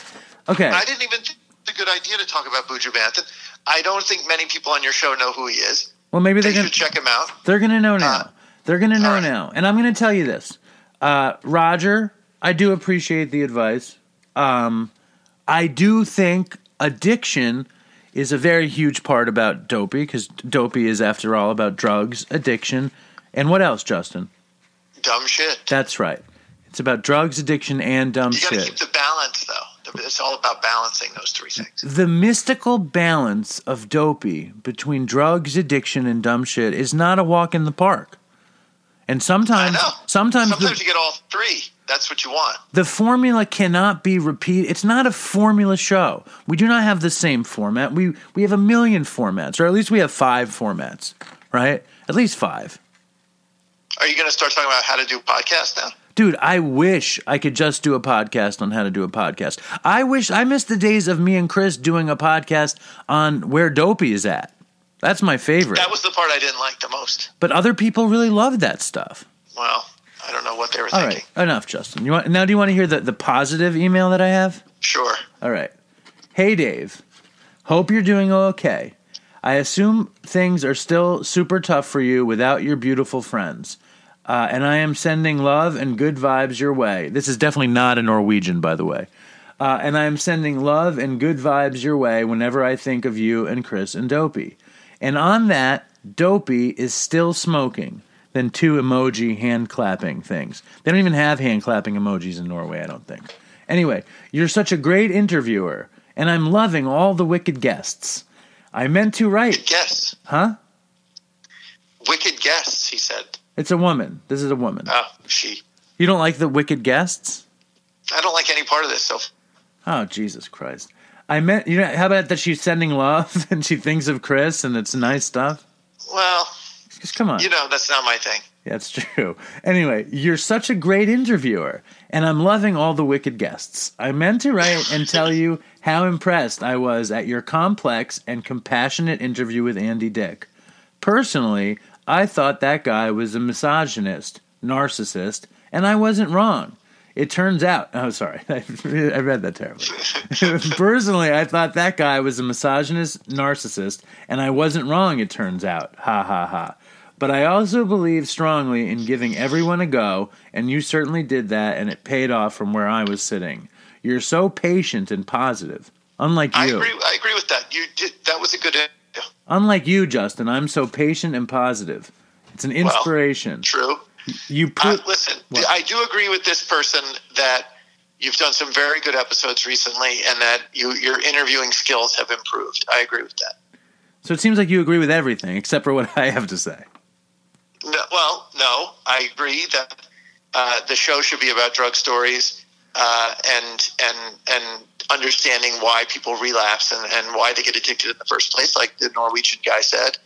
Okay, I didn't even think it's a good idea to talk about Buju Banton. I don't think many people on your show know who he is. Well, maybe They should check him out. they're gonna know now. Uh, they're gonna know right. now, and I'm gonna tell you this, uh, Roger. I do appreciate the advice. Um, I do think addiction is a very huge part about dopey because dopey is, after all, about drugs, addiction, and what else, Justin? Dumb shit. That's right. It's about drugs, addiction, and dumb shit. You got to keep the balance, though. It's all about balancing those three things. the mystical balance of dopey between drugs, addiction, and dumb shit is not a walk in the park. And sometimes, sometimes, Sometimes the, you get all three. That's what you want. the formula cannot be repeated. It's not a formula show. We do not have the same format. We we have a million formats, or at least we have five formats, right? At least five. Are you going to start talking about how to do podcasts now? Dude, I wish I could just do a podcast on how to do a podcast. I wish I miss the days of me and Chris doing a podcast on where Dopey is at. That's my favorite. That was the part I didn't like the most. But other people really love that stuff. Well, I don't know what they were All thinking. right, enough, Justin. You want now? Do you want to hear the, the positive email that I have? Sure. All right. Hey, Dave. Hope you're doing okay. I assume things are still super tough for you without your beautiful friends. Uh, and I am sending love and good vibes your way. This is definitely not a Norwegian, by the way. Uh, and I am sending love and good vibes your way whenever I think of you and Chris and Dopey. And on that, Dopey is still smoking. Then two emoji hand clapping things. They don't even have hand clapping emojis in Norway, I don't think. Anyway, you're such a great interviewer, and I'm loving all the wicked guests. I meant to write, guests, huh? Wicked guests, he said. It's a woman. This is a woman. Oh, she. You don't like the wicked guests? I don't like any part of this. So Oh, Jesus Christ. I meant, you know, how about that she's sending love [laughs] and she thinks of Chris and it's nice stuff? well, Come on. you know, that's not my thing. That's true. Anyway, you're such a great interviewer, and I'm loving all the wicked guests. I meant to write and tell you how impressed I was at your complex and compassionate interview with Andy Dick. Personally, I thought that guy was a misogynist, narcissist, and I wasn't wrong. It turns out, oh, sorry, [laughs] I read that terribly. [laughs] Personally, I thought that guy was a misogynist, narcissist, and I wasn't wrong, it turns out. Ha ha ha. But I also believe strongly in giving everyone a go, and you certainly did that, and it paid off from where I was sitting. You're so patient and positive. Unlike you, I agree. I agree with that. You did. That was a good. Unlike you, Justin, I'm so patient and positive. It's an inspiration. True. you Uh, listen, What? I do agree with this person that you've done some very good episodes recently, and that you, your interviewing skills have improved. I agree with that. so it seems like you agree with everything except for what [laughs] I have to say. No, well, no, I agree that uh, the show should be about drug stories uh, and and and understanding why people relapse and, and why they get addicted in the first place, like the Norwegian guy said.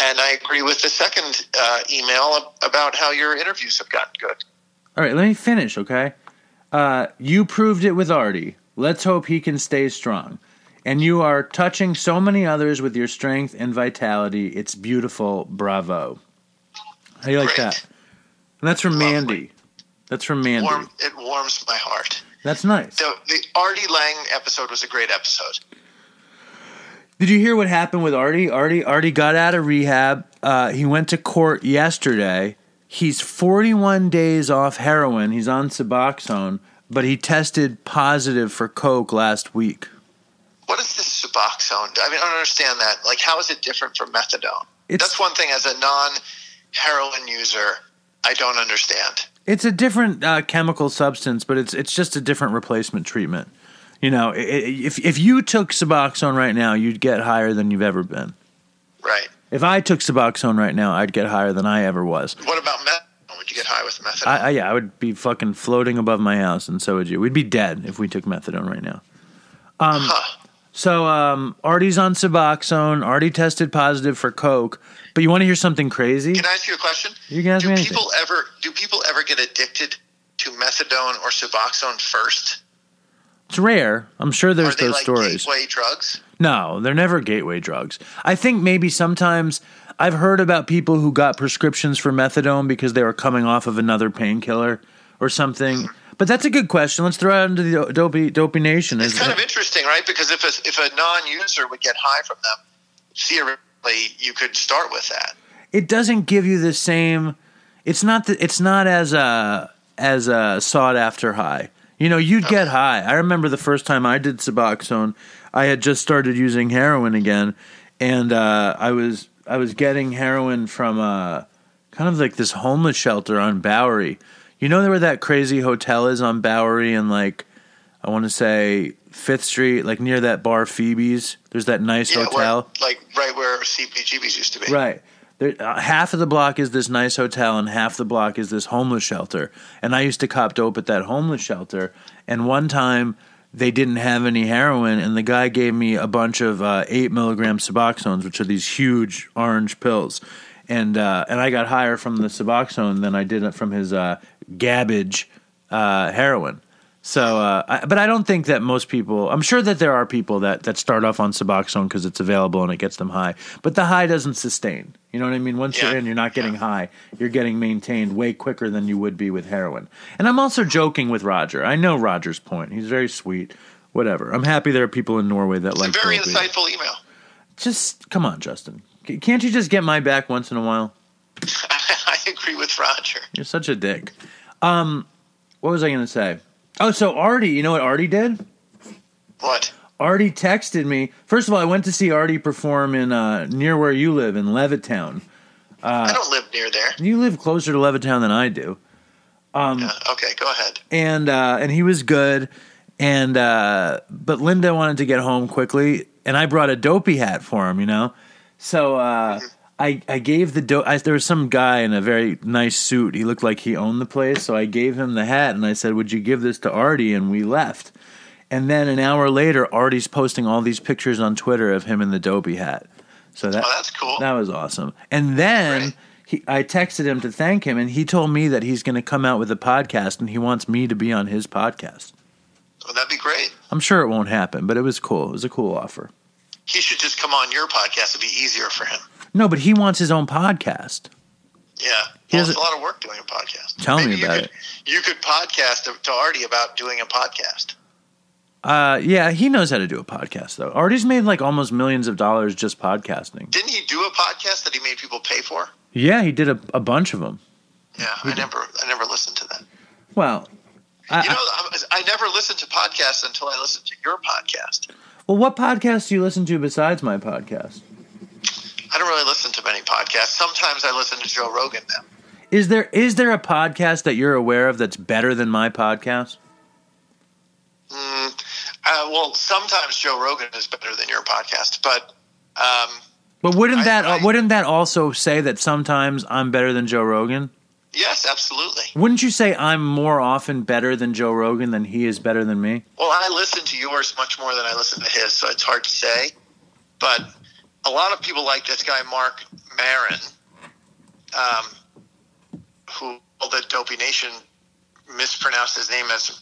And I agree with the second uh, email about how your interviews have gotten good. All right, let me finish, okay? Uh, you proved it with Artie. Let's hope he can stay strong. And you are touching so many others with your strength and vitality. It's beautiful. Bravo. How do you like Great. that? And that's from Lovely. Mandy. That's from Mandy. Warm, it warms my heart. That's nice. The, the Artie Lange episode was a great episode. Did you hear what happened with Artie? Artie Artie got out of rehab. Uh, he went to court yesterday. He's 41 days off heroin. He's on Suboxone, but he tested positive for coke last week. What is this Suboxone? I mean, I don't understand that. Like, how is it different from methadone? It's- That's one thing as a non heroin user, I don't understand. It's a different uh, chemical substance, but it's it's just a different replacement treatment. You know, if if you took Suboxone right now, you'd get higher than you've ever been. Right. If I took Suboxone right now, I'd get higher than I ever was. What about meth? Would you get high with methadone? I, I yeah, I would be fucking floating above my house, and so would you. We'd be dead if we took methadone right now. Um, huh. So um, Artie's on Suboxone. Artie tested positive for coke. But you want to hear something crazy? Can I ask you a question? You can ask do me anything. people ever do people ever get addicted to methadone or Suboxone first? It's rare. I'm sure there's Are they those like stories. gateway drugs? No, they're never gateway drugs. I think maybe sometimes I've heard about people who got prescriptions for methadone because they were coming off of another painkiller or something. But that's a good question. Let's throw it into the Dopey Dopey Nation. It's kind of interesting, right? Because if a, if a non-user would get high from them, theoretically, you could start with that. it doesn't give you the same. It's not. The, it's not as uh as uh, sought after high. You know, you'd get high. I remember the first time I did Suboxone, I had just started using heroin again, and uh, I was I was getting heroin from uh, kind of like this homeless shelter on Bowery. You know where that crazy hotel is on Bowery and like I want to say Fifth Street, like near that bar Phoebe's. There's that nice Yeah, hotel. where, like right where CBGB's used to be. Right. There, uh, half of the block is this nice hotel, and half the block is this homeless shelter. And I used to cop dope at that homeless shelter. And one time, they didn't have any heroin, and the guy gave me a bunch of uh, eight milligram Suboxones, which are these huge orange pills. And uh, and I got higher from the Suboxone than I did from his uh, gabbage uh, heroin. So, uh, I, but I don't think that most people. I'm sure that there are people that that start off on Suboxone because it's available and it gets them high. But the high doesn't sustain. You know what I mean? Once you're in, you're not getting high. You're getting maintained way quicker than you would be with heroin. And I'm also joking with Roger. I know Roger's point. He's very sweet. Whatever. I'm happy there are people in Norway that It's like. a very insightful email. Just come on, Justin. Can't you just get my back once in a while? [laughs] I agree with Roger. You're such a dick. Um, what was I going to say? Oh, so Artie, you know what Artie did? What? Artie texted me. First of all, I went to see Artie perform in uh, near where you live in Levittown. Uh, I don't live near there. You live closer to Levittown than I do, Yeah, okay, go ahead. and uh, and he was good. And uh, but Linda wanted to get home quickly, and I brought a dopey hat for him. You know, so uh, I I gave the dope. There was some guy in a very nice suit. He looked like he owned the place, so I gave him the hat, and I said, "Would you give this to Artie?" And we left. And then an hour later, Artie's posting all these pictures on Twitter of him in the dopey hat. So that Oh, that's cool. that was awesome. And then Right. he, I texted him to thank him, and he told me that he's going to come out with a podcast, and he wants me to be on his podcast. Well, that'd be great. I'm sure it won't happen, but it was cool. It was a cool offer. He should just come on your podcast. It'd be easier for him. No, but he wants his own podcast. Yeah. He Well, has it's a- lot of work doing a podcast. Tell me Maybe you about could, it. You could podcast to, to Artie about doing a podcast. Uh, yeah, he knows how to do a podcast though. Artie's made like almost millions of dollars just podcasting. Didn't he do a podcast that he made people pay for? Yeah, he did a, a bunch of them. Yeah, I never, I never listened to that. Well, I, You know, I- I, I never listened to podcasts until I listened to your podcast. well, what podcast do you listen to besides my podcast? I don't really listen to many podcasts. Sometimes I listen to Joe Rogan now. Is there is there a podcast that you're aware of that's better than my podcast? Mm, uh, well, sometimes Joe Rogan is better than your podcast, but um, But wouldn't I- that I- wouldn't that also say that sometimes I'm better than Joe Rogan? yes, absolutely. Wouldn't you say I'm more often better than Joe Rogan than he is better than me? Well, I listen to yours much more than I listen to his, so it's hard to say. But a lot of people like this guy, Marc Maron, um, who the Dopey Nation mispronounced his name as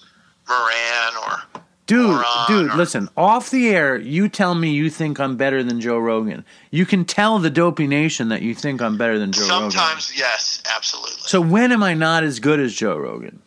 Moran or Dude, Moron dude, or- listen. Off the air, you tell me you think I'm better than Joe Rogan. You can tell the Dopey Nation that you think I'm better than Joe Rogan. Sometimes, yes, absolutely. So when am I not as good as Joe Rogan?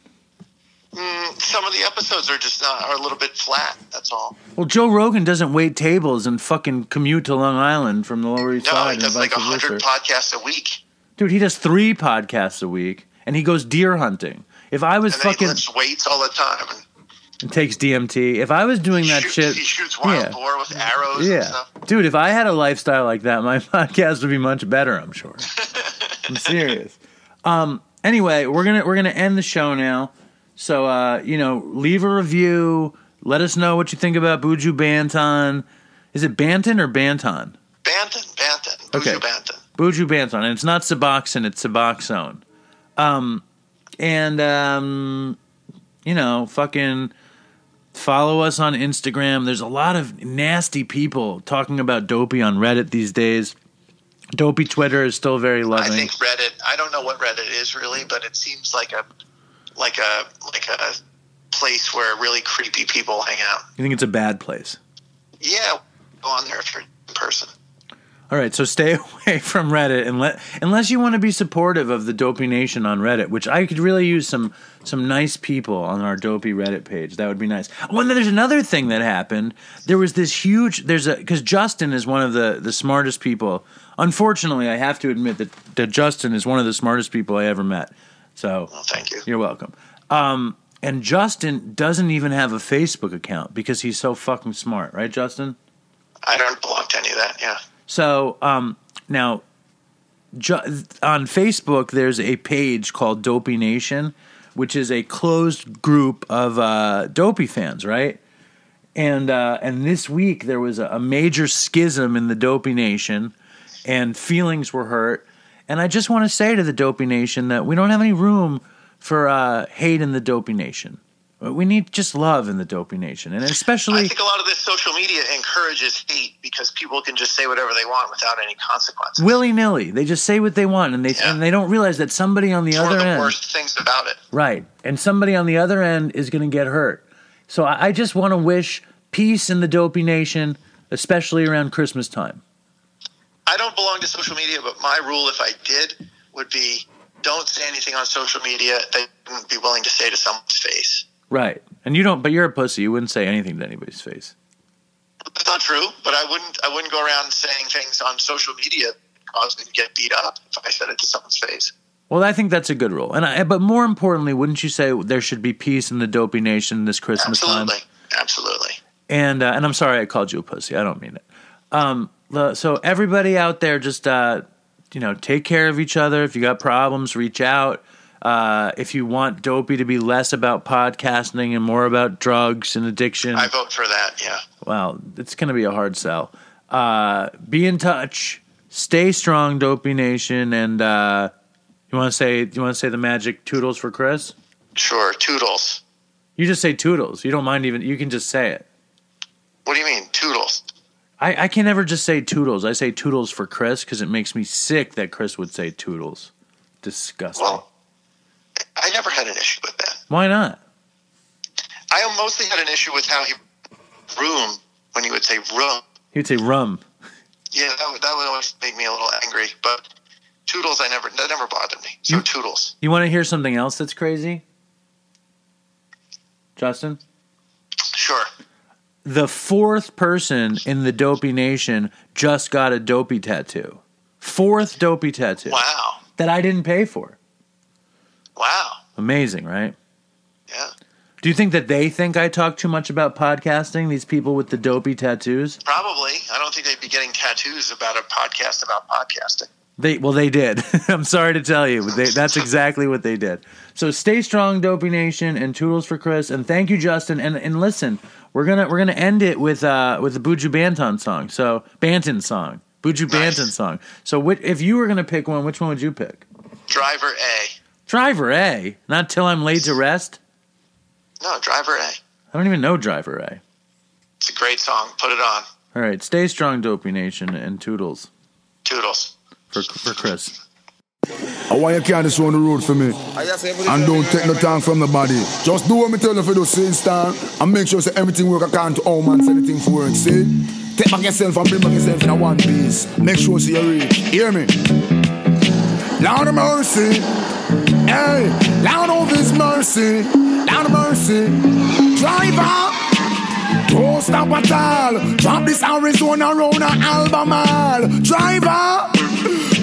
Mm, some of the episodes are just not are a little bit flat. That's all. Well, Joe Rogan doesn't wait tables and fucking commute to Long Island from the Lower East No, Side he does like a hundred podcasts a week, Dude, he does three podcasts a week, and he goes deer hunting. If I was and then he fucking weights all the time. And and takes DMT, if I was doing that shoots, shit, he shoots wild yeah. boar with arrows and yeah, stuff. dude, if I had a lifestyle like that, my [laughs] podcast would be much better. I'm sure. [laughs] I'm serious. Um. Anyway, we're gonna we're gonna end the show now. So uh, you know, leave a review. Let us know what you think about Buju Banton. Is it Banton or Banton? Banton, Banton, Okay. Buju Banton. Buju Banton, and it's not Suboxone, it's Suboxone. Um, and um, you know, fucking follow us on Instagram. There's a lot of nasty people talking about Dopey on Reddit these days. Dopey Twitter is still very loving. I think Reddit. I don't know what Reddit is really, but it seems like a like a like a place where really creepy people hang out. you think it's a bad place? Yeah, go on there if you're in person. All right, so stay [laughs] away from Reddit and let, unless you want to be supportive of the Dopey Nation on Reddit, which I could really use some some nice people on our Dopey Reddit page. That would be nice. Oh, and then there's another thing that happened. There was this huge. There's a because Justin is one of the the smartest people. Unfortunately, I have to admit that that Justin is one of the smartest people I ever met. So Well, thank you. you're welcome. Um, and Justin doesn't even have a Facebook account because he's so fucking smart, right, Justin? I don't belong to any of that. Yeah. So um, now, ju- on Facebook, there's a page called Dopey Nation, which is a closed group of uh, Dopey fans, right? And uh, and this week there was a, a major schism in the Dopey Nation, and feelings were hurt. And I just want to say to the Dopey Nation that we don't have any room for uh, hate in the Dopey Nation. We need just love in the Dopey Nation, and especially. I think a lot of this social media encourages hate because people can just say whatever they want without any consequences. willy nilly. They just say what they want, and they Yeah. and they don't realize that somebody on the it's one other of the end, worst things about it. right, and somebody on the other end is going to get hurt. So I, I just want to wish peace in the Dopey Nation, especially around Christmas time. I don't belong to social media, but my rule, if I did, would be don't say anything on social media that you wouldn't be willing to say to someone's face. Right, and you don't, but you're a pussy. You wouldn't say anything to anybody's face. That's not true, but I wouldn't. I wouldn't go around saying things on social media that cause me to get beat up if I said it to someone's face. Well, I think that's a good rule, and I, but more importantly, wouldn't you say there should be peace in the Dopey Nation this Christmas time? Absolutely, absolutely. and uh, and I'm sorry I called you a pussy. I don't mean it. Um, so everybody out there, just uh, you know, take care of each other. If you got problems, reach out. Uh, if you want Dopey to be less about podcasting and more about drugs and addiction, I vote for that. Yeah. well, it's going to be a hard sell. Uh, be in touch. Stay strong, Dopey Nation. And uh, you want to say you want to say the magic toodles for Chris? Sure. Toodles. You just say toodles. You don't mind even. You can just say it. What do you mean, toodles? I, I can never just say toodles. I say toodles for Chris because it makes me sick that Chris would say toodles. Disgusting. Well, I never had an issue with that. Why not? I mostly had an issue with how he room when he would say rum. He would say rum. Yeah, that would, that would always make me a little angry. But toodles, I never that never bothered me. So You- toodles. You want to hear something else that's crazy? Justin? Sure. The fourth person in the Dopey Nation just got a Dopey tattoo. Fourth Dopey tattoo Wow. that I didn't pay for. Wow. Amazing, right? Yeah. Do you think that they think I talk too much about podcasting, these people with the Dopey tattoos? Probably. I don't think they'd be getting tattoos about a podcast about podcasting. They well, they did. [laughs] I'm sorry to tell you, but they, that's exactly what they did. So stay strong, Dopey Nation, and toodles for Chris, and thank you, Justin. And and listen, we're gonna we're gonna end it with uh with the Buju Banton song. So Banton song, Buju Nice. Banton song. So which, if you were gonna pick one, which one would you pick? Driver A. Driver A, not till I'm laid to rest. No, Driver A. I don't even know Driver A. It's a great song. Put it on. All right, stay strong, Dopey Nation, and toodles Toodles. For for Chris. I want you carry this on the road for me. And don't take no time from nobody. Just do what me tell you for do, see, star. And make sure say everything work according to how man say the thing for work, see? Take back yourself and bring back yourself in a one piece. Make sure see you reach. Hear me? Lord of mercy. Hey, Lord of his mercy. Lord of mercy. Drive Driver. Don't stop at all. Drop this Arizona round a Albemarle. Driver.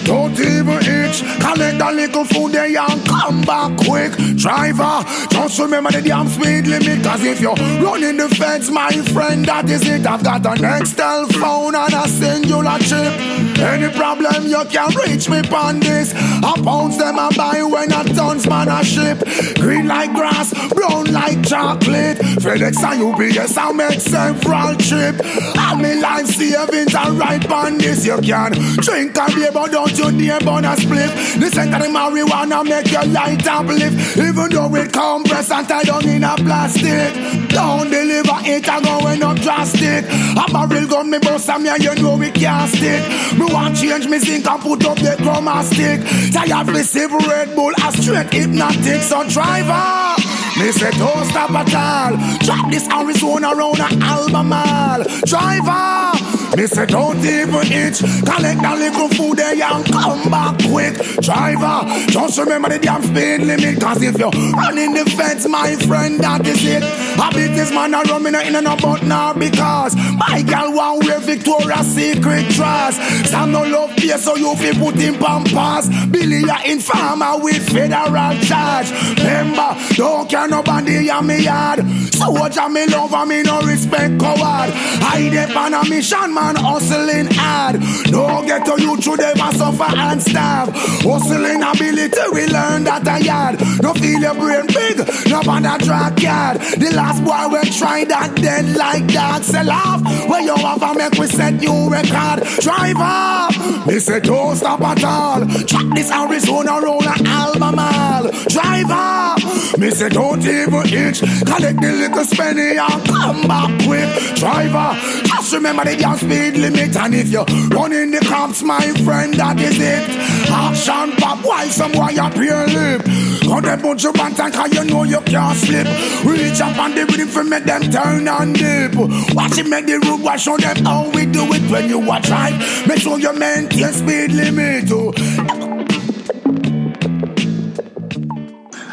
Don't even itch. Collect a little food there and come back quick. Driver, just remember the damn speed limit. Cause if you're running the fence, my friend, that is it. I've got an Nextel phone and a Cingular chip. Any problem, you can reach me on this. I pounds them I buy when a tons man a ship. Green like grass, brown like chocolate. FedEx and UPS, I make several trip. All me life savings are right on this. You can drink a beer, but don't you dare burn a split. Listen to the marijuana make your light uplift. Even though it compressed and tied down in a plastic. Don't deliver it, I going up drastic. I'm a barrel gun me bust and me and you know we can't stick. Me want change me zinc and put up the chroma stick. Tired sip Red Bull, a straight hypnotic. So driver, me say don't stop at all. Drop this Arizona round a Albemarle. Driver, Me say don't even itch. Collect that little food there and come back quick. Driver, just remember the damn speed limit. Cause if you're running the fence, my friend, that is it. I beat this man a rum in a in a no but now because my girl want wear Victoria's Secret dress. Some no love here, so you feel put in pampas. Billy a informer with federal charge. Remember, don't care nobody in me yard. So watch me love and me no respect coward. I dep on mission, man, hustling hard. Don't get to you through them and suffer and starve. Hustling ability, we learn that a yard. No feel your brain big, no bother track yard. The last boy we try that dead like that. Sell off, where you have a make we set new record. Drive up, me say don't stop at all. Track this Arizona roll a Albemarle. Drive up, me say don't even itch. Collect the little spenny and come back quick. Driver, just remember the speed limit. And if you run in the cops, my friend, that is it. Action pop, why some boy up your lip? Got them bunch of bantan, cause you know you can't slip. Reach up on the rhythm for make them turn and dip. Watch it make the road, watch show them how we do it when you watch right. Make sure you maintain speed limit. Oh.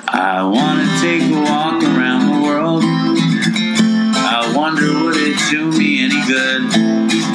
I wanna take a walk around the world. I wonder would it do me any good?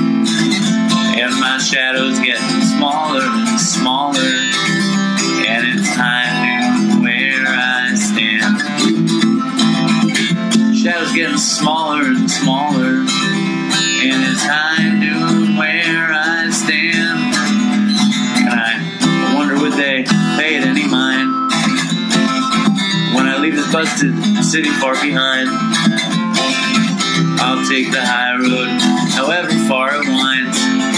And my shadow's getting smaller and smaller. And it's time to where I stand. Shadow's getting smaller and smaller. And it's time to where I stand. And I wonder would they pay it any mind when I leave this busted city far behind. I'll take the high road, however far it winds,